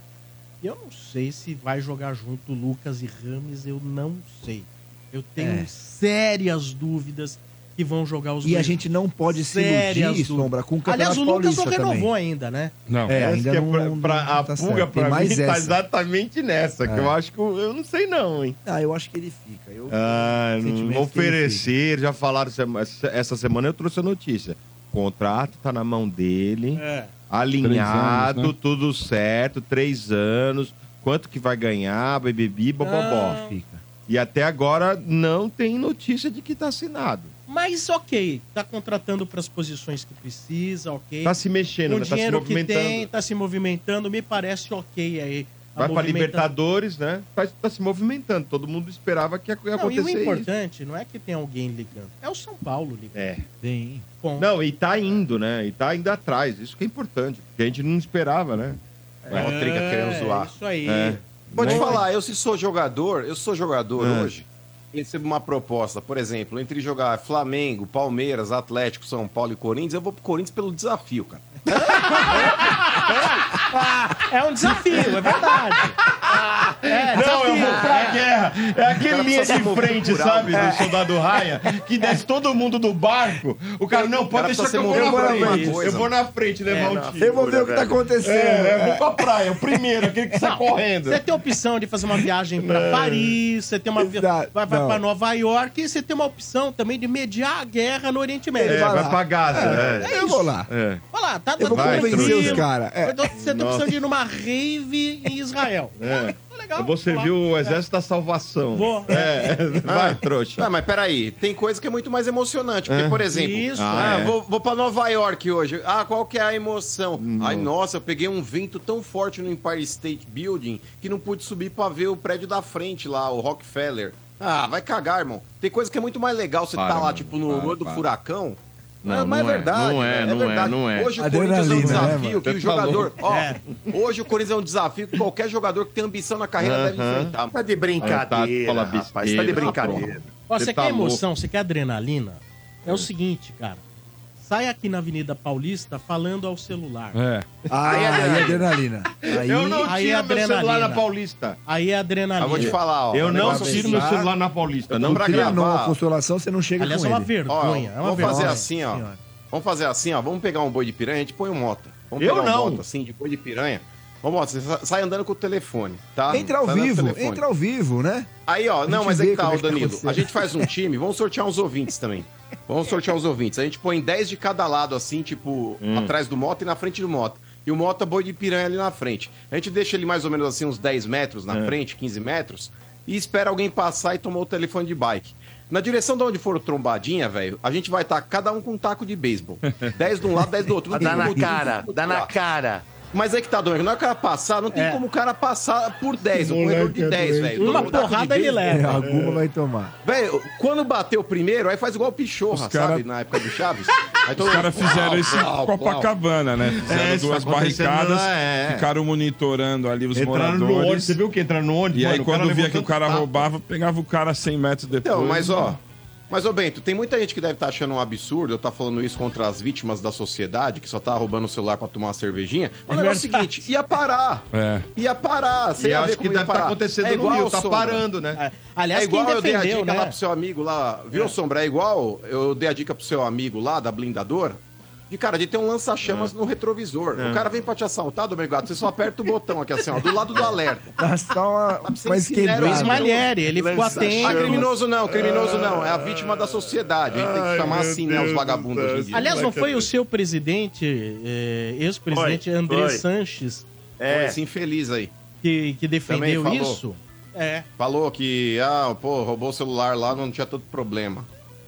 E eu não sei se vai jogar junto Lucas e Rames, eu não sei. Eu tenho É. sérias dúvidas que vão jogar os E a gente não pode se iludir. Sombra, com o Campeonato Aliás, o Lucas Paulista não renovou também. ainda, né? Não. É, ainda que é não, pra- não- pra- não a tá pulga certo. Tem pra mais mim tá essa. exatamente nessa, que É. eu acho que eu, eu não sei não, hein? Ah, eu acho que ele fica. Eu, Ah, não sentimento ele oferecer, já falaram, sema- essa semana eu trouxe a notícia. O contrato tá na mão dele, É. alinhado, Três anos, né? tudo certo, três anos, quanto que vai ganhar, bebebi, bobobó. E até agora não tem notícia de que tá assinado. Mas ok, tá contratando para as posições que precisa, ok. Tá se mexendo, o né? Tá se dinheiro que movimentando. tem, tá se movimentando, me parece ok aí. Vai pra movimenta- Libertadores, né? Tá, tá se movimentando. Todo mundo esperava que ia Não, e o acontecer isso. importante não é que tem alguém ligando, é o São Paulo ligando. É. Tem. Ponto. Não, e tá indo, né? E tá indo atrás. Isso que é importante, porque a gente não esperava, né? Vai, Rodrigo querendo zoar. Isso aí. É. Né? falar, eu se sou jogador, eu sou jogador É. hoje, recebo uma proposta, por exemplo, entre jogar Flamengo, Palmeiras, Atlético, São Paulo e Corinthians, eu vou pro Corinthians pelo desafio, cara. É um desafio, é verdade. É, Não, eu desafio. vou pra guerra. É aquele linha de frente, sabe? Do soldado Raia, que desce todo mundo do barco. O cara, não, O cara pode deixar que eu vou na frente. Eu vou na frente levar É, um não. tiro. Eu vou ver o que tá acontecendo. É, eu vou pra praia, o primeiro, aquele que sai correndo. Você tem a opção de fazer uma viagem pra Paris, você tem uma vi- Exato, vai, vai pra Nova York e você tem uma opção também de mediar a guerra no Oriente Médio. É, vai vai pra Gaza. É. eu vou lá. É. Olha lá, tá, Eu vou tá Vai, convencer os caras. É. Você tem a opção de ir numa rave em Israel. É. Tá legal. Vou servir o exército da salvação. Vou. É. Vai, trouxa. Ah, mas peraí, tem coisa que é muito mais emocionante. Porque, É. por exemplo, Isso. ah, Ah, é. vou, vou pra Nova York hoje. Ah, qual que é a emoção? Ai, nossa, eu peguei um vento tão forte no Empire State Building que não pude subir pra ver o prédio da frente lá, o Rockefeller. Ah, vai cagar, irmão. Tem coisa que é muito mais legal você Para, tá lá, mano, tipo, no olho do para. furacão. Não, Ah, mas não é, é verdade. não é, né? não é, verdade. não é. Hoje o Corinthians é um né, desafio mano? que o jogador. Ó, É. hoje o Corinthians é um desafio que qualquer jogador que tem ambição na carreira deve Aham. enfrentar. Tá de É, brincadeira, tá, rapaz. Tá de brincadeira. Ó, Você você tá quer emoção, você quer adrenalina? É o seguinte, cara. Sai aqui na Avenida Paulista falando ao celular. É. Aí, aí, adrenalina. Aí, Eu não aí tiro é meu celular na Paulista. Aí é adrenalina. Ah, vou te falar, ó. Eu não é tiro meu seguinte. celular na Paulista. Não tô pra Tira não, a consolação você não chega Aliás, com é uma ele. vergonha. é uma vamos fazer vergonha. assim, ó. Senhora. Vamos fazer assim, ó. Vamos pegar um boi de piranha, a gente põe um mota. Vamos Eu pegar não. um mota, assim, de boi de piranha. Vamos lá, você sa- sai andando com o telefone, tá? Entra ao Sai o vivo, entra ao vivo, né? Aí, ó, não, mas é vê que tá, ô é que tá Danilo. acontecendo. a gente faz um time, vamos sortear uns ouvintes também. Vamos sortear uns ouvintes. A gente põe 10 de cada lado, assim, tipo, Hum. atrás do moto e na frente do moto. E o moto é boi de piranha ali na frente. A gente deixa ele mais ou menos assim, uns 10 metros na É. frente, 15 metros, e espera alguém passar e tomar o telefone de bike. Na direção de onde for o trombadinha, velho, a gente vai estar cada um com um taco de beisebol. 10 de um lado, 10 do outro. Dá na cara, dá na cara. Mas é que tá doendo. Na hora que o cara passar, não tem É. como o cara passar por 10, um corredor de 10, velho. Uma porrada ele beisebol. É, leva. alguma vai tomar. Velho, quando bateu o primeiro, aí faz igual o Pichorra, cara- sabe? Na época do Chaves. Aí Os caras fizeram isso em. Copacabana, né? Fizeram É, duas tá barricadas, lá, é. ficaram monitorando ali os Entraram no ônibus. moradores. Você viu que entraram no ônibus? E aí, quando via que o cara roubava, pegava o cara 100 metros depois. Não, mas ó. Mas, ô Bento, tem muita gente que deve estar achando um absurdo eu estar falando isso contra as vítimas da sociedade, que só tá roubando o celular pra tomar uma cervejinha. Mas o negócio é o seguinte, ia parar. É. Ia parar. Você ia acho ver que deve estar parar. acontecendo é no igual, Rio, tá Sombra. parando, né? É. Aliás, é igual quem eu dei a defendeu, dica né? lá pro seu amigo lá, viu, Sombra? É igual eu dei a dica pro seu amigo lá da blindadora. De cara, de ter um lança-chamas no retrovisor. É. O cara vem pra te assaltar, Domingos Gato, você só aperta o botão aqui assim, ó, do lado do alerta. Dá só uma, Você uma esquentada. Luiz Malhieri, ele ficou atento. Ah, criminoso não, criminoso não. É a vítima da sociedade. A gente tem que chamar assim, né, os vagabundos hoje em dia. Aliás, não foi o seu presidente, eh, ex-presidente André foi. Sanches, É. Esse infeliz aí. que, que defendeu isso? É. Falou que, ah, pô, roubou o celular lá, não tinha tanto problema.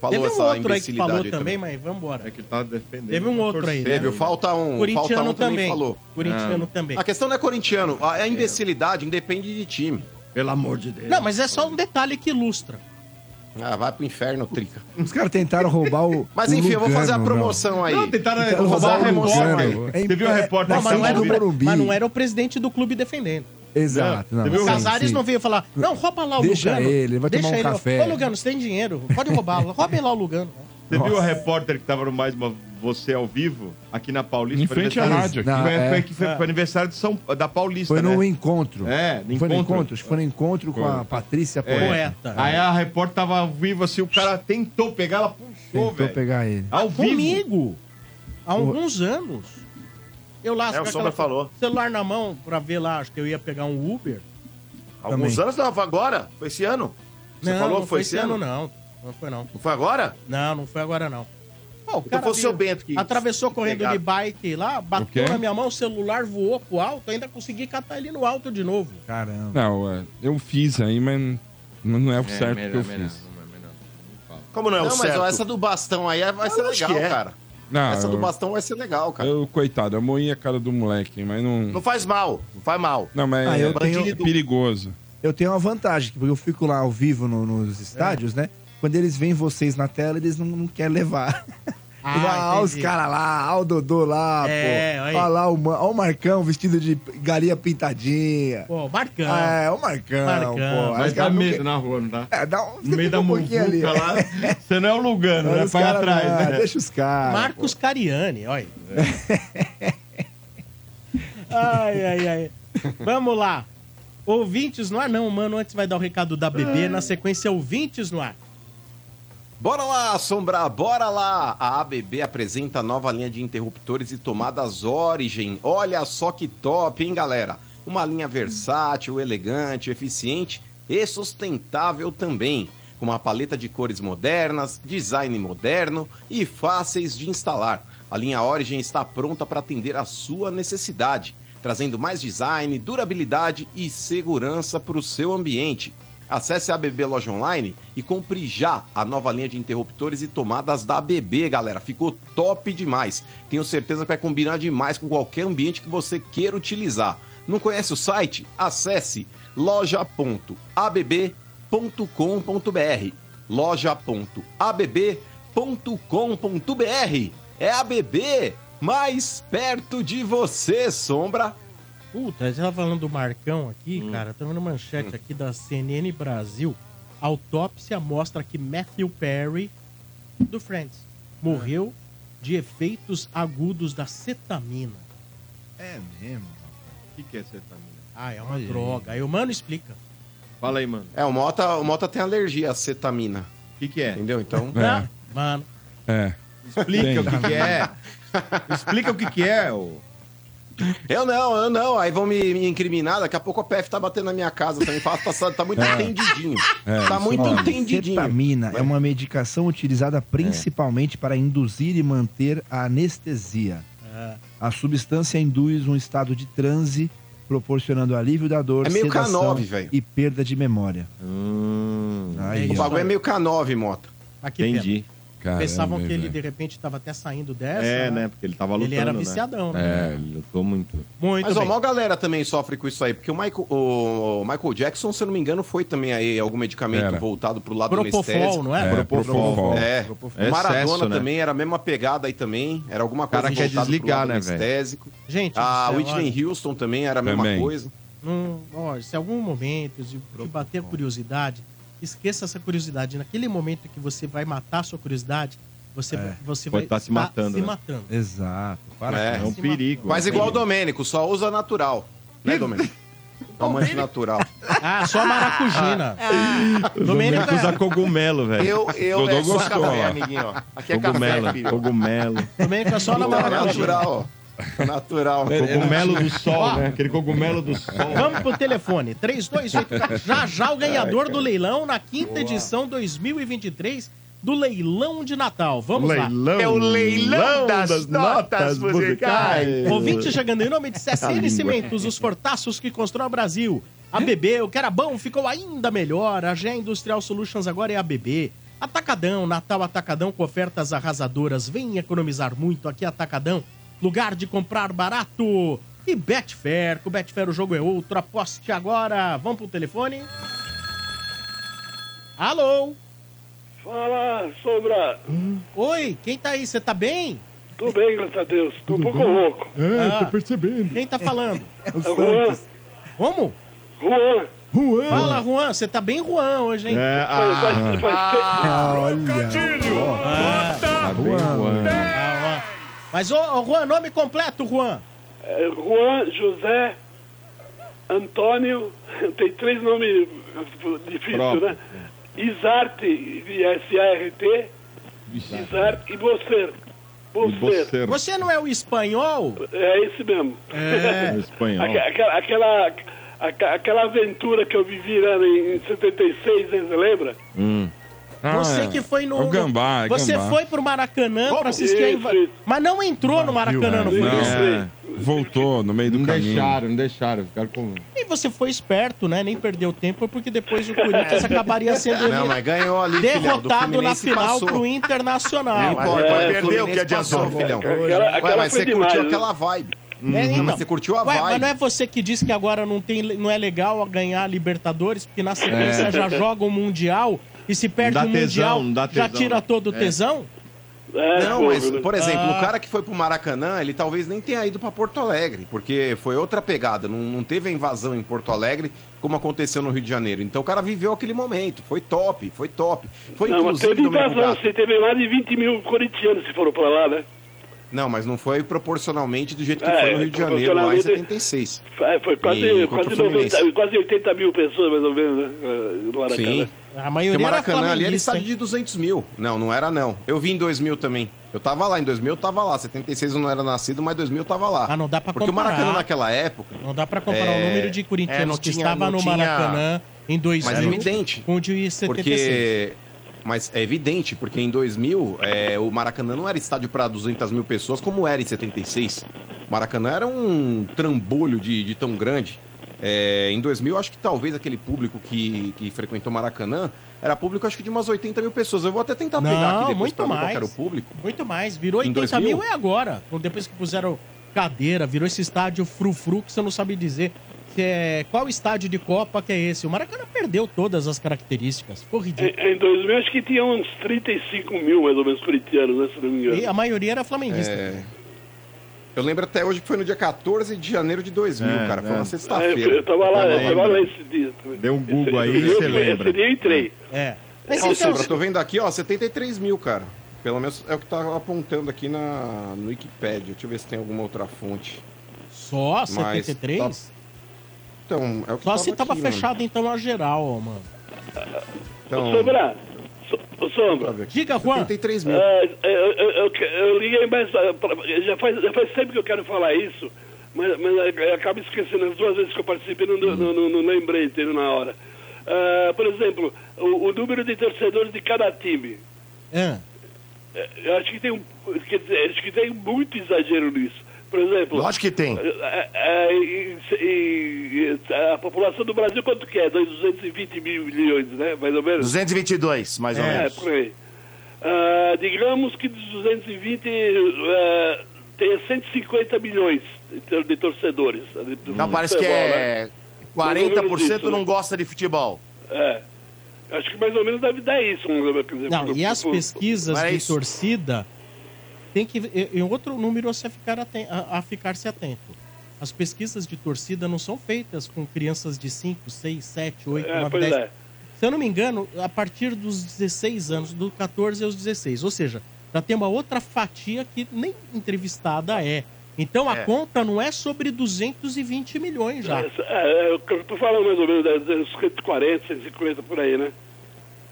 Falou Teve um essa outro aí que falou aí também, mas vambora. É que ele tá defendendo. Teve um outro aí, né? Teve, falta um. Corintiano falta um também, também. falou. Corintiano também. A questão não é corintiano, a a imbecilidade independe de time. Pelo amor de Deus. Não, mas é só um detalhe que ilustra. Ah, vai pro inferno, Trica. Os caras tentaram roubar o. Mas enfim, eu vou fazer a Lugano, promoção aí. Não, tentaram Tentaram roubar a roubar o repórter. Lugano. É Você viu a é- repórter Não, mas não, era mas não era o presidente do clube defendendo. Exato. Não, Você viu O sim, Casares não veio falar, não, rouba lá o Deixa Lugano. ele, ele vai tomar um café. Ô, Lugano, você tem dinheiro, pode roubar. Roube lá o Lugano. Você viu Nossa. a repórter que tava no Mais Uma Você ao vivo, aqui na Paulista? Em Foi frente à rádio. Não, Foi, é. foi, que foi, foi aniversário de São, da Paulista, Foi no né? encontro. É, no Foi no encontro. encontro? Acho que foi no encontro com a Patrícia Poeta. Poeta. Aí a repórter tava ao vivo assim, o cara tentou pegar, ela puxou, Tentou velho. pegar ele. Ao vivo. Comigo. Há alguns anos. Eu lá É, o Sombra falou. celular na mão pra ver lá, acho que eu ia pegar um Uber. Alguns Também. anos não, foi agora. Foi esse ano. Você não, falou não que foi esse ano, não. Não foi não. Não foi agora? Não, não foi agora não. Pô, o Então foi o seu Bento que. Atravessou correndo de bike lá, bateu na minha mão, o celular voou pro alto, ainda consegui catar ele no alto de novo. Caramba. Não, é, eu fiz aí, mas não não é o certo que eu fiz. Como não é o Não, mas certo? ó, essa do bastão aí vai ser acho legal, que é. cara. Não, Essa do eu- bastão vai ser legal, cara. eu, coitado, eu moí a cara do moleque, mas não. Não faz mal. Não faz mal. Não, mas Ah, eu é, tenho- é perigoso. Eu tenho uma vantagem, porque eu fico lá ao vivo no- nos estádios, né? Quando eles veem vocês na tela, eles não, não querem levar. Ah, olha os caras lá, olha o Dodô lá, É, pô. Olha lá o, olha o Marcão vestido de galinha pintadinha. Pô, Marcão. É, o Marcão, Marcão. pô. Mas dá não medo na rua, não dá? É, dá um, No meio da um pouquinho ali. muvuca lá. Você não é o Lugano, né? Vai atrás, lá, né? Deixa os caras. Marcos Cariani, olha. ai, ai, ai. Vamos lá. Ouvintes no ar, não, mano. Antes vai dar o recado da BB. Na sequência, ouvintes no ar. Bora lá, Sombra, bora lá! A ABB apresenta a nova linha de interruptores e tomadas Origin. Olha só que top, hein, galera? Uma linha versátil, elegante, eficiente e sustentável também. Com uma paleta de cores modernas, design moderno e fáceis de instalar. A linha Origin está pronta para atender a sua necessidade, trazendo mais design, durabilidade e segurança para o seu ambiente. Acesse a ABB Loja Online e compre já a nova linha de interruptores e tomadas da ABB, galera. Ficou top demais. Tenho certeza que vai combinar demais com qualquer ambiente que você queira utilizar. Não conhece o site? Acesse loja.abb.com.br loja.abb.com.br É a ABB mais perto de você, Sombra. Puta, você tava falando do Marcão aqui, Hum. cara. Tô vendo manchete aqui da CNN Brasil. Autópsia mostra que Matthew Perry, do Friends, morreu de efeitos agudos da cetamina. É mesmo. O que, que é cetamina? Ah, é uma Olha aí. droga. Aí o mano explica. Fala aí, mano. É, o Mota, o Mota tem alergia à cetamina, O que, que é? entendeu? Então. Ah, Mano, É. Explica Tem. o que, que é. Explica o que, que é. ô. Eu não, eu não. Aí vão me, me incriminar. Daqui a pouco a PF tá batendo na minha casa também. Fala, tá, tá muito entendidinho. É, tá muito entendidinho. Cetamina é uma medicação utilizada principalmente para induzir e manter a anestesia. é, A substância induz um estado de transe, proporcionando alívio da dor, É meio sedação K9, velho. e perda de memória. Hum, Aí, É O bagulho é meio K9, Mota. aqui pena. Caramba, Pensavam que ele de repente tava até saindo dessa. É, né? Porque ele tava lutando, Ele era né? viciadão, né? É, ele lutou muito. Muito Mas ó, bem. a maior galera também sofre com isso aí. Porque o Michael, o Michael Jackson, se eu não me engano, foi também aí algum medicamento Era. voltado pro lado Propofol, anestésico. não é? É, Propofol. Propofol. É, É o Maradona excesso, né? também era a mesma pegada aí também. Era alguma coisa cara quer desligar, lado né, velho? anestésico. Gente, A do céu, Whitney olha, Houston também era a mesma Também. coisa. ó, se em algum momento de, de bater curiosidade, esqueça essa curiosidade. Naquele momento que você vai matar a sua curiosidade, você, vai- você vai tá se matando, se né? matando. Exato. Para É. É um perigo. Faz é igual o. Domênico, só usa natural. Né, Domênico? Calmante natural. Ah, só a maracujina. O Domênico Domênico usa cogumelo, velho. Eu, eu Dodô é só gostou, café, ó. amiguinho, ó. Aqui é Cogumelo, café, filho. cogumelo. Domênico é só na Não, maracujina. natural, ó. Natural. Cogumelo do sol, né? Aquele cogumelo do sol. Vamos pro telefone. 328. Já já o ganhador do leilão na quinta edição 2023 do leilão de Natal. Vamos lá. É o leilão das, notas musicais. Ouvinte chegando em nome de A CSN. Cimentos, os fortaços que constrói o Brasil. ABB, o que era bom ficou ainda melhor. A GE Industrial Solutions agora é ABB. Atacadão, Natal Atacadão com ofertas arrasadoras. Vem economizar muito aqui Atacadão. Lugar de comprar barato. E Betfair, com Betfair o jogo é outro. Aposte agora. Vamos pro telefone. Alô? Fala, Sombra. Oi, quem tá aí? Você tá bem? Tô bem, graças a Deus. Tô um pouco louco. Ah, tô percebendo. Quem tá falando? É o Juan. Como? Juan. Juan. Fala, Juan. Você tá bem Juan hoje, hein? É, Faz- faz- ah, faz- Olha. Ah, tá bem, Juan. ah, Juan. Mas, ô, ô, Juan, nome completo, Juan. é, Juan José Antônio. Tem três nomes difíceis, Próprio. né? Isarte, S-A-R-T. Isarte e você. Você. Você, Você não é o espanhol? É esse mesmo. É. espanhol. Aque- Aquela, aquela, aquela aventura que eu vivi né, em 76, né, você lembra? Hum. Ah, Você é. que foi no. É o Gambá, é Você Gambá. foi pro Maracanã Como? pra assistir a Isso, inva- isso. Mas não entrou no Maracanã, não foi Não, isso? é, voltou no meio do Não caminho. deixaram, não deixaram. Ficaram com... E você foi esperto, né? Nem perdeu tempo, porque depois o Corinthians acabaria sendo Não, mas ganhou ali, filhão. Do derrotado na Fluminense final passou. pro Internacional. Não importa, É, mas perdeu, que adiantou, filhão. Aquela- Ué, aquela mas foi você demais, curtiu né? aquela vibe. É, Não, então. mas você curtiu a Ué, vibe. mas não é você que disse que agora não, tem, não é legal ganhar a Libertadores, porque na sequência É. já joga o Mundial e se perde o dá tesão, Mundial, dá já tesão. tira todo o É. tesão? É, Não, pô, mas, por exemplo, Ah. o cara que foi pro Maracanã, ele talvez nem tenha ido pra Porto Alegre, porque foi outra pegada. Não, não teve a invasão em Porto Alegre como aconteceu no Rio de Janeiro. Então o cara viveu aquele momento. Foi top, foi top. Foi Não, mas inclusive teve invasão, você teve mais de 20 mil corintianos que foram pra lá, né? Não, mas não foi proporcionalmente do jeito que É, foi no Rio de Janeiro, lá em proporcionalmente- 76. Foi, foi E quase, o quase, Fluminense. 90, quase 80 mil pessoas, mais ou menos, né? No Maracanã. Sim. A Porque maioria o Maracanã era ali era estádio de 200 mil. Não, não era não. Eu vi em 2000 também. Eu tava lá, em 2000 eu tava lá. 76 eu não era nascido, mas 2000 eu tava lá. Ah, não dá pra Porque o comparar. Maracanã naquela época... Não dá pra comparar É, o número de corintianos é, não que tinha- estava no tinha- Maracanã em 2000 Mas é evidente. com o de 76. Porque. Mas é evidente, porque em 2000 é, o Maracanã não era estádio para 200 mil pessoas como era em 76. O Maracanã era um trambolho de, de tão grande. É, em 2000, acho que talvez aquele público que, que frequentou Maracanã era público, acho que de umas 80 mil pessoas. Eu vou até tentar pegar aqui depois muito ver qual mais. era o público. Muito mais. Virou Em 80 2000? mil é agora. Depois que puseram cadeira, virou esse estádio frufru que você não sabe dizer. Que é, qual estádio de Copa que é esse? O Maracanã perdeu todas as características. Ficou ridículo. Em, em 2000, acho que tinha uns 35 mil, mais ou menos, corintianos, né? Se não me engano. E a maioria era flamenguista. É, Eu lembro até hoje que foi no dia 14 de janeiro de 2000, É, cara. Foi é. uma É, eu, sexta-feira. eu tava lá, eu tava lá esse dia também. Dê um Google aí, esse, você esse, lembra. Esse dia eu entrei. É. Mas Ó, então, Sombra, eu tô vendo aqui, ó, 73 mil, cara. Pelo menos é o que tá apontando aqui na, no Wikipedia. Deixa eu ver se tem alguma outra fonte. só Mas 73? Então, é o que Só se tava aqui, mano. fechado então a geral, ó, mano. Então, Ô, Sombra, so, Sombra, Diga, Juan. 73 mil. É, eu, eu, eu, eu liguei mais. ah, Já faz, já faz tempo que eu quero falar isso, mas, mas eu acabo esquecendo. As duas vezes que eu participei, não, não, não, não lembrei, entendeu, na hora. Ah, por exemplo, o, o número de torcedores de cada time. É. É, Eu acho que tem um. Quer dizer, acho que tem muito exagero nisso. Por exemplo. Lógico que tem. é, é, e- e- e a população do Brasil quanto que é? 220 mil milhões, né? Mais ou menos? 222, mais ou É, menos. por aí. Ah, digamos que dos 220 ah, tenha 150 milhões de, de torcedores. de- Então parece que futebol, é né? Mais ou 40% menos isso, não né? gosta de futebol. É. Acho que mais ou menos deve dar isso. dizer, Não, por- e as por- pesquisas é de isso. torcida tem que e, e outro número a se ficar aten- a, a ficar se atento. As pesquisas de torcida não são feitas com crianças de 5, 6, 7, 8, É, 9, pois 10. é. Se eu não me engano, a partir dos 16 anos, do 14 aos 16. Ou seja, já tem uma outra fatia que nem entrevistada é. Então a É. conta não é sobre 220 milhões já. É, é, eu tô falando mais ou menos uns 140, 150 por aí, né?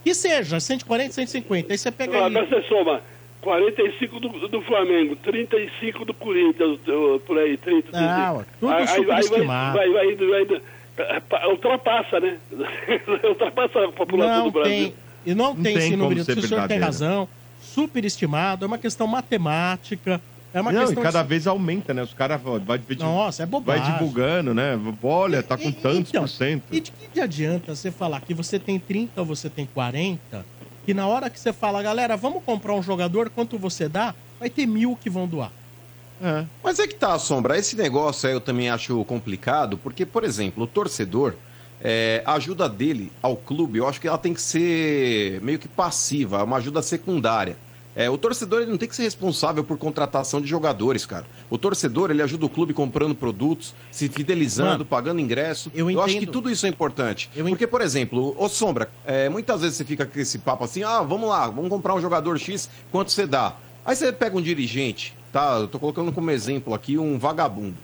Que seja, 140, 150. Aí você pega aí. Agora você soma 45 do, do Flamengo, 35 do Corinthians, por aí, 30, 30. Não, tudo aí, vai, superestimado. vai, vai, vai. É, pa- Ultrapassa, né? Ultrapassa a população Não do Brasil. tem. E não, Não tem tem esse número. O senhor tem verdadeiro. razão. Superestimado. É uma questão matemática. É uma Não, e cada de- vez aumenta, né? Os caras vão- vai, vai, Nossa, é vai bobagem. divulgando, né? Olha, tá com E- tantos então, por cento. E de que adianta você falar que você tem 30 ou você tem 40, que na hora que você fala, galera, vamos comprar um jogador, quanto você dá, vai ter mil que vão doar. É. Mas é que tá, Sombra, esse negócio aí eu também acho complicado, porque, por exemplo, o torcedor, é, a ajuda dele ao clube, eu acho que ela tem que ser meio que passiva, é uma ajuda secundária. É, o torcedor ele não tem que ser responsável por contratação de jogadores, cara. O torcedor ele ajuda o clube comprando produtos, se fidelizando, Mano, pagando ingresso. eu acho que tudo isso é importante. Porque, por exemplo, ô Sombra, é, muitas vezes você fica com esse papo assim: ah, vamos lá, vamos comprar um jogador X, quanto você dá? Aí você pega um dirigente, tá? Eu tô colocando como exemplo aqui um vagabundo.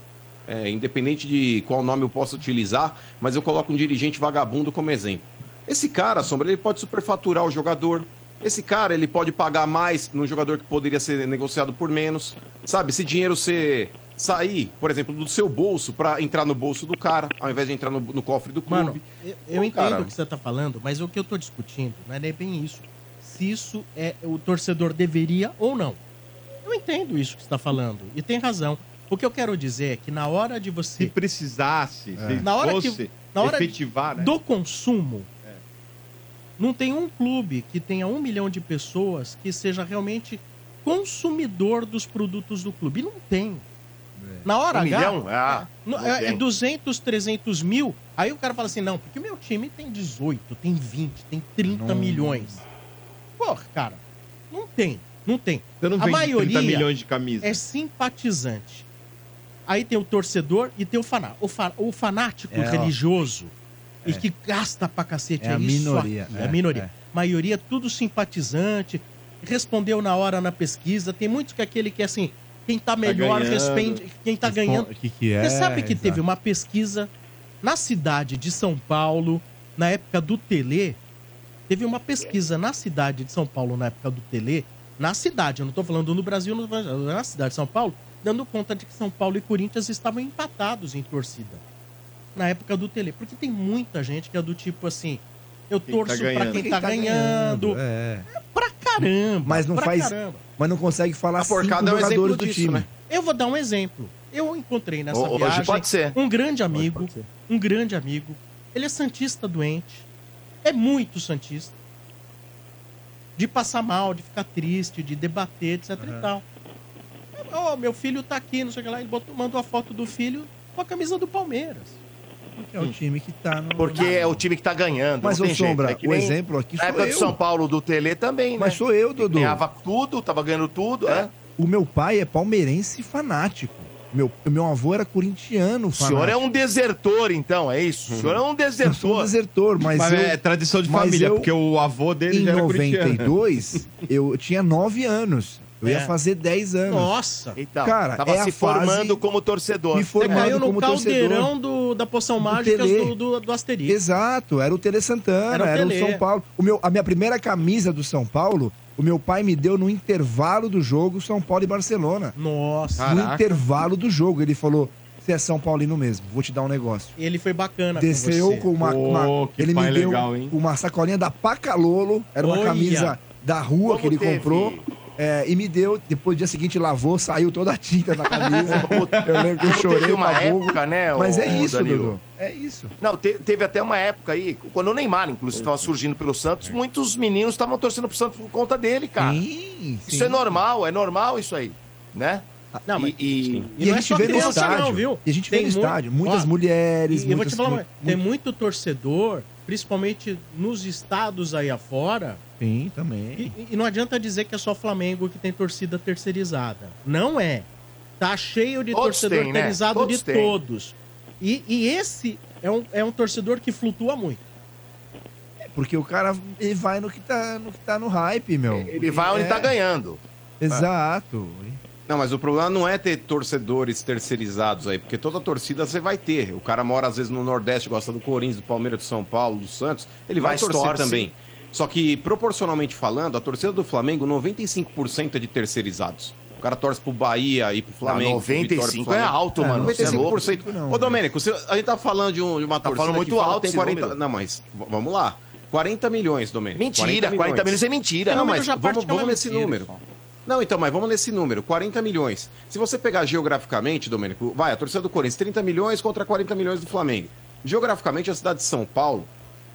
É, independente de qual nome eu possa utilizar, mas eu coloco um dirigente vagabundo como exemplo. Esse cara, Sombra, ele pode superfaturar o jogador. Esse cara, ele pode pagar mais num jogador que poderia ser negociado por menos. Sabe, esse dinheiro você sair, por exemplo, do seu bolso pra entrar no bolso do cara, ao invés de entrar no, no cofre do clube. Mano, eu, eu Pô, entendo cara, o que você tá falando, mas o que eu tô discutindo não é nem bem isso. Se isso é o torcedor deveria ou não. Eu entendo isso que você tá falando. E tem razão. O que eu quero dizer é que na hora de você. Se precisasse, se na hora fosse que, na hora efetivar, né? do consumo, não tem um clube que tenha um milhão de pessoas que seja realmente consumidor dos produtos do clube. E não tem. Na hora Um H. milhão? Ah, não é, é tem. 200, 300 mil. Aí o cara fala assim: não, porque o meu time tem 18, tem 20, tem 30 milhões. Porra, cara, não tem. Não tem. Você não A maioria 30 milhões de camisas. é simpatizante. Aí tem o torcedor e tem o fanático. O, fa- o fanático É, religioso e que gasta pra cacete. É a isso minoria, É, é, a minoria. é. Maioria tudo simpatizante. Respondeu na hora na pesquisa. Tem muitos que é aquele que assim, quem tá melhor ganhando. responde. Quem tá Respon- ganhando. o que que é, Você sabe que teve exato. uma pesquisa na cidade de São Paulo, na época do Tele. Teve uma pesquisa na cidade de São Paulo, na época do Tele. Na cidade, eu não tô falando no Brasil, na cidade de São Paulo, dando conta de que São Paulo e Corinthians estavam empatados em torcida. Na época do Tele. Porque tem muita gente que é do tipo assim. Eu Quem tá torço pra ganhando. quem, Quem tá, tá ganhando. É. Pra caramba. Mas não pra faz. caramba. Mas não consegue falar A cinco porcada é um jogadores exemplo do disso, time. né? Eu vou dar um exemplo. Eu encontrei nessa Hoje viagem pode ser. um grande amigo, pode ser. um grande amigo. Ele é santista doente, é muito santista. De passar mal, de ficar triste, de debater, etc e tal. Ô, meu filho tá aqui, não sei o que lá. Ele botou, mandou a foto do filho com a camisa do Palmeiras. É o time que tá no. Porque é o time que tá ganhando. Mas, não tem jeito. Sombra, É que o nem exemplo aqui Na sou época eu. do São Paulo, do Tele também, né? Mas sou eu, Dodô. Ganhava tudo, tava ganhando tudo, é. O meu pai é palmeirense fanático. Meu, meu avô era corintiano O fanático. senhor é um desertor, então, é isso? O senhor é um Eu sou um desertor. desertor, mas, Mas eu, é tradição de família, eu- porque o avô dele em já era corintiano. 92, eu tinha 9 anos. Eu ia É. fazer 10 anos. Nossa! Então, Cara, tava é se fase- formando como torcedor. Me Você formando caiu no como caldeirão do, da poção mágica do, do, do Asterix. Exato, era o Tele Santana, Era era o o, Tele. São Paulo. O meu, a minha primeira camisa do São Paulo, o meu pai me deu no intervalo do jogo São Paulo e Barcelona. Nossa! No Caraca. intervalo do jogo. Ele falou: Você é São Paulino mesmo, vou te dar um negócio. Ele foi bacana Desceu com você. com uma. Pô, uma- que ele me deu legal, hein? uma sacolinha da Pacalolo, era uma Olha. camisa da rua Como que ele teve? comprou. É, e me deu, depois do dia seguinte lavou, saiu toda a tinta da camisa. eu lembro que eu chorei teve uma burro. época, né, Mas ô- é isso, Danilo? Dudu. É isso. Não, te- teve até uma época aí, quando o Neymar, inclusive, estava surgindo pelo Santos, muitos meninos estavam torcendo pro Santos por conta dele, cara. Sim, Isso é normal, é normal isso aí, né? Não, mas- e, e- E, E não a é gente só vê no criança, estádio. não, viu? E a gente vê no estádio. Muitas Ó, mulheres, E, e eu vou muitas, te falar, tem muito torcedor, principalmente nos estados aí afora, Sim, também. e, e não adianta dizer que é só Flamengo que tem torcida terceirizada. Não é. Tá cheio de Todos torcedor têm, né? terceirizado Todos de todos. E, e esse é um, é um torcedor que flutua muito. Porque o cara ele vai no que tá no, que tá no hype, meu. ele vai onde É, tá ganhando. Exato. Não, mas o problema não é ter torcedores terceirizados aí, porque toda torcida você vai ter. O cara mora às vezes no Nordeste, gosta do Corinthians, do Palmeiras, do São Paulo, do Santos, ele vai Mas torcer torce. também. Só que, proporcionalmente falando, a torcida do Flamengo, 95% é de terceirizados. O cara torce pro Bahia e pro Flamengo. Não, pro Vitória, pro 95 Flamengo. é alto, mano. É 95%. louco. Não, Ô, Domênico, você- a gente tá falando de, um- de uma Tá torcida falando muito fala alto tem esse 40... número. Não, mas vamos lá. 40 milhões, Domênico. Mentira, 40 milhões é mentira. Não, mas vamos, é vamos nesse mentira, número. pessoal. Não, então, mas vamos nesse número, 40 milhões. Se você pegar geograficamente, Domênico, vai, a torcida do Corinthians, 30 milhões contra 40 milhões do Flamengo. Geograficamente, a cidade de São Paulo,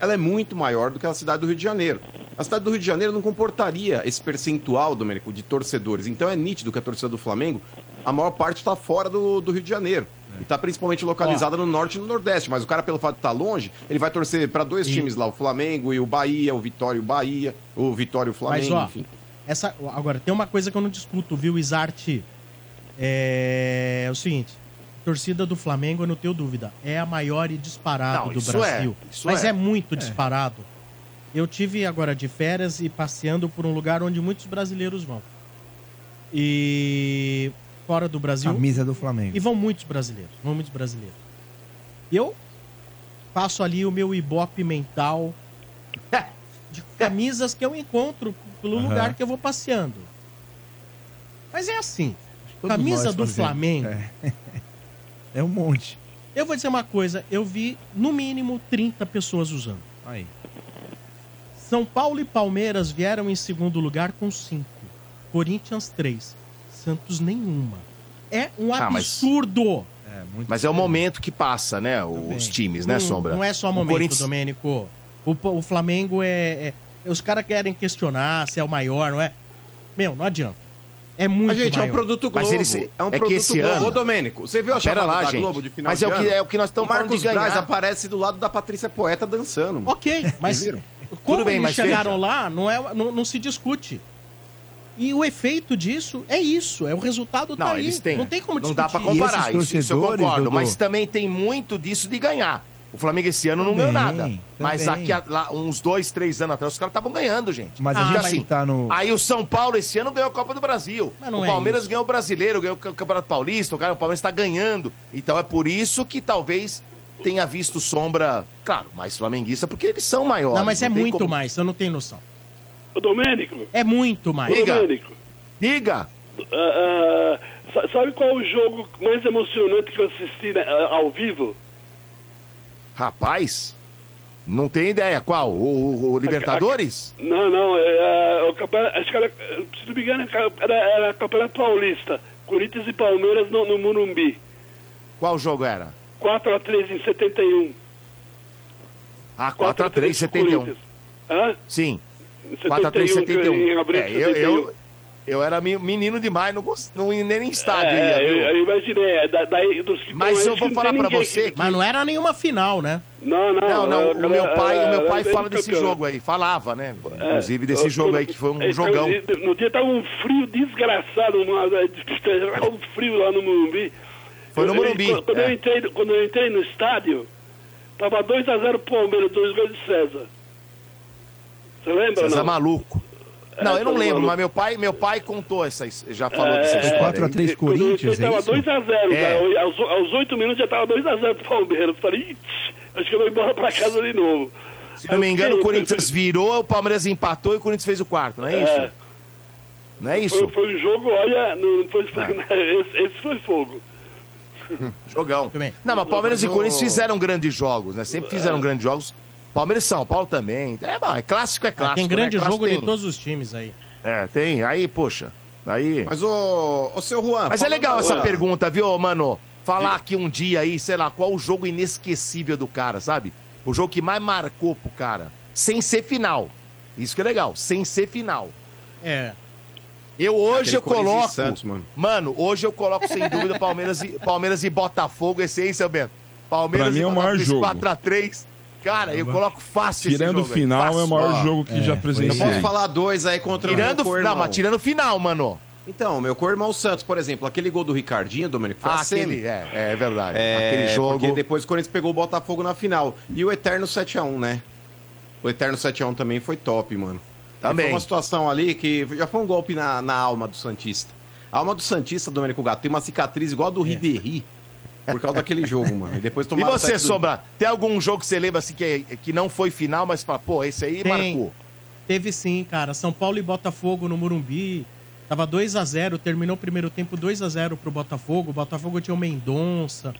ela é muito maior do que a cidade do Rio de Janeiro. A cidade do Rio de Janeiro não comportaria esse percentual, Domênico, de torcedores. Então é nítido que a torcida do Flamengo, a maior parte está fora do, do Rio de Janeiro. E está principalmente localizada no norte e no nordeste. Mas o cara, pelo fato de estar longe, ele vai torcer para dois times lá, o Flamengo e o Bahia, o Vitória e o Bahia, o Vitória e o Mas, Flamengo, ó, enfim. essa, agora, tem uma coisa que eu não discuto, viu, Isarte? É, o seguinte, torcida do Flamengo, eu não tenho dúvida, é a maior e disparado Não, do isso Brasil. é, isso Mas é. é, muito disparado. Eu tive agora de férias e passeando por um lugar onde muitos brasileiros vão. E fora do Brasil. Camisa do Flamengo. E vão muitos brasileiros, vão muitos brasileiros. Eu faço ali o meu ibope mental de camisas que eu encontro pelo Aham. lugar que eu vou passeando. Mas é assim, Todos camisa do fazemos. Flamengo, É. É um monte. eu vou dizer uma coisa, eu vi no mínimo 30 pessoas usando. Aí. São Paulo e Palmeiras vieram em segundo lugar com 5. Corinthians 3. Santos nenhuma. É um Ah, mas- absurdo. É, muito Mas é o momento que passa, né? Os times, né, não, Sombra? Não é só O momento, Corinthians- Domênico. O, o Flamengo é, é- Os caras querem questionar se é o maior, não é? Meu, não adianta. É muito Mas, gente, é maior. um produto Mas Globo. eles- é um é que produto esse Globo. ano- Ô, Domênico, você viu a Pera chamada lá, da gente. Globo de final Mas de é o que- é o que nós estamos O Marcos falando de ganhar. Braz aparece do lado da Patrícia Poeta dançando. mano. Ok, mas Tudo bem, eles mas chegaram veja. lá, não, é, não, não se discute. E o efeito disso é isso, é o resultado tá Não, aí. eles têm. Não tem como Não discutir. dá pra E comparar, isso, isso eu concordo. Mas também tem muito disso de ganhar. O Flamengo esse ano não ganhou Também, nada. Mas também. aqui, lá, uns dois, três anos atrás, os caras estavam ganhando, gente. Mas a Ah, gente mas- tá no. Aí o São Paulo esse ano ganhou a Copa do Brasil. Mas não o é Palmeiras isso. ganhou o Brasileiro, ganhou o Campeonato Paulista, o cara o Palmeiras está ganhando. Então é por isso que talvez tenha visto sombra, claro, mais flamenguista, porque eles são maiores. Não, mas é tem muito como- mais, eu não tenho noção. Ô, Domênico, É muito mais. Diga. Domênico, Diga! ah, sa- sabe qual é o jogo mais emocionante que eu assisti né, ao vivo? Rapaz, não tem ideia. Qual? O, o- Libertadores? Não, não, é, ah, o campeonato, acho que era, se não me engano, era, era Campeonato Paulista. Corinthians e Palmeiras no, no Morumbi. Qual jogo era? 4x3 em 71. Ah, 4 a 4x3, 71. Corinthians. Hã? Sim, Em 4x3, 71. Em abril É, de eu, 71. eu, eu era menino demais, não, gost- não ia nem em estádio. É, ia, eu, eu imaginei, é, da, daí dos Mas eu vou falar ninguém você que- Mas não era nenhuma final, né? Não, não. Não, não, é, o meu pai, o meu pai é, fala é, desse campeão. jogo aí, falava, né? É, Inclusive desse eu- jogo eu- aí que foi um é, jogão. No dia tava um frio desgraçado, um frio lá no Morumbi. Foi no Morumbi, Quando, é. eu entrei, quando eu entrei no estádio, tava 2x0 pro Palmeiras, dois gols de César. Você lembra, César não? maluco. É, Não, eu não César lembro, maluco. mas meu pai, meu pai contou essa, já falou É, dessa é, história. 4 a aí. 3 Quando eu Corinthians, entrei, é tava isso? 2x0, É. aos, aos 8 minutos já tava 2x0 pro Palmeiras. Falei, "Ixi, acho que eu vou embora pra casa de novo. Se não me engano, o Corinthians virou, o Palmeiras empatou e o Corinthians fez o quarto, não é isso? É. Não é Foi, isso? foi um jogo, olha, não foi, Ah. esse, esse foi fogo. Jogão. Não, mas Palmeiras e Corinthians fizeram grandes jogos, né? Sempre fizeram grandes jogos. Palmeiras e São Paulo também. É, bom, é clássico, é clássico. tem grande né? Clássico jogo de todos os times aí. É, tem. Aí, poxa. Aí. Mas, ô, ô seu Juan... Mas é legal essa agora- pergunta, viu, mano? Falar aqui um dia aí, sei lá, qual o jogo inesquecível do cara, sabe? O jogo que mais marcou pro cara. Sem ser final. Isso que é legal, sem ser final. É. Eu hoje Aquele eu Corinthians e coloco. Santos, mano. Mano, hoje eu coloco sem dúvida Palmeiras e, Palmeiras e Botafogo, esse aí, seu Bento. Palmeiras Pra mim é e o maior jogo. 4x3. Cara, eu coloco fácil esse Tirando o final, é o maior jogo que já Eu presenciei. posso falar dois aí contra Tirando, o meu não, mas tirando o final, mano. Então, meu co-irmão Santos, por exemplo, aquele gol do Ricardinho, Domênico, foi Ah, a semi. aquele, é, é verdade. É, aquele jogo. Porque depois o Corinthians pegou o Botafogo na final. E o Eterno 7x1, né? O Eterno 7x1 também foi top, mano. Também. Foi uma situação ali que já foi um golpe na, na alma do Santista. A alma do Santista, Domênico Gato, tem uma cicatriz igual a É. do Ribéry por causa daquele jogo, mano. E depois E você, sete do- Sombra, tem algum jogo que você lembra assim que, que não foi final, mas fala, pô, esse aí Tem. marcou? Teve sim, cara. São Paulo e Botafogo no Morumbi. Tava 2 a 0 terminou o primeiro tempo 2 a 0 pro Botafogo. O Botafogo tinha o Mendonça.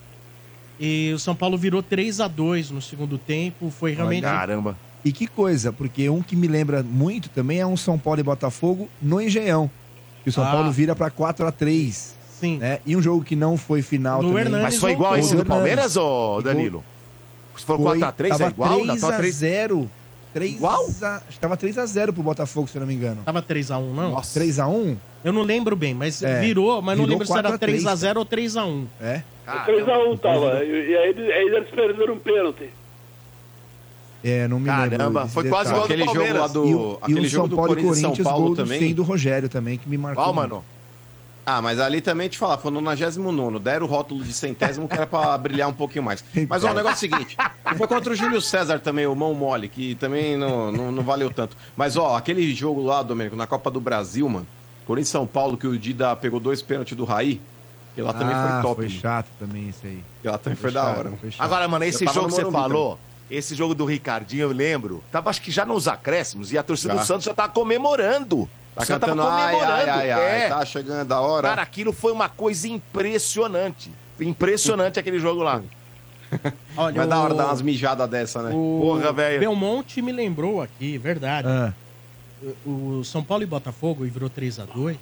E o São Paulo virou 3 a 2 no segundo tempo. Foi realmente. Caramba. E que coisa, porque um que me lembra muito também é um São Paulo e Botafogo no Engenhão. Que o São Ah. Paulo vira pra 4 a 3 Sim. né? E um jogo que não foi final No também. Hernanes Mas foi igual esse do Hernandes. Palmeiras, ô Danilo? Se for 4x3, é igual? 3 Natal a 3 0 3 Igual? A, acho que tava 3x0 pro Botafogo, se eu não me engano. Tava 3 a 1 não? Nossa. 3x1? Eu não lembro bem, mas É. virou, mas não Virou lembro se era 4 a 3, 3 a 0 ou 3 a 1 É? 3x1 tava. E, e aí, eles- aí eles perderam um pênalti. É, não me lembro. Caramba, foi quase igual do Aquele jogo Palmeiras. lá do. E o, e aquele o jogo São do Paulo e Corinthians São Paulo gol do também. Do Rogério também, que me marcou. Qual, muito. mano? Ah, mas ali também te falar, foi no 99 deram o rótulo de centésimo que era pra brilhar um pouquinho mais. Mas ó, o negócio é o seguinte: foi contra o Júlio César também, o mão mole, que também não, não, não valeu tanto. Mas ó, aquele jogo lá, Domênico, na Copa do Brasil, mano, Corinthians São Paulo, que o Dida pegou dois pênaltis do Raí, que lá também ah, foi top. foi mano. chato também esse aí. Que lá também foi, Foi da chato, hora. mano. foi. Agora, mano, esse jogo que você falou, esse jogo do Ricardinho, eu lembro, tava acho que já nos acréscimos e a torcida Já. do Santos já tava comemorando. Tá caras cantando, ai, ai, ai, ai, É. tá chegando a hora. Cara, aquilo foi uma coisa impressionante. Impressionante aquele jogo lá. Olha, Vai da hora o- dar umas mijadas dessa, né? O Porra, velho. Belmonte me lembrou aqui, verdade. Ah, O o São Paulo e Botafogo e virou 3 a 2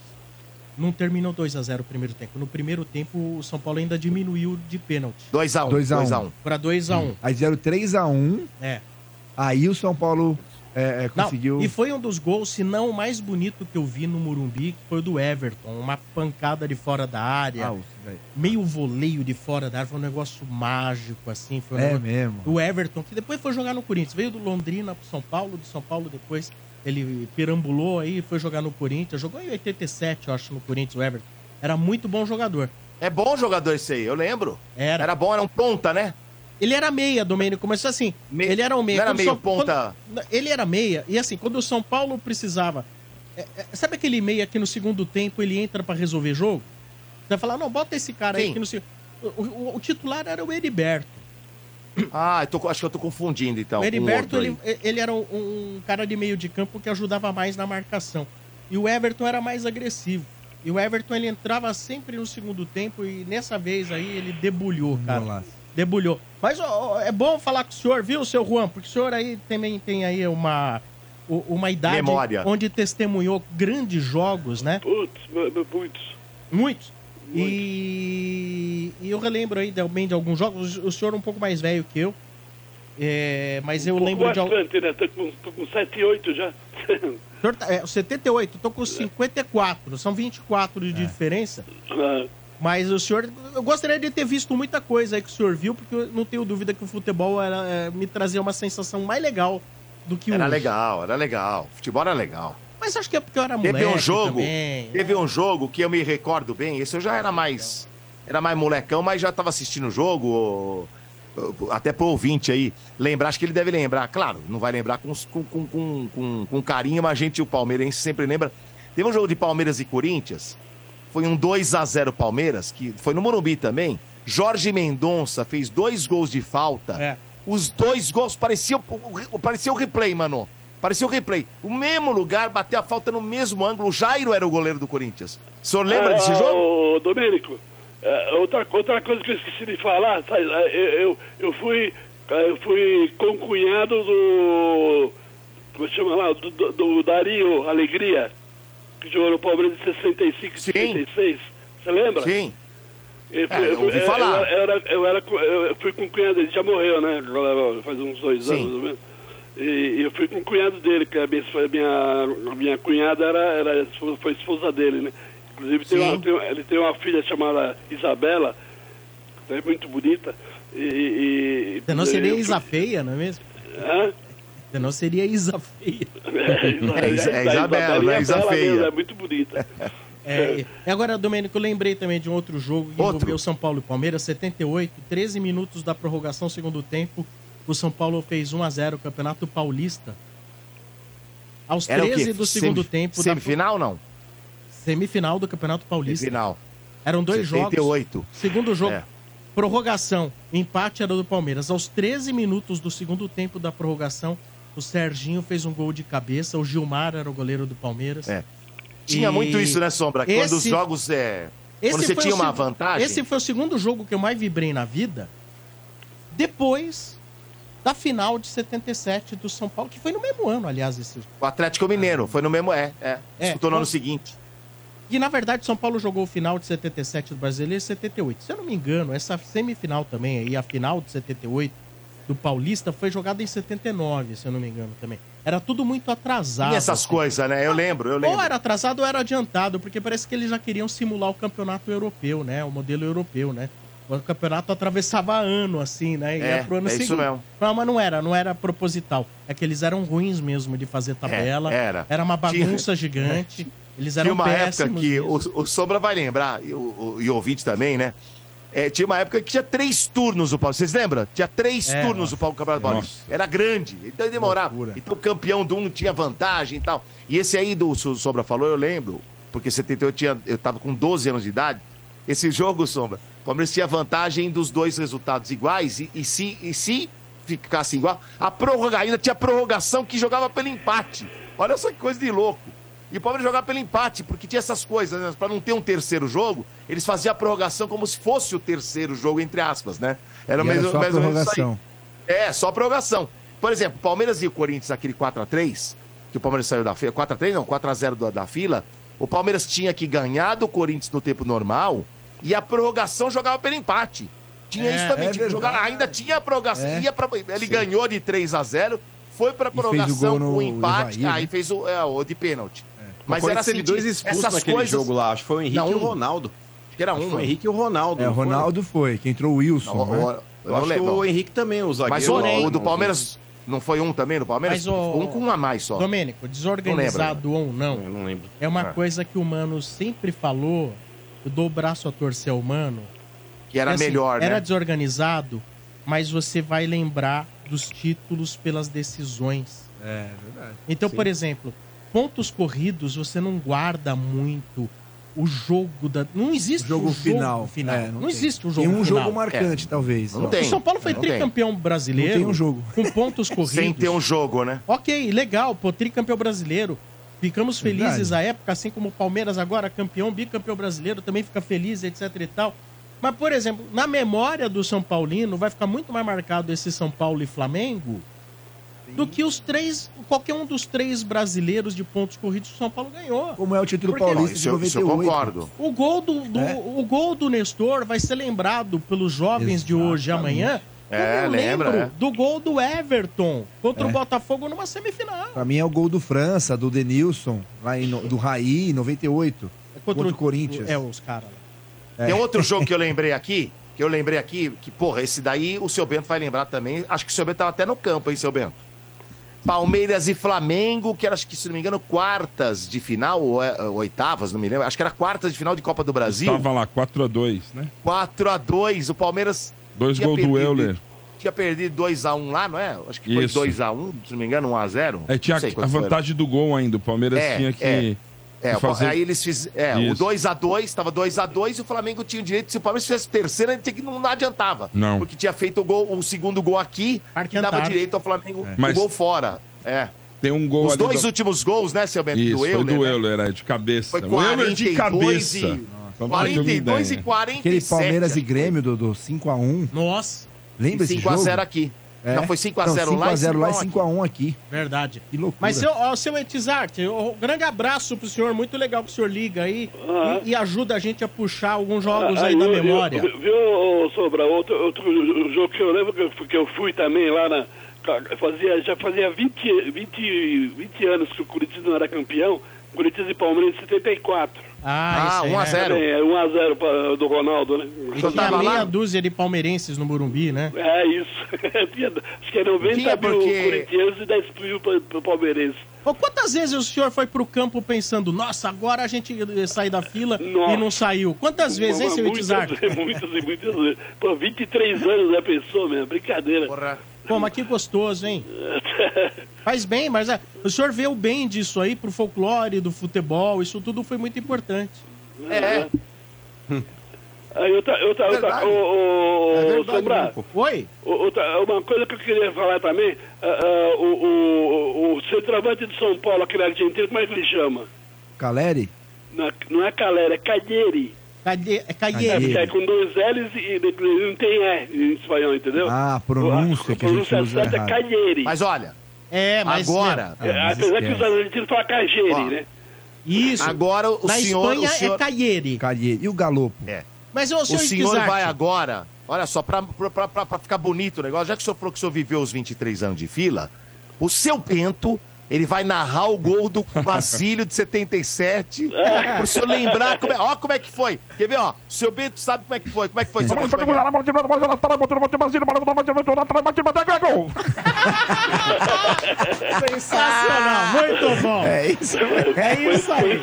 não terminou 2 a 0 o primeiro tempo. No primeiro tempo, o São Paulo ainda diminuiu de pênalti 2x1. 2 a 1. 2x1. para 2 a 1 aí fizeram 3x1, É. aí o São Paulo é, é, Não, conseguiu... e foi um dos gols, se não o mais bonito que eu vi no Morumbi, que foi o do Everton. Uma pancada de fora da área, Ah, meio voleio de fora da área. Foi um negócio mágico, assim. Foi um É negócio- mesmo. O Everton, que depois foi jogar no Corinthians. Veio do Londrina pro São Paulo, do São Paulo depois ele perambulou aí, foi jogar no Corinthians. Jogou em 87, eu acho, no Corinthians, o Everton. Era muito bom jogador. É bom jogador esse aí, eu lembro. Era. Era bom, era um ponta, né? Ele era meia, Domênico, começou assim. Me- Ele era um meia. não era meio São- ponta? quando- ele era meia, e assim, quando o São Paulo precisava. é, é, sabe aquele meia que no segundo tempo ele entra pra resolver jogo? Você vai falar, não, bota esse cara aí Sim. que no segundo. O, o- o titular era o Heriberto. Ah, eu tô- acho que eu tô confundindo então. o Heriberto, aí. ele, ele era um, um cara de meio de campo que ajudava mais na marcação. E o Everton era mais agressivo. E o Everton ele entrava sempre no segundo tempo e nessa vez aí ele debulhou, cara. Golaço. Debulhou. Mas ó, é bom falar com o senhor, viu, seu Juan? Porque o senhor aí também tem aí uma, uma idade Memória. onde testemunhou grandes jogos, né? Putz, mu- mu- muitos. Muitos. E, e eu relembro aí também de alguns jogos. O senhor é um pouco mais velho que eu. É, mas eu Um pouco lembro de alguns. bastante, né? Tô com, tô com 7, 8 já. O senhor tá- É, 78, tô com 54, são 24 de diferença. Ah, Mas o senhor, eu gostaria de ter visto muita coisa aí que o senhor viu, porque eu não tenho dúvida que o futebol era, é, me trazia uma sensação mais legal do que Era hoje. legal, era legal. Futebol era legal. Mas acho que é porque eu era moleque Teve um jogo, também. teve um jogo que eu me recordo bem. Esse eu já era mais, era mais molecão, mas já tava assistindo o jogo. Até pro ouvinte aí lembrar, acho que ele deve lembrar. Claro, não vai lembrar com, com, com, com, com- com carinho, mas a gente, o palmeirense, sempre lembra. Teve um jogo de Palmeiras e Corinthians, foi um 2 a 0 Palmeiras, que foi no Morumbi também. Jorge Mendonça fez dois gols de falta. É. Os dois gols pareciam, parecia o replay, mano. Parecia o replay. O mesmo lugar, bateu a falta no mesmo ângulo. O Jairo era o goleiro do Corinthians. O senhor lembra ah, desse jogo? Ô, Domênico, é, outra, outra coisa que eu esqueci de falar, sabe, eu, eu, eu fui eu fui concunhado do. Como chama lá? Do, do, do Dario Alegria, que jogou no Palmeiras de 65 e Sim. 66. Você lembra? Sim. Eu, É, eu ouvi eu- falar. Eu, era, eu, era, eu fui com o cunhado dele, já morreu, né? Agora Faz uns dois Sim. anos, mais ou menos. E, eu fui com o cunhado dele, que a minha, minha, minha cunhada era, era, foi esposa dele, né? Inclusive tem uma, tem ele tem uma filha chamada Isabela, que é muito bonita. E, e, Senão seria eu fui- Isa Feia, não é mesmo? Hã? Senão seria Isa Feia. É, Isa- é da Isabela, não é Isa bela Feia. mesmo, É muito bonita. É, e agora, Domênico, eu lembrei também de um outro jogo que Outro? envolveu São Paulo e Palmeiras, 78, 13 minutos da prorrogação, segundo tempo. O São Paulo fez 1 a 0 o Campeonato Paulista. Aos Era o 13 quê? do segundo Semif- tempo. da- Semifinal, não? Semifinal do Campeonato Paulista. Final. Eram dois 78. jogos. Segundo jogo, É. prorrogação. Empate era do Palmeiras. Aos 13 minutos do segundo tempo da prorrogação, o Serginho fez um gol de cabeça. O Gilmar era o goleiro do Palmeiras. É. Tinha E muito isso, né, Sombra? Quando os esse- jogos é. Esse Quando você tinha uma seg- vantagem. Esse foi o segundo jogo que eu mais vibrei na vida. Depois da final de 77 do São Paulo, que foi no mesmo ano, aliás, esse O Atlético Mineiro, foi no mesmo. É, é. É, Disputou no ano seguinte. E na verdade, São Paulo jogou o final de 77 do Brasileiro e 78. Se eu não me engano, essa semifinal também, aí, a final de 78 do Paulista foi jogada em 79, se eu não me engano também. Era tudo muito atrasado. E essas assim. coisas, né? Eu lembro, eu lembro. Ou era atrasado ou era adiantado, porque parece que eles já queriam simular o campeonato europeu, né? O modelo europeu, né? O campeonato atravessava ano, assim, né? E É, ia pro ano é isso seguinte. mesmo. Não, mas não era, não era proposital. É que eles eram ruins mesmo de fazer tabela. era. uma Tinha- bagunça gigante. Eles eram Tinha uma época que o, o Sombra vai lembrar, e o, o, e o ouvinte também, né? É, tinha uma época que tinha três turnos o Paulo. Vocês lembram? Tinha três É, turnos o Paulo Campeonato Paulista. Era grande, então demorava. Então o campeão do um tinha vantagem e tal. E esse aí do So- Sombra falou, eu lembro, porque 78 eu, tinha, eu tava com 12 anos de idade. Esse jogo, Sombra, o Palmeiras tinha vantagem dos dois resultados iguais e, e se, e se ficasse igual, a prorroga ainda tinha prorrogação que jogava pelo empate. Olha só que coisa de louco. E o Palmeiras jogava pelo empate, porque tinha essas coisas, né? Pra não ter um terceiro jogo, eles faziam a prorrogação como se fosse o terceiro jogo, entre aspas, né? Era E era a mais ou menos isso aí. prorrogação. É, só prorrogação. Por exemplo, Palmeiras e o Corinthians, aquele 4x3, que o Palmeiras saiu da fila, 4x3 não, 4x0 da, da fila, o Palmeiras tinha que ganhar do Corinthians no tempo normal e a prorrogação jogava pelo empate. Tinha É, isso também, é tinha que jogar, ainda tinha a prorrogação, É. pra, ele Sim. ganhou de 3 a 0 foi o prorrogação gol no com o empate, aí né? fez o, é, o de pênalti. Mas era assim, teve dois expulsos naquele coisas- jogo lá. Acho que foi o Henrique Não, e o. Ronaldo. Acho que era um. foi o Henrique e o Ronaldo. É, o não foi? Ronaldo foi, que entrou o Wilson. Não, né? Eu não acho que o Henrique também, o zagueiro. Mas o, o do não- Palmeiras não foi um também no Palmeiras? Mas o- Um com um a mais só. Domênico, desorganizado ou não, Eu não lembro. é uma É. coisa que o Mano sempre falou. Eu dou o braço a torcer ao Mano. Que era assim, melhor, né? Era desorganizado, mas você vai lembrar dos títulos pelas decisões. É, verdade. Então, Sim. por exemplo, pontos corridos, você não guarda muito o jogo da. Não existe O jogo o final. final. É, não tem. existe o jogo Tem um final. jogo marcante, talvez. Não ó. tem. O São Paulo foi Não tem. tricampeão brasileiro. Não tem um jogo. Com pontos corridos. Sem ter um jogo, né? Ok, legal, pô, tricampeão brasileiro. Ficamos felizes Verdade. à época, assim como o Palmeiras agora, campeão, bicampeão brasileiro, também fica feliz, etc e tal. Mas, por exemplo, na memória do São Paulino, vai ficar muito mais marcado esse São Paulo e Flamengo do que os três, qualquer um dos três brasileiros de pontos corridos que o São Paulo ganhou. Como é o título Porque- paulista Isso, de eu- isso eu 98. concordo. O gol do, do- É. o gol do Nestor vai ser lembrado pelos jovens de hoje e Exatamente. amanhã. É, como eu lembra, lembro é. do gol do Everton contra É. o Botafogo numa semifinal. Pra mim é o gol do França, do Denilson, lá em, do Raí, em 98. Contra o Corinthians. É, os caras. lá. Tem outro jogo que eu lembrei aqui, que eu lembrei aqui, que, porra, esse daí o seu Bento vai lembrar também. Acho que o seu Bento tava até no campo, hein, seu Bento? Palmeiras e Flamengo, que era, acho que, se não me engano, quartas de final, ou é, oitavas, não me lembro. Acho que era quartas de final de Copa do Brasil. Tava lá, 4x2, né? 4 a 2 O Palmeiras Dois gols do Euler. Tinha perdido 2x1 lá, não é? Acho que foi Isso. 2x1, se não me engano, 1x0. É, tinha a foi. vantagem do gol ainda. O Palmeiras É, tinha que, é. É, o- fazer. aí eles fizeram. É, o Isso. 2x2, tava 2x2 e o Flamengo tinha o direito. Se o Palmeiras fizesse o terceiro, ele tinha que não, não adiantava. Não. Porque tinha feito o, gol, o segundo gol aqui, que dava direito ao Flamengo o Mas- gol fora. É. Tem um gol Os dois do- últimos gols, né, seu Bento? Isso, do foi Euler. do né? Euler, é de cabeça. Foi o Euler de 42 cabeça. e- Só pra ter uma 42 e ideia. 47. Aquele Palmeiras e. Grêmio do, do 5x1. Nossa, Lembra esse 5x0 jogo? aqui. É. Não, foi 5x0 Não, lá e 5x0 lá e 5x1 aqui. 5x1 aqui. verdade. Que loucura. Mas, seu, ó, seu Etizarte, um grande abraço pro senhor. Muito legal que o senhor liga aí Ah. e, e ajuda a gente a puxar alguns jogos Ah, aí da eu- memória. eu- viu, Sobra, outro, outro jogo que eu lembro que eu, fui- que eu fui também lá na. Fazia, já fazia 20, 20, 20 anos que o Corinthians não era campeão. Corinthians e Palmeiras em 74. Ah, Ah, esse aí, 1 a né? 0. É, 1x0 do Ronaldo, né? E Eu tinha tava meia lá. dúzia de palmeirenses no Burumbi, né? É isso. Acho que é 90 Tinha mil porque- corintianos e 10 mil pra- pro palmeirense. Ô, quantas vezes o senhor foi pro campo pensando, nossa, agora a gente sai da fila Nossa. e não saiu? Quantas vezes, hein, seu muitas, Etizarte? muitas e muitas vezes. Pô, 23 anos já pensou, mesmo? Brincadeira. Porra. Pô, mas que gostoso, hein? Faz bem, mas ah, o senhor vê o bem disso aí pro folclore do futebol, isso tudo foi muito importante. É. Aí outra, outra, outra, Verdade. ô, ô, É verdade, Sombra. Oi? outra- uma coisa que eu queria falar também, ah, ah, o, o, o centroavante de São Paulo, aquele argentino, como é que ele chama? Caleri? Não é- Não é Calera, é Calheri. Cadê? É É, é com dois L's e não tem E em espanhol, entendeu? Ah, a pronúncia a que a gente pronúncia usa certa é. Calheri. Mas olha, É, mas. agora, Ah, É, mas apesar que esquece. os argentinos falam Ó. né? Isso. agora o Na senhor... Espanha o senhor... é Caieire. Caleri. E o Galopo? É. Mas o O senhor, senhor Skizart, vai agora, olha só, pra, pra, pra, pra ficar bonito o negócio, já que o senhor falou que o senhor viveu os 23 anos de fila, o seu Bento, ele vai narrar o gol do Basílio de 77, pro senhor lembrar, como é, ó como é que foi. Quer ver, ó, o seu Bento sabe como é que foi, como é que foi, é Sensacional, muito bom. É isso. É isso aí.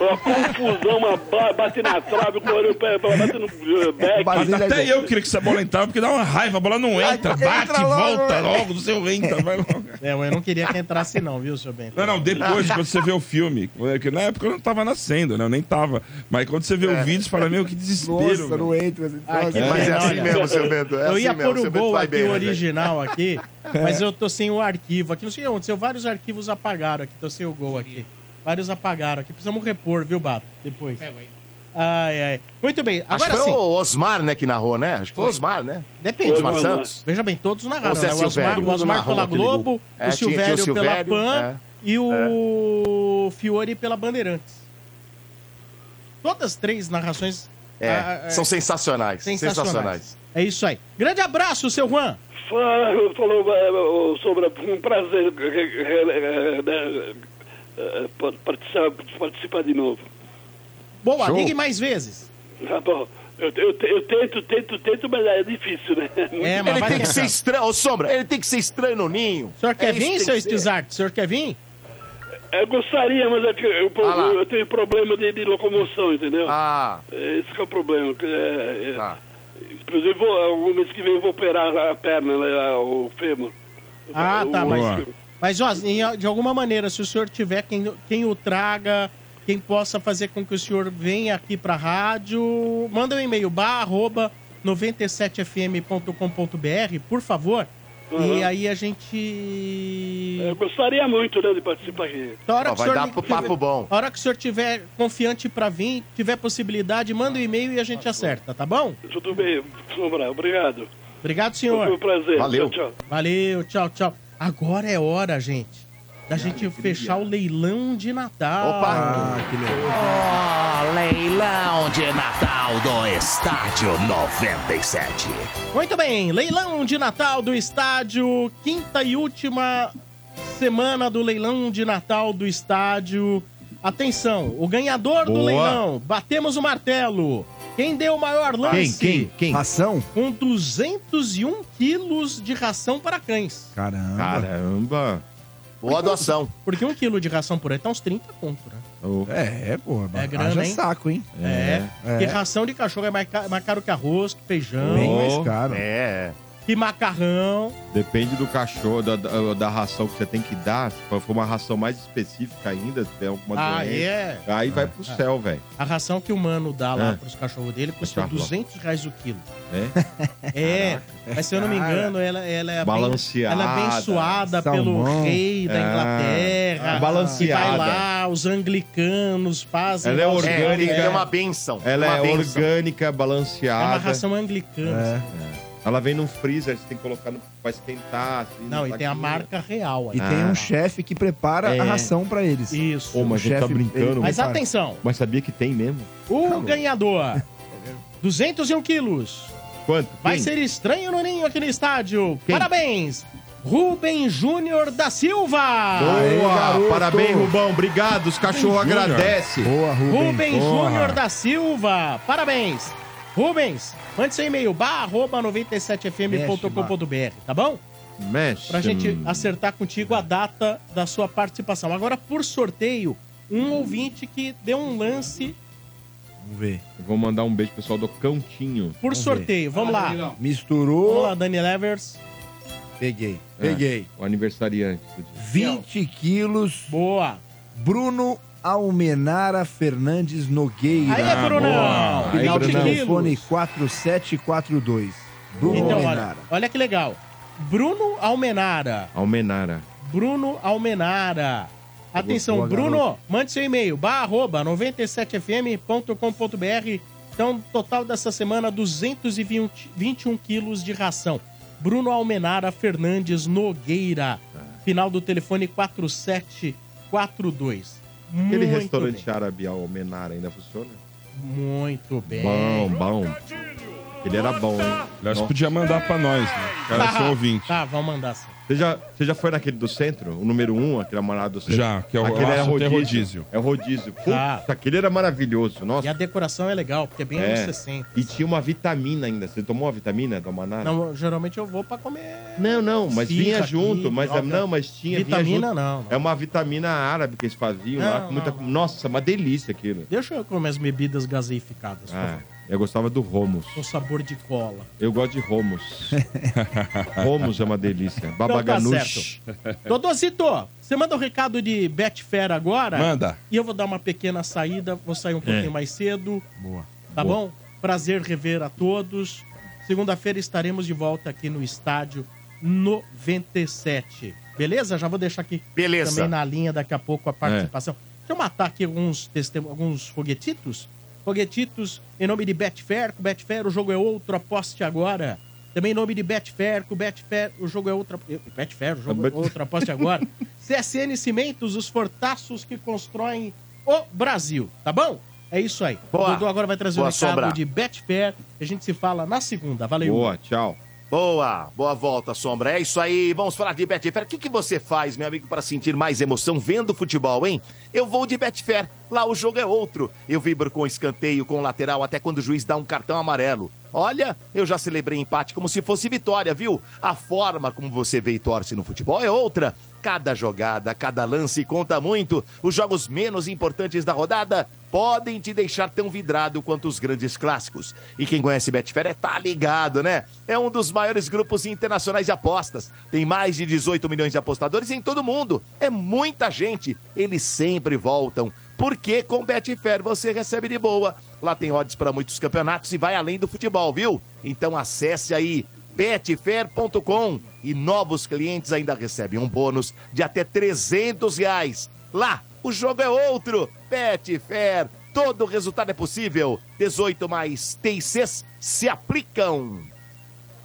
uma confusão, uma ba- bate na trave, o olho pé, bate no eh, back. É Até eu queria que essa bola entrava, porque dá uma raiva, a bola não entra, Entra bate, logo, volta né? logo, do seu entra, vai logo. É, eu não queria que entrasse não, viu, seu Bento? Não, não, depois, quando você vê o filme, porque na época eu não tava nascendo, né? Eu nem tava. Mas quando você vê o vídeo, você fala, meu, que desespero. Nossa, velho. não entra. Ah, que Mas é pena, assim mesmo, seu Bento, é eu assim ia mesmo, pôr o gol aqui, bem, o né, original aqui, mas eu tô sem o arquivo aqui. Não sei o que aconteceu. Vários arquivos apagaram aqui, tô sem o gol aqui. Vários apagaram aqui. Precisamos repor, viu, Bato? Depois. Ai, ai. Muito bem, Acho agora que foi sim. o Osmar, né, que narrou, né? Acho que foi o Osmar, né? Depende. Osmar. Santos. Veja bem, todos narraram, né? O Osmar, o Osmar narrou pela Globo. É, o tinha- tinha Silvério, o pela Silvério, Pan e o Fiore pela Bandeirantes. Todas as três narrações É, ah, ah, são sensacionais, sensacionais. sensacionais. É isso aí. Grande abraço, seu Juan. Falou eh, sobre um prazer eh, eh, eh, eh, participar, participar de novo. Boa, Show. ligue mais vezes. Tá bom. Eu, eu, eu tento, tento, tento, mas é difícil, né? É, mas ele tem que ser estranho, ô Sombra, ele tem que ser estranho no ninho. O senhor quer É vir, seu tem que ser. Stizart? O senhor quer vir? Eu gostaria, mas é que eu, Ah eu tenho problema de, de locomoção, entendeu? Ah, Esse que é o problema. que É, é, Tá. Inclusive, vou, algum mês que vem eu vou operar a perna, né, o fêmur. Ah, O- tá, o- mas, mas ó, de alguma maneira, se o senhor tiver quem, quem o traga, quem possa fazer com que o senhor venha aqui pra rádio, manda um e-mail, bar, arroba 97fm.com.br, por favor. E Uhum. aí a gente. Eu gostaria muito né, de participar aqui. A hora Ó, que o vai senhor dar pro papo bom. A hora que o senhor tiver confiante pra vir, tiver possibilidade, manda um e-mail e a gente acerta, tá bom? Tudo bem, obrigado. Obrigado, Foi um senhor. prazer. Valeu. Tchau, tchau. Valeu, tchau, tchau. Agora é hora, gente, da gente fechar o leilão de Natal. Opa! Ah, que legal. Ó, leilão de Natal do Estádio 97. Muito bem, leilão de Natal do estádio, quinta e última semana do leilão de Natal do estádio. Atenção, o ganhador do Boa. leilão, batemos o martelo. Quem deu o maior lance? Quem? Quem? Ração? Com 201 quilos de ração para cães. Caramba. Caramba. Boa doação. Porque um quilo de ração por aí tá uns 30 conto, né? Oh. É, porra. É haja hein? saco, hein? É. É. Que ração de cachorro é mais, ca- mais caro que arroz, que feijão, Bem mais caro. É. que macarrão. Depende do cachorro, da, da, da ração que você tem que dar. Se for uma ração mais específica ainda, se tiver alguma Ah, doença. é. Aí vai pro céu, velho. A ração que o mano dá lá É. pros cachorros dele custa Cachorro. 200 reais o quilo. É? É, mas se eu não me engano, ela, ela é Balanceada. Bem, ela é abençoada Salmão. pelo rei da Ah, Inglaterra. balanceada. Que vai lá, os anglicanos fazem. Ela é os- É, Orgânica. é uma benção. Ela uma é benção. orgânica, É uma balanceada. ração anglicana. É. Ela vem no freezer, você tem que colocar no, pra esquentar. assim, Não, e tem a marca real aí. E tem um chefe que prepara É. a ração pra eles. Isso. Pô, mas O ele tá chefe, brincando. Mas prepara. atenção, Mas sabia que tem mesmo? o ganhador, 201 quilos, Quanto? vai Quem? ser estranho no ninho aqui no estádio. Quem? Parabéns, Rubem Júnior da Silva. Boa! Parabéns, Rubão. Obrigado. Os cachorros Júnior. agradecem. Boa, Rubem. Júnior da Silva. Parabéns. Rubens, mande seu e-mail, bar97fm.com.br, tá bom? Mexe. Pra gente acertar contigo a data da sua participação. Agora, por sorteio, um ouvinte que deu um lance Vamos ver. Eu vou mandar um beijo pro pessoal do Cãotinho. Por sorteio, vamos lá. Vamos Misturou. lá, Dani Levers. Peguei. É, Peguei. o aniversariante do dia. 20 quilos. Boa. Bruno Almenara Fernandes Nogueira. Aí, Brunão. Aí, Final do Brunão. telefone 4742. Bruno Então, olha, Almenara. olha que legal. Bruno Almenara. Almenara. Bruno Almenara. Atenção, Bruno, garoto. mande seu e-mail, barra, arroba 97fm.com.br. Então, total dessa semana, 220, 21 quilos de ração. Bruno Almenara Fernandes Nogueira. Final do telefone 4742. Aquele Muito restaurante bem. árabe Almenara ainda funciona? Muito bem. Bom, bom. Ele era bom, hein? Aliás, Nossa. podia mandar pra nós, né? O cara é seu ouvinte. Tá, vamos mandar sim. Você já, você já foi naquele do centro? O número um, aquele amarado do centro? Já, que é o aquele era é rodízio. rodízio. É o rodízio. Putz, Ah. aquele era maravilhoso. Nossa. E a decoração é legal, porque é bem É. anos 60. E tinha uma vitamina ainda. Você tomou a vitamina do Amanara? Não, geralmente eu vou pra comer. Não, não, mas Esfirra vinha aqui, junto. Mas troca. não, mas tinha. vinha Vitamina junto. não, não. É uma vitamina árabe que eles faziam lá. Não, Com muita... não. Nossa, uma delícia aquilo. Deixa eu comer as bebidas gaseificadas, por Ah, favor. Eu gostava do Romos. Com sabor de cola. Eu gosto de Romos. Romos é uma delícia. Então tá Babaganush. Dodozito, você manda o recado de Betfair agora? Manda. E eu vou dar uma pequena saída, vou sair um pouquinho mais cedo. Boa. Tá Boa. bom? Prazer rever a todos. Segunda-feira estaremos de volta aqui no estádio 97. Beleza? Já vou deixar aqui Beleza. também na linha daqui a pouco a participação. Deixa eu matar aqui alguns, alguns foguetitos. Foguetitos em nome de Betfair. Com Betfair o jogo é outro, aposte agora. Também em nome de Betfair. Com Betfair o jogo é outro. eh, Betfair, o jogo é outro, aposte agora. CSN Cimentos, os fortaços que constroem o Brasil. Tá bom? É isso aí. Boa. O Dudu agora vai trazer Boa, o recado de Betfair. A gente se fala na segunda. Valeu. Boa, tchau. Boa, boa volta, Sombra. É isso aí. Vamos falar de Betfair. O que, que você faz, meu amigo, para sentir mais emoção vendo futebol, hein? Eu vou de Betfair. Lá o jogo é outro. Eu vibro com escanteio, com lateral, até quando o juiz dá um cartão amarelo. Olha, eu já celebrei empate como se fosse vitória, viu? A forma como você vê e torce no futebol é outra. Cada jogada, cada lance conta muito. Os jogos menos importantes da rodada podem te deixar tão vidrado quanto os grandes clássicos. E quem conhece Betfair é tá ligado, né? É um dos maiores grupos internacionais de apostas. Tem mais de 18 milhões de apostadores em todo mundo. É muita gente. Eles sempre voltam. Porque com Betfair você recebe de boa. Lá tem odds para muitos campeonatos e vai além do futebol, viu? Então acesse aí betfair.com e novos clientes ainda recebem um bônus de até 300 reais. Lá, o jogo é outro. Betfair, todo resultado é possível. 18 mais TICs se aplicam.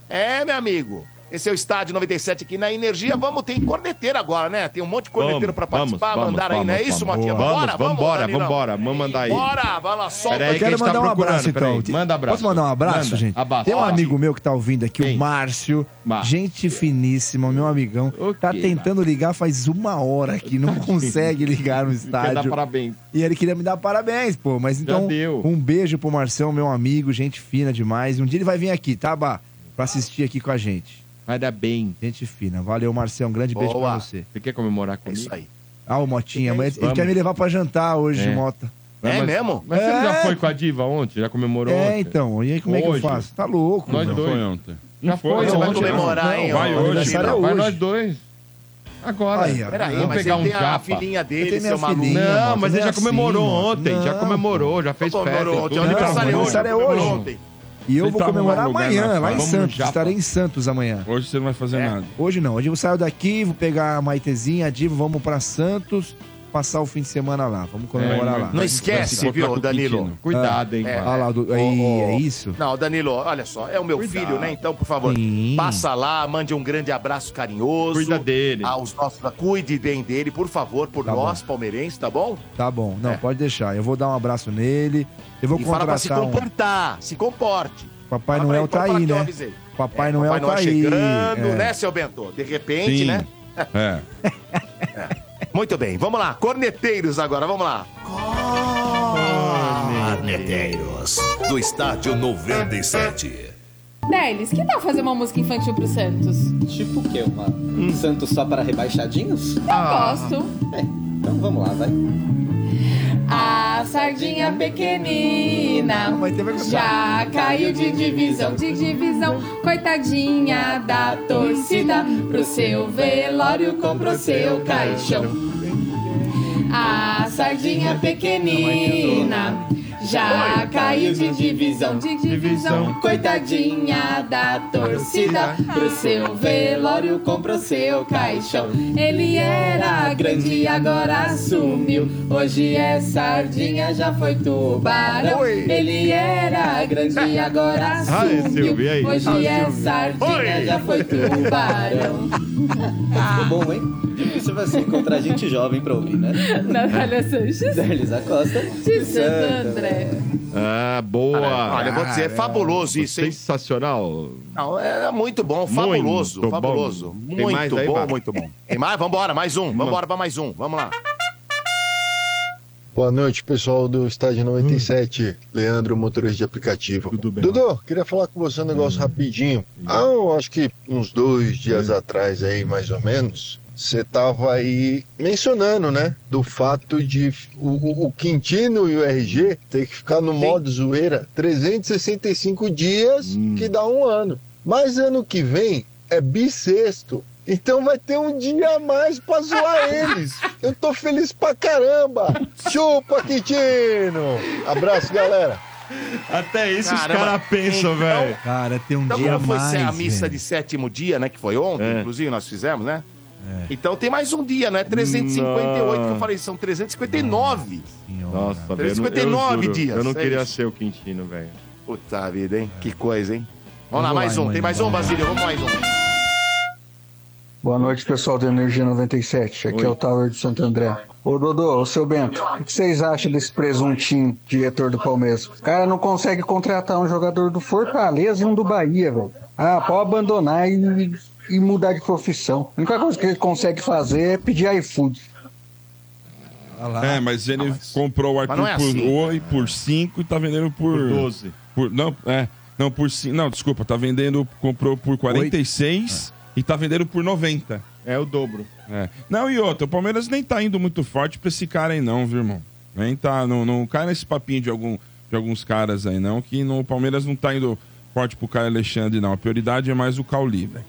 É, meu amigo. Esse é o Estádio 97 aqui na Energia. Vamos, tem corneteiro agora, né? Tem um monte de corneteiro pra participar, mandar aí, não é isso, Matias? Vamos, vambora, Danilão. vambora. Vamos mandar aí. Bora, vai lá, solta. Peraí, Eu quero gente tá mandar um abraço, então. Manda abraço. Posso mandar um abraço, Manda. gente? Abraço. Tem um amigo meu que tá ouvindo aqui, Quem? o Márcio. Márcio. Gente finíssima, meu amigão. O Tá tentando ligar faz uma hora aqui, não consegue ligar no Quer dar estádio. parabéns. E ele queria me dar parabéns, pô. Mas então, um beijo pro Marção, meu amigo, gente fina demais. Um dia ele vai vir aqui, tá, Bá? Pra assistir aqui com a gente. Vai dar bem. Gente fina. Valeu, Marcelo. Um grande beijo Boa. pra você. Você quer comemorar É comigo? isso aí. Ah, o Motinha. Mas ele Vamos. quer me levar pra jantar hoje, É. Mota. Mas- É mas- mesmo? Mas você não já É. foi com a Diva ontem? Já comemorou É, ontem? então. E aí, como é que eu Hoje. faço? Tá louco, Nós meu. dois. Foi ontem. Já foi, Você vai ontem, comemorar, não. hein, Vai ó, hoje, aniversário é vai hoje. nós dois. Agora. Aí. Peraí, Vamos mas pegar ele um tem a japa. filhinha Eu dele, seu minha maluco. filhinha. Não, mas não ele é já assim, comemorou mano. ontem, já Não, comemorou, já fez festa. Comemorou ontem, o aniversário é Não, hoje. E eu Você vou tá comemorar amanhã, lá em. Santos. Estarei em Santos amanhã. Hoje você não vai fazer É. nada. Hoje não. Hoje eu saio daqui, vou pegar a Maitezinha, a Divo, vamos pra Santos, passar o fim de semana lá. Vamos comemorar É, lá. Não esquece, viu, Danilo? Cuidado, hein, É. cara. Olha lá, do, aí, Ô, ô. é isso? Não, Danilo, olha só, é o meu Cuidado. filho, né? Então, por favor, Sim. passa lá, mande um grande abraço carinhoso. Cuida dele. Aos nossos, cuide bem dele, por favor, por Tá nós, palmeirenses, tá bom? Tá bom. Não, É. pode deixar. Eu vou dar um abraço nele. Eu vou e fala pra se contratar um... comportar, se comporte. Papai Fala Noel tá aí, né? Papai É, Noel Papai tá aí. chegando, É. né, seu Bento? De repente, Sim. né? É. Muito bem, vamos lá. Corneteiros agora, vamos lá. Arneteiros, do estádio 97. Delis, que tal fazer uma música infantil pro Santos? Tipo o quê? Uma um Santos só para rebaixadinhos? Eu gosto. É, então vamos lá, vai. A sardinha pequenina já caiu de divisão, de divisão. Coitadinha da torcida, pro seu velório comprou seu caixão. A sardinha pequenina já caiu de divisão, de divisão. Coitadinha da torcida, pro seu velório comprou seu caixão. Ele era grande, agora sumiu. Hoje é sardinha, já foi tubarão. Ele era grande, agora Ai, sumiu. Silvio, e aí? Hoje Ai, é sardinha, já foi tubarão. Ficou bom, hein? Difícil você encontrar gente jovem pra ouvir, né? Natália Sanches. Da Elisa Costa. De Santo André. Ah, boa. Olha, eu vou dizer, é fabuloso isso, hein? Sensacional. Não, é muito bom, fabuloso, Muito fabuloso. bom. Tem Muito mais aí, bom, Bárbara? muito bom. Tem mais? Vambora, mais um. Vambora pra mais um. Vamos lá. Boa noite, pessoal do Estádio 97. Leandro, motorista de aplicativo. Tudo bem? Dudu, queria falar com você um negócio rapidinho. Ah, eu acho que uns dois dias atrás aí, mais ou menos, você tava aí mencionando, né? Do fato de o, o- Quintino e o RG ter que ficar no modo zoeira 365 dias, que dá um ano. Mas ano que vem é bissexto. Então vai ter um dia a mais pra zoar eles. Eu tô feliz pra caramba. Chupa, Quintino. Abraço, galera. Até isso Caramba. os caras pensam, Então- velho. Cara, tem um Então, dia a como foi mais. ser a missa velho. de sétimo dia, né? Que foi ontem, É. inclusive, nós fizemos, né? Então tem mais um dia, né? 358, que eu falei, são 359. Nossa, velho. eu não- 359 eu juro, dias. Eu não é queria isso. ser o Quintino, velho. Puta vida, hein? Que coisa, hein? Vamos, lá, Vamos mais lá, um. mãe, Tem mais um, vamos lá. Basílio? Vamos mais um. Boa noite, pessoal do Energia 97. Aqui Oi. é o Tower de Santo André. Ô, Dodô, ô, seu Bento, o que vocês acham desse presuntinho diretor do Palmeiras? O cara não consegue contratar um jogador do Fortaleza e um do Bahia, velho. Ah, pode abandonar e, e mudar de profissão. A única coisa que ele consegue fazer é pedir iFood. É, mas ele comprou o Arthur é por assim. 8, por 5 e tá vendendo por. Por 12. por- não, é. Não, por 5. Não, desculpa, tá vendendo. Comprou por 46 e tá vendendo por 90. É o dobro. É. Não, e outra, o Palmeiras nem tá indo muito forte pra esse cara aí, não, viu, irmão? Nem tá. Não, não cai nesse papinho de, algum, de alguns caras aí, não, que no, o Palmeiras não tá indo forte pro Caio Alexandre, não. A prioridade é mais o Cauli, velho.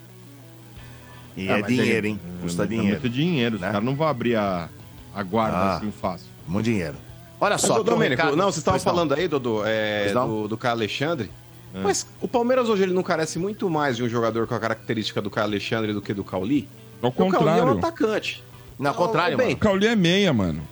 E Ah, é mas dinheiro, é- hein? Custa é dinheiro. muito dinheiro. Os Né? caras não vão abrir a, a guarda Ah. assim fácil. Muito dinheiro. Olha Mas, só, um Domênico, recado- não, vocês estavam Pois não. falando aí, Dodô, é, do, do Caio Alexandre. É. Mas o Palmeiras hoje ele não carece muito mais de um jogador com a característica do Caio Alexandre do que do Cauli? Ao O Cauli é um contrário. atacante. Não, ao contrário, bem, mano. O Cauli é meia, mano.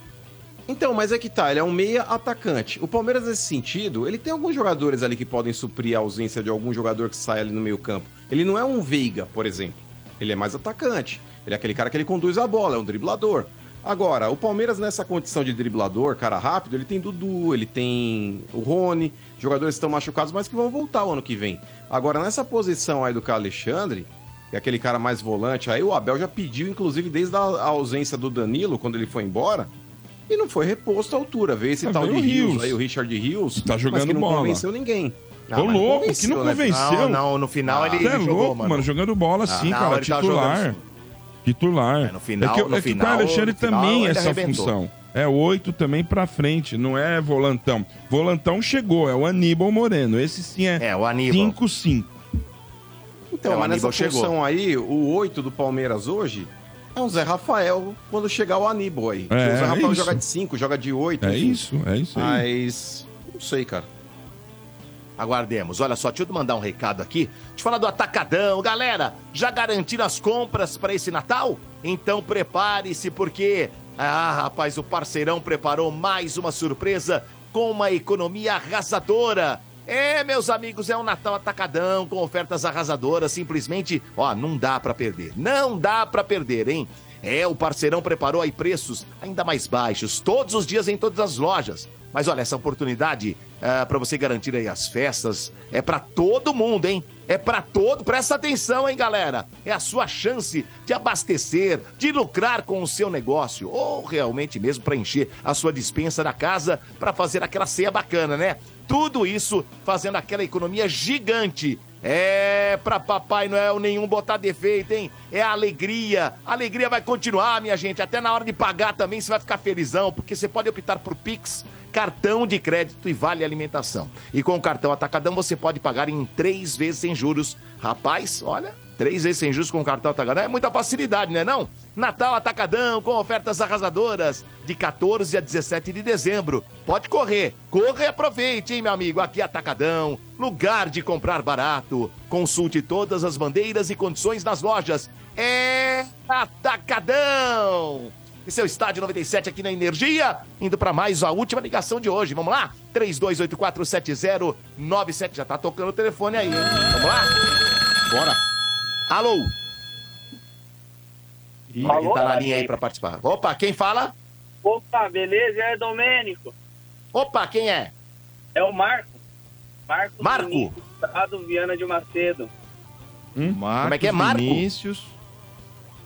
Então, mas é que tá, ele é um meia atacante. O Palmeiras, nesse sentido, ele tem alguns jogadores ali que podem suprir a ausência de algum jogador que sai ali no meio campo. Ele não é um Veiga, por exemplo. Ele é mais atacante. Ele é aquele cara que ele conduz a bola, é um driblador. Agora, o Palmeiras, nessa condição de driblador, cara rápido, ele tem Dudu, ele tem o Rony, jogadores que estão machucados, mas que vão voltar o ano que vem. Agora, nessa posição aí do Caio Alexandre, que é aquele cara mais volante, aí o Abel já pediu, inclusive, desde a ausência do Danilo, quando ele foi embora, e não foi reposto à altura. Veio esse Ah, tal de o Rios, Rios. aí, o Richard Rios, Tá jogando mas que não bola. convenceu ninguém. Ô, mas louco, que não né? convenceu. Não, não, no final ele, Você é ele jogou, louco, mano. Jogando bola sim, não, cara. ele tá Titular. jogando sim. Titular. É, no final- é que, no é que o final- Caio Alexandre no final também é ele essa arrebentou. função. É oito também pra frente, não é volantão. Volantão chegou, é o Aníbal Moreno. Esse sim é É, o Aníbal. 5-5. Então, É, o mas nessa Aníbal chegou. função aí, o 8 do Palmeiras hoje é um Zé Rafael quando chegar o Aníbal aí. É, o Zé é Rafael isso. joga de 5, joga de 8. É isso, é isso aí. Mas. Não sei, cara. Aguardemos. Olha só, deixa eu mandar um recado aqui. Eu falar do Atacadão. Galera, já garantiram as compras para esse Natal? Então prepare-se, porque. Ah, rapaz, o parceirão preparou mais uma surpresa com uma economia arrasadora. É, meus amigos, é um Natal Atacadão com ofertas arrasadoras. Simplesmente, ó, não dá para perder. Não dá para perder, hein? É, o parceirão preparou aí preços ainda mais baixos, todos os dias em todas as lojas. Mas olha, essa oportunidade é, para você garantir aí as festas é para todo mundo, hein? É para todo, presta atenção, hein, galera? É a sua chance de abastecer, de lucrar com o seu negócio ou realmente mesmo para encher a sua dispensa da casa para fazer aquela ceia bacana, né? Tudo isso fazendo aquela economia gigante. É pra Papai Noel nenhum botar defeito, hein? É a alegria. A alegria vai continuar, minha gente. Até na hora de pagar também você vai ficar felizão, porque você pode optar por Pix, cartão de crédito e vale alimentação. E com o cartão Atacadão você pode pagar em três vezes sem juros. Rapaz, olha, três vezes sem juros com o cartão Atacadão é muita facilidade, né não? Natal Atacadão com ofertas arrasadoras de 14 a 17 de dezembro. Pode correr, corra e aproveite, hein, meu amigo? Aqui Atacadão, lugar de comprar barato. Consulte todas as bandeiras e condições nas lojas. É Atacadão! Esse é o Estádio 97 aqui na Energia, indo para mais a última ligação de hoje. Vamos lá? 32847097. Já tá tocando o telefone aí, hein? Vamos lá? Bora. Alô? Ih, Alô? Tá na linha aí para participar? Opa, quem fala? Opa, beleza? É Domênico. Opa, quem é? É o Marco. Marco. Marco? Vinícius Prado Viana de Macedo. Como é que é, Marco? Vinícius.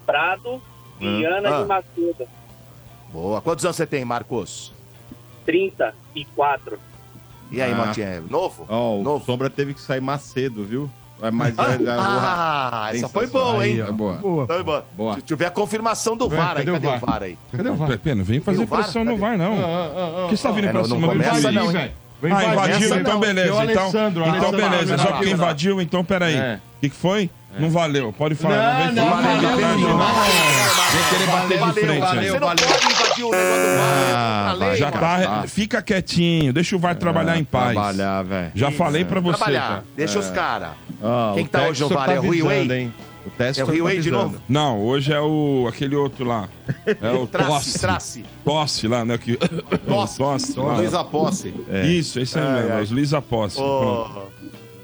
Prado Viana Ah. de Macedo. Boa. Quantos anos você tem, Marcos? 34. E aí, Ah. Motinha? é Novo? Ó, o Sombra teve que sair mais cedo, viu? É, Mas, Ah, essa foi boa, hein? É boa. Foi boa. Boa. Deixa eu ver a confirmação do VAR aí. o Cadê o VAR aí? Cadê o VAR? Pena, vem fazer o pressão no? VAR, não. ah, Por que você tá vindo É, pra não- cima? não começa não, hein? Vem Ah, invadir, invadiu, então beleza. O Então, o então beleza. Só porque invadiu, então peraí. O É. que, que foi? Não valeu. Pode falar. Não, não, falar. valeu, valeu, falar. valeu. Vem querer bater de Valeu, frente. valeu, não VAR. Ah, é Já tá. Fica quietinho. Deixa o VAR trabalhar em paz. Trabalhar, velho. Já falei pra você. Trabalhar. Deixa os É. caras. Quem que tá hoje no Textor VAR? tá É o Rio hein? O Textor É o Rio tá Way de novo? Não, hoje é o aquele outro lá. É o Trace. Trace. Tosse lá, né? Que... Tosse. Tosse. Luiz Aposse. É. Isso, esse aí Ai, mesmo. Os Luiz Aposse. Ô,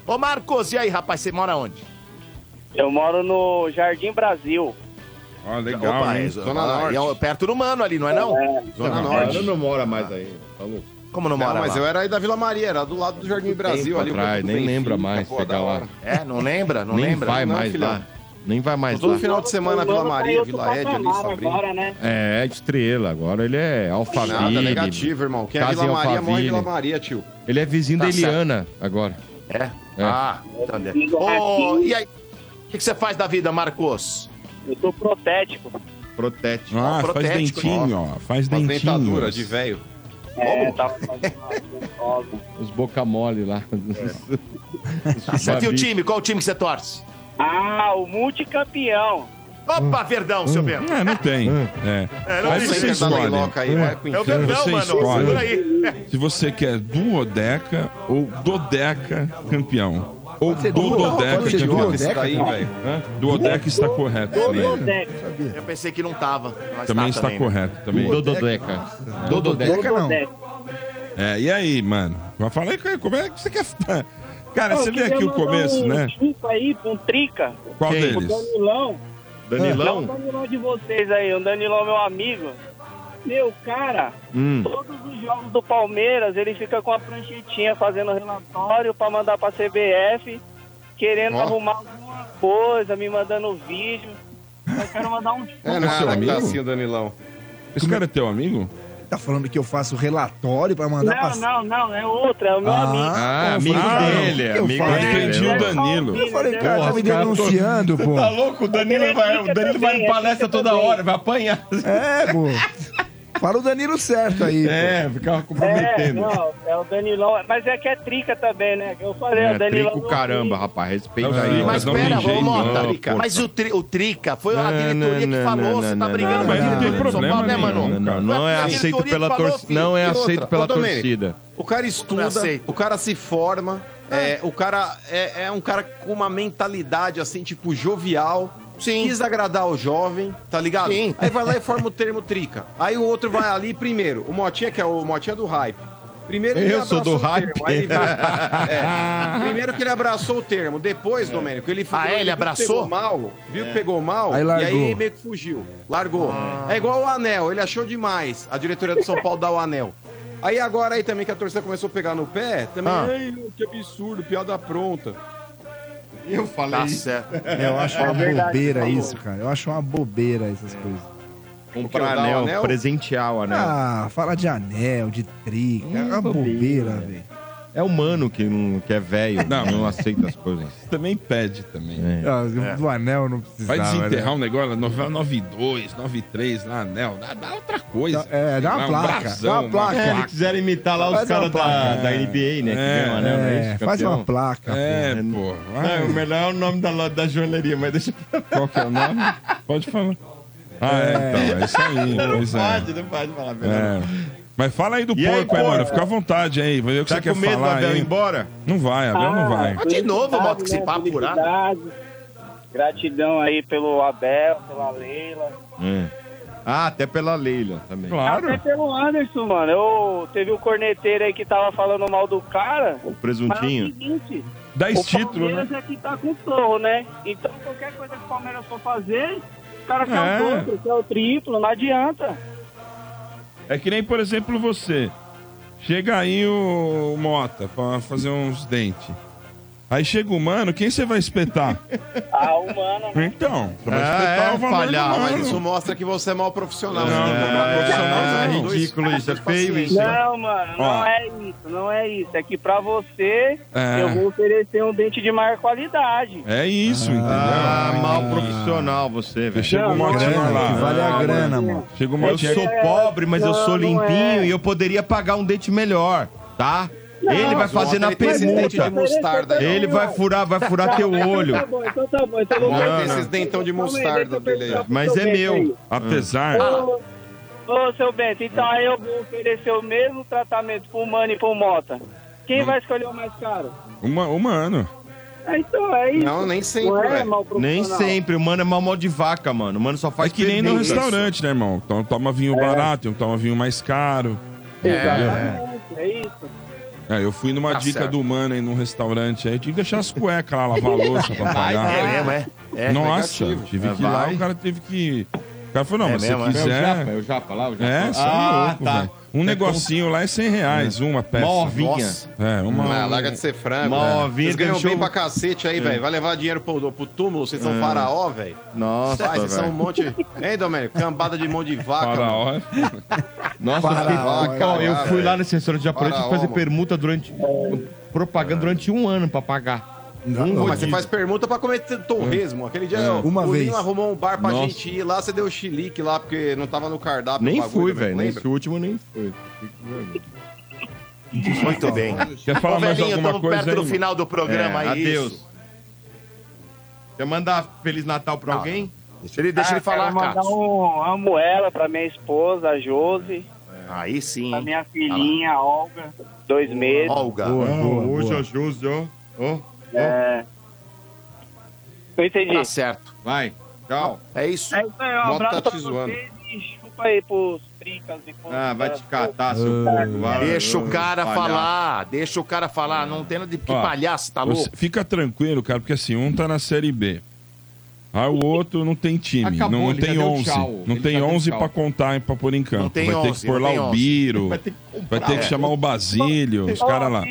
Ô, Marcos, e aí, rapaz? Você mora onde? Eu moro no Jardim Brasil. Ó, legal, Opa, hein? é, Zona ah, Norte. é perto do Mano ali, não é não? É. Zona Não, Norte. Eu não mora mais aí. Tá louco? Como não Não, mora mas lá? eu era aí da Vila Maria, era do lado do Jardim Brasil. Ali, o atrás, nem lembra mais pô, pegar da lá. É, não lembra? Não Nem lembra? vai Não, mais filhão. lá. Nem vai mais Todo lá. final de semana, Vila Maria, Vila Ed, ali, Sabrina. agora, né? É, estrela. Agora ele é Alphaville. Nada negativo, irmão. Quem é Casa Vila em Maria, morre Alphaville. Vila Maria, tio. Ele é vizinho Tá da Eliana agora. É? É. Ah, entendeu. Ô, e aí? O que, que você faz da vida, Marcos? Eu sou protético. Protete. Ah, faz protético, dentinho, ó. Faz Uma dentinho. dentadura de velho. É, tá Os boca mole lá. Você tem o time? Qual o time que você torce? Ah, o multicampeão. Opa, Verdão, seu Bento. É, não tem. É. É, não Aí tem. você Você tá na escolhe. Iloca aí, vai com É o inferno. Verdão, Você mano. escolhe. Segura aí. Se você quer duodeca ou dodeca campeão. Ou dododeca pode ser campeão. duodeca, Esse daí, velho. Hã? Duodeca está correto. também. Eu pensei que não tava. Mas Também tá está também, né? correto. Também. Dododeca. Dododeca não. É, e aí, mano? Mas fala aí, como é que você quer. Cara, você vê aqui o começo, né? Um aí, um trica. Qual? O deles? Danilão. Não, o Danilão? Danilão de vocês aí. O Danilão, meu amigo. Meu, cara, Hum. todos os jogos do Palmeiras, ele fica com a pranchetinha fazendo relatório pra mandar pra CBF, querendo Ó. arrumar alguma coisa, me mandando vídeo. Eu quero mandar um É seu nada que amigo? tá assim, Danilão. Esse cara é teu amigo? Tá falando que eu faço relatório pra mandar Não, pra... não, não, é outro, é o meu amigo. Ah, amigo Ah, dele. eu Amigo falei. Eu entendi dele. o Danilo. Eu falei, cara, Porra, tá me caras tô- denunciando, pô. Tá louco? O Danilo vai, o Danilo vai em palestra toda hora, vai apanhar. É, pô. Fala o Danilo certo aí. pô. É, ficava É, comprometendo. não, é o Danilão, mas é que é trica também, né? Eu falei, É, o Danilão. trico caramba, rapaz. Respeita Não, aí. Mas pera, Mota. não, pô. Mas o, tri- o Trica foi a Não, diretoria não, que falou. não, Você tá não, brigando com a diretoria do São Paulo, né, mano? Não, não, é a aceito pela que falou, torcida. Não é aceito pela ô, torcida. O cara estuda, aceito. o cara se forma, é, o cara é, é um cara com uma mentalidade assim, tipo, jovial. Sim. Quis agradar o jovem, tá ligado? Sim. Aí vai lá e forma o termo trica. Aí o outro vai ali primeiro, o Motinha, que é o Motinha do hype. Primeiro que Eu ele sou abraçou do o hype. termo, aí ele vai- é. Primeiro que ele abraçou o termo. Depois, Domênico, ele Ah, é? Ele que abraçou? Pegou mal, viu que pegou mal Aí e largou. aí meio que fugiu. Largou. É igual o anel, ele achou demais a diretoria do São Paulo dar o anel. Aí agora aí também que a torcida começou a pegar no pé, também, Ah. ai, que absurdo, piada pronta. Eu falei Tá isso. certo. Eu acho É uma verdade, bobeira isso, cara. Eu acho uma bobeira essas coisas. Comprar anel, anel? presentear o anel. Ah, fala de anel, de trica. É uma bobeira, velho. É humano que, não, que é velho, Não. não, aceita as coisas. Também pede também. Ah, Do anel não Vai precisava. desenterrar né? um negócio, novela 92, 93, lá, anel, dá, dá outra coisa. É, dá uma um placa, brasão, dá uma placa. É, eles quiseram imitar lá os Faz uma caras da, placa. da NBA, né? Que É, ganham anel, é É, isso? faz uma placa. É, pô. É, vai. o melhor é o nome da, da joalheria, mas deixa eu Qual que é o nome? Pode falar. Ah, é, então, é isso aí. Não é. pode, não pode falar. melhor não. É. Mas fala aí do E porco, aí, mano. Fica à vontade aí. Vê o que Tá você quer com medo do falar Abel aí. ir embora? Não vai, Abel não vai. Ah, de novo, Moto, que esse papo felicidade. Gratidão aí pelo Abel, pela Leila. É. Ah, até pela Leila também. Até pelo Anderson, mano. Eu teve o corneteiro aí que tava falando mal do cara. O presuntinho. Mas é o seguinte, 10 o títulos, né? Palmeiras é que tá com torro, né? Então qualquer coisa que o Palmeiras for fazer, o cara quer É. o dobro, quer o triplo, não adianta. É que nem, por exemplo, você. Chega aí o Mota pra fazer uns dentes. Aí chega o mano, quem você vai espetar? Ah, o mano. Então, você vai Ah, espetar é, o valor palhaço. do Mas isso mostra que você é mal profissional. Não, que comprar é, profissional, é ridículo isso, é feio isso. Não, mano, não Ó. é isso, não é isso. É que pra você, É. eu vou oferecer um dente de maior qualidade. É isso, Ah, entendeu? mal profissional você, velho. Chega o Não, Motinha Grana, lá. que vale a grana, mano. Chega o Eu sou pobre, mas eu sou Não, não limpinho é. e eu poderia pagar um dente melhor, tá? Não, ele vai fazer o na permuta. de mostarda aí, ó. Ele vai furar, vai furar teu olho. Tá bom, então tá bom. Então Bota Não, esses não. dentão de mostarda dele aí. pro Mas é meu. Apesar. Ô, seu Bento, então aí eu vou oferecer o mesmo tratamento pro Mano e pro Mota. Quem vai escolher o mais caro? Uma, uma ano. Ah, então é isso. Não, nem sempre, Não é velho. mal Nem sempre, o mano é mal mal de vaca, mano. O mano só É faz que nem no restaurante, né, irmão? Então toma vinho barato, um toma vinho mais caro. Exatamente, é isso. É, eu fui numa Tá dica certo. do mano aí num restaurante aí, tive que deixar as cuecas lá, lavar a louça pra pagar. É mesmo, é? É. Nossa, negativo. tive É, que ir lá, vai. o cara teve que. O cara falou, não, É mas se mesmo, é? você É o japa, é quiser. o japa lá, o japa. É, você é ah, louco, tá. velho. Um negocinho lá é 100 reais, uma peça. Uma ovinha. Nossa. É, uma. Ah, larga de ser frango. Uma velho. ovinha Vocês ganham bem pra cacete aí, velho. Vai levar dinheiro pro, pro túmulo, vocês são faraó, velho. Nossa, Vai, vocês são um monte. Hein, Domênico? Cambada de mão de vaca. Faraó. é- Nossa, eu, Faraó, Ó, cara, eu fui lá nesse restaurante japonês fazer mano. permuta durante. propaganda durante um ano pra pagar. Não, Um Não, mas você faz permuta pra comer torresmo. Aquele dia É. Uma o vez. Linho arrumou um bar pra Nossa. gente ir lá, você deu chilique lá, porque não tava no cardápio. Nem fui, também, velho. Nesse último nem fui. Muito bem. Quer falar Ô, mais velhinho, alguma estamos coisa perto aí? do final do programa É, aí. adeus. isso. Quer mandar Feliz Natal pra alguém? Deixa ele, deixa Ah, ele falar, quero mandar um amo ela pra minha esposa, a Josi, Aí sim. pra minha filhinha, a Olga, dois meses. Olga. Boa, boa, hoje boa. a Josi, ó. Ó, É... Eu entendi. Tá certo. vai. Tchau. É isso. É isso aí, um Bota abraço tá pra te zoando. vocês e chupa aí pros e pros... Ah, vai te catar, seu Ah, Deixa o cara palhaço. falar. Deixa o cara falar. Não tem nada de que Ó, palhaço, tá Você- louco? Fica tranquilo, cara, porque assim, um tá na Série B. Aí o outro não tem time, Acabou, não, não tem deu 11. tchau. Não Ele tem já deu 11 tchau. pra contar e pra pôr em campo. Vai ter 11, que pôr lá o 11. Biro, Vai ter que vai ter que É. chamar o Basílio, os caras lá.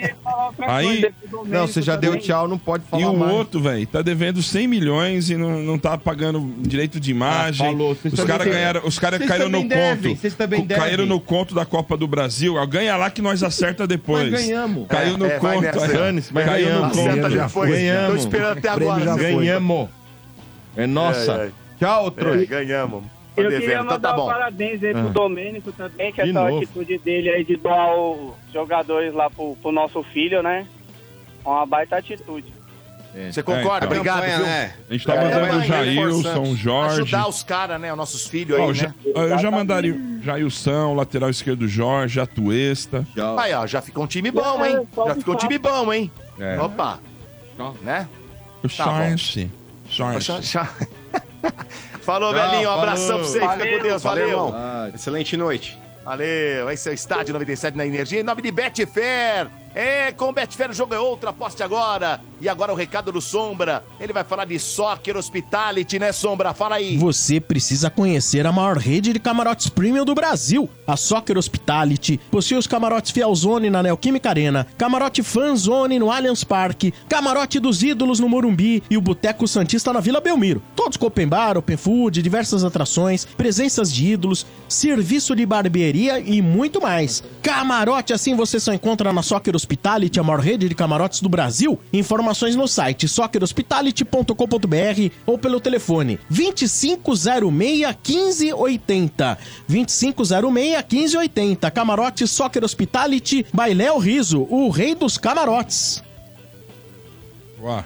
Aí- Não, você já deu tchau, não pode falar E o mais. outro, velho, tá devendo 100 milhões e não, não tá pagando direito de imagem. Ah, falou. Os caras ganharam, os caras caíram no devem, conto. vocês também co- caíram no conto da Copa do Brasil. Ah, Ganha lá que nós acerta depois. Nós ganhamos. Caiu no É, vai conto. nessa. mas Caiu no ganhamos. conto. Acerta já depois. Ganhamos. Tô esperando até agora. já foi. Ganhamos. É nossa. É, é. Tchau, É, trouxa. ganhamos. Tô Eu queria devendo. Então mandar tá um bom. parabéns aí pro Ah. Domênico também, que De essa novo. atitude dele aí de doar os jogadores lá pro, pro nosso filho, né? É uma baita atitude. Você concorda? É, então. Obrigado, Campanha, viu? né? A gente tá É, mandando o Jailson, Jorge. Ajudar os caras, né? Os nossos filhos aí, eu já- né? eu já mandaria o Jailson, lateral esquerdo Jorge, Atuesta. Aí, ó, já ficou um time bom, hein? É, Já ficou um time bom, hein? É. Opa. Né? O Tá. Falou, velhinho. Um abração pra você. Fica com Deus. Valeu, Valeu. irmão. Excelente noite. Valeu. Esse é o Estádio 97 na Energia. Em nome de Betfair. É, com o Betfair o jogo é outro, aposte agora. E agora o recado do Sombra. Ele vai falar de Soccer Hospitality, né, Sombra? Fala aí. Você precisa conhecer a maior rede de camarotes premium do Brasil. A Soccer Hospitality possui os camarotes Fielzone na Neoquímica Arena, camarote Fanzone no Allianz Parque, camarote dos Ídolos no Morumbi e o Boteco Santista na Vila Belmiro. Todos com open bar, open food, diversas atrações, presenças de ídolos, serviço de barbearia e muito mais. Camarote assim você só encontra na Soccer Hospitality, a maior rede de camarotes do Brasil. Informações no site soccerhospitality.com.br ou pelo telefone 2506-1580. 2506-1580. Camarote Soccer Hospitality, Bailéu Riso, o rei dos camarotes. Uá.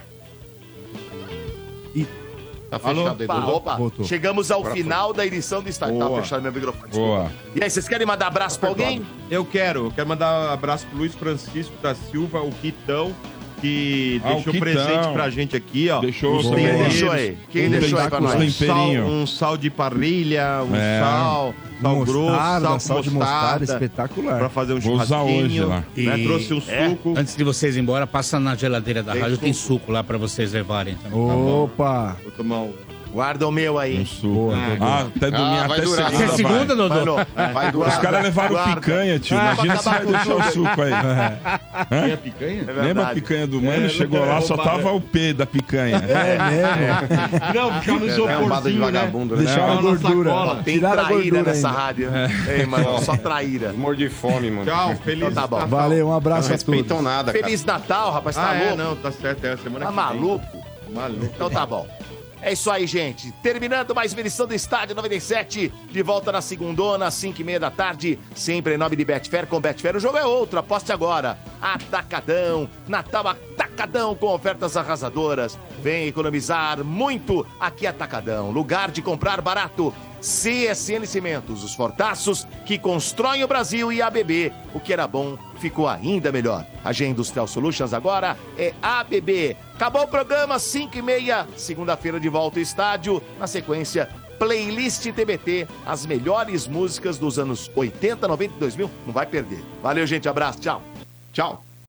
Tá Alô? fechado aí, Opa, Dudu? opa. Voltou. Chegamos ao Agora foi. final da edição do estádio. Tá Boa. fechado meu microfone. Boa. desculpa. E aí, vocês querem mandar abraço pra alguém? Eu quero. Eu quero mandar um abraço pro Luiz Francisco da Silva, o Quitão, que Ah, o deixou presente pra gente aqui, ó. Deixou Os. Quem deixou aí? Quem Um deixou aí pra nós? Um sal, um sal de parrilha, um É. sal, sal Mostarda, grosso, sal, sal de mostarda, espetacular. Pra fazer um Vou usar hoje lá. Né? Trouxe um É, suco. Antes de vocês ir embora, passa na geladeira da Tem rádio, tem suco. suco lá pra vocês levarem. também. Opa! Vou tomar um. Guarda o meu aí. Um suco. Ah, até domingo, Ah, vai até durar. segunda. Até segunda. Dodô? Vai durar. Os caras levaram Guarda. picanha, tio. Ah, Imagina se vai deixar o suco aí. Tem a picanha? É Lembra a picanha do mano? É, Chegou é lá, só tava o P da picanha. É mesmo? Não, ficar no É, é isoporzinho, né? vagabundo, né? Deixaram a Não, gordura. sacola. Tem traíra gordura nessa ainda. rádio. Ei, mano, só traíra. Morro de fome, mano. Tchau, feliz. Então tá bom. Valeu, um Não abraço a respeitam todos. nada, cara. Feliz Natal, rapaz. Tá Ah, é, louco? não, tá certo. É a semana Tá que vem. maluco? Maluco. Então tá bom. É isso aí, gente. Terminando mais uma edição do Estádio 97. De volta na segundona, às 5 e meia da tarde. Sempre em nome de Betfair. Com Betfair o jogo é outro. Aposte agora. Atacadão. Natal Atacadão com ofertas arrasadoras. Vem economizar muito aqui Atacadão. Lugar de comprar barato. CSN Cimentos, os fortaços que constroem o Brasil e ABB. O que era bom ficou ainda melhor. A G Industrial Solutions agora é ABB. Acabou o programa, 5 e meia. Segunda-feira de volta ao estádio. Na sequência, playlist TBT. As melhores músicas dos anos 80, 90 e 2000. Não vai perder. Valeu, gente. Abraço. Tchau. Tchau.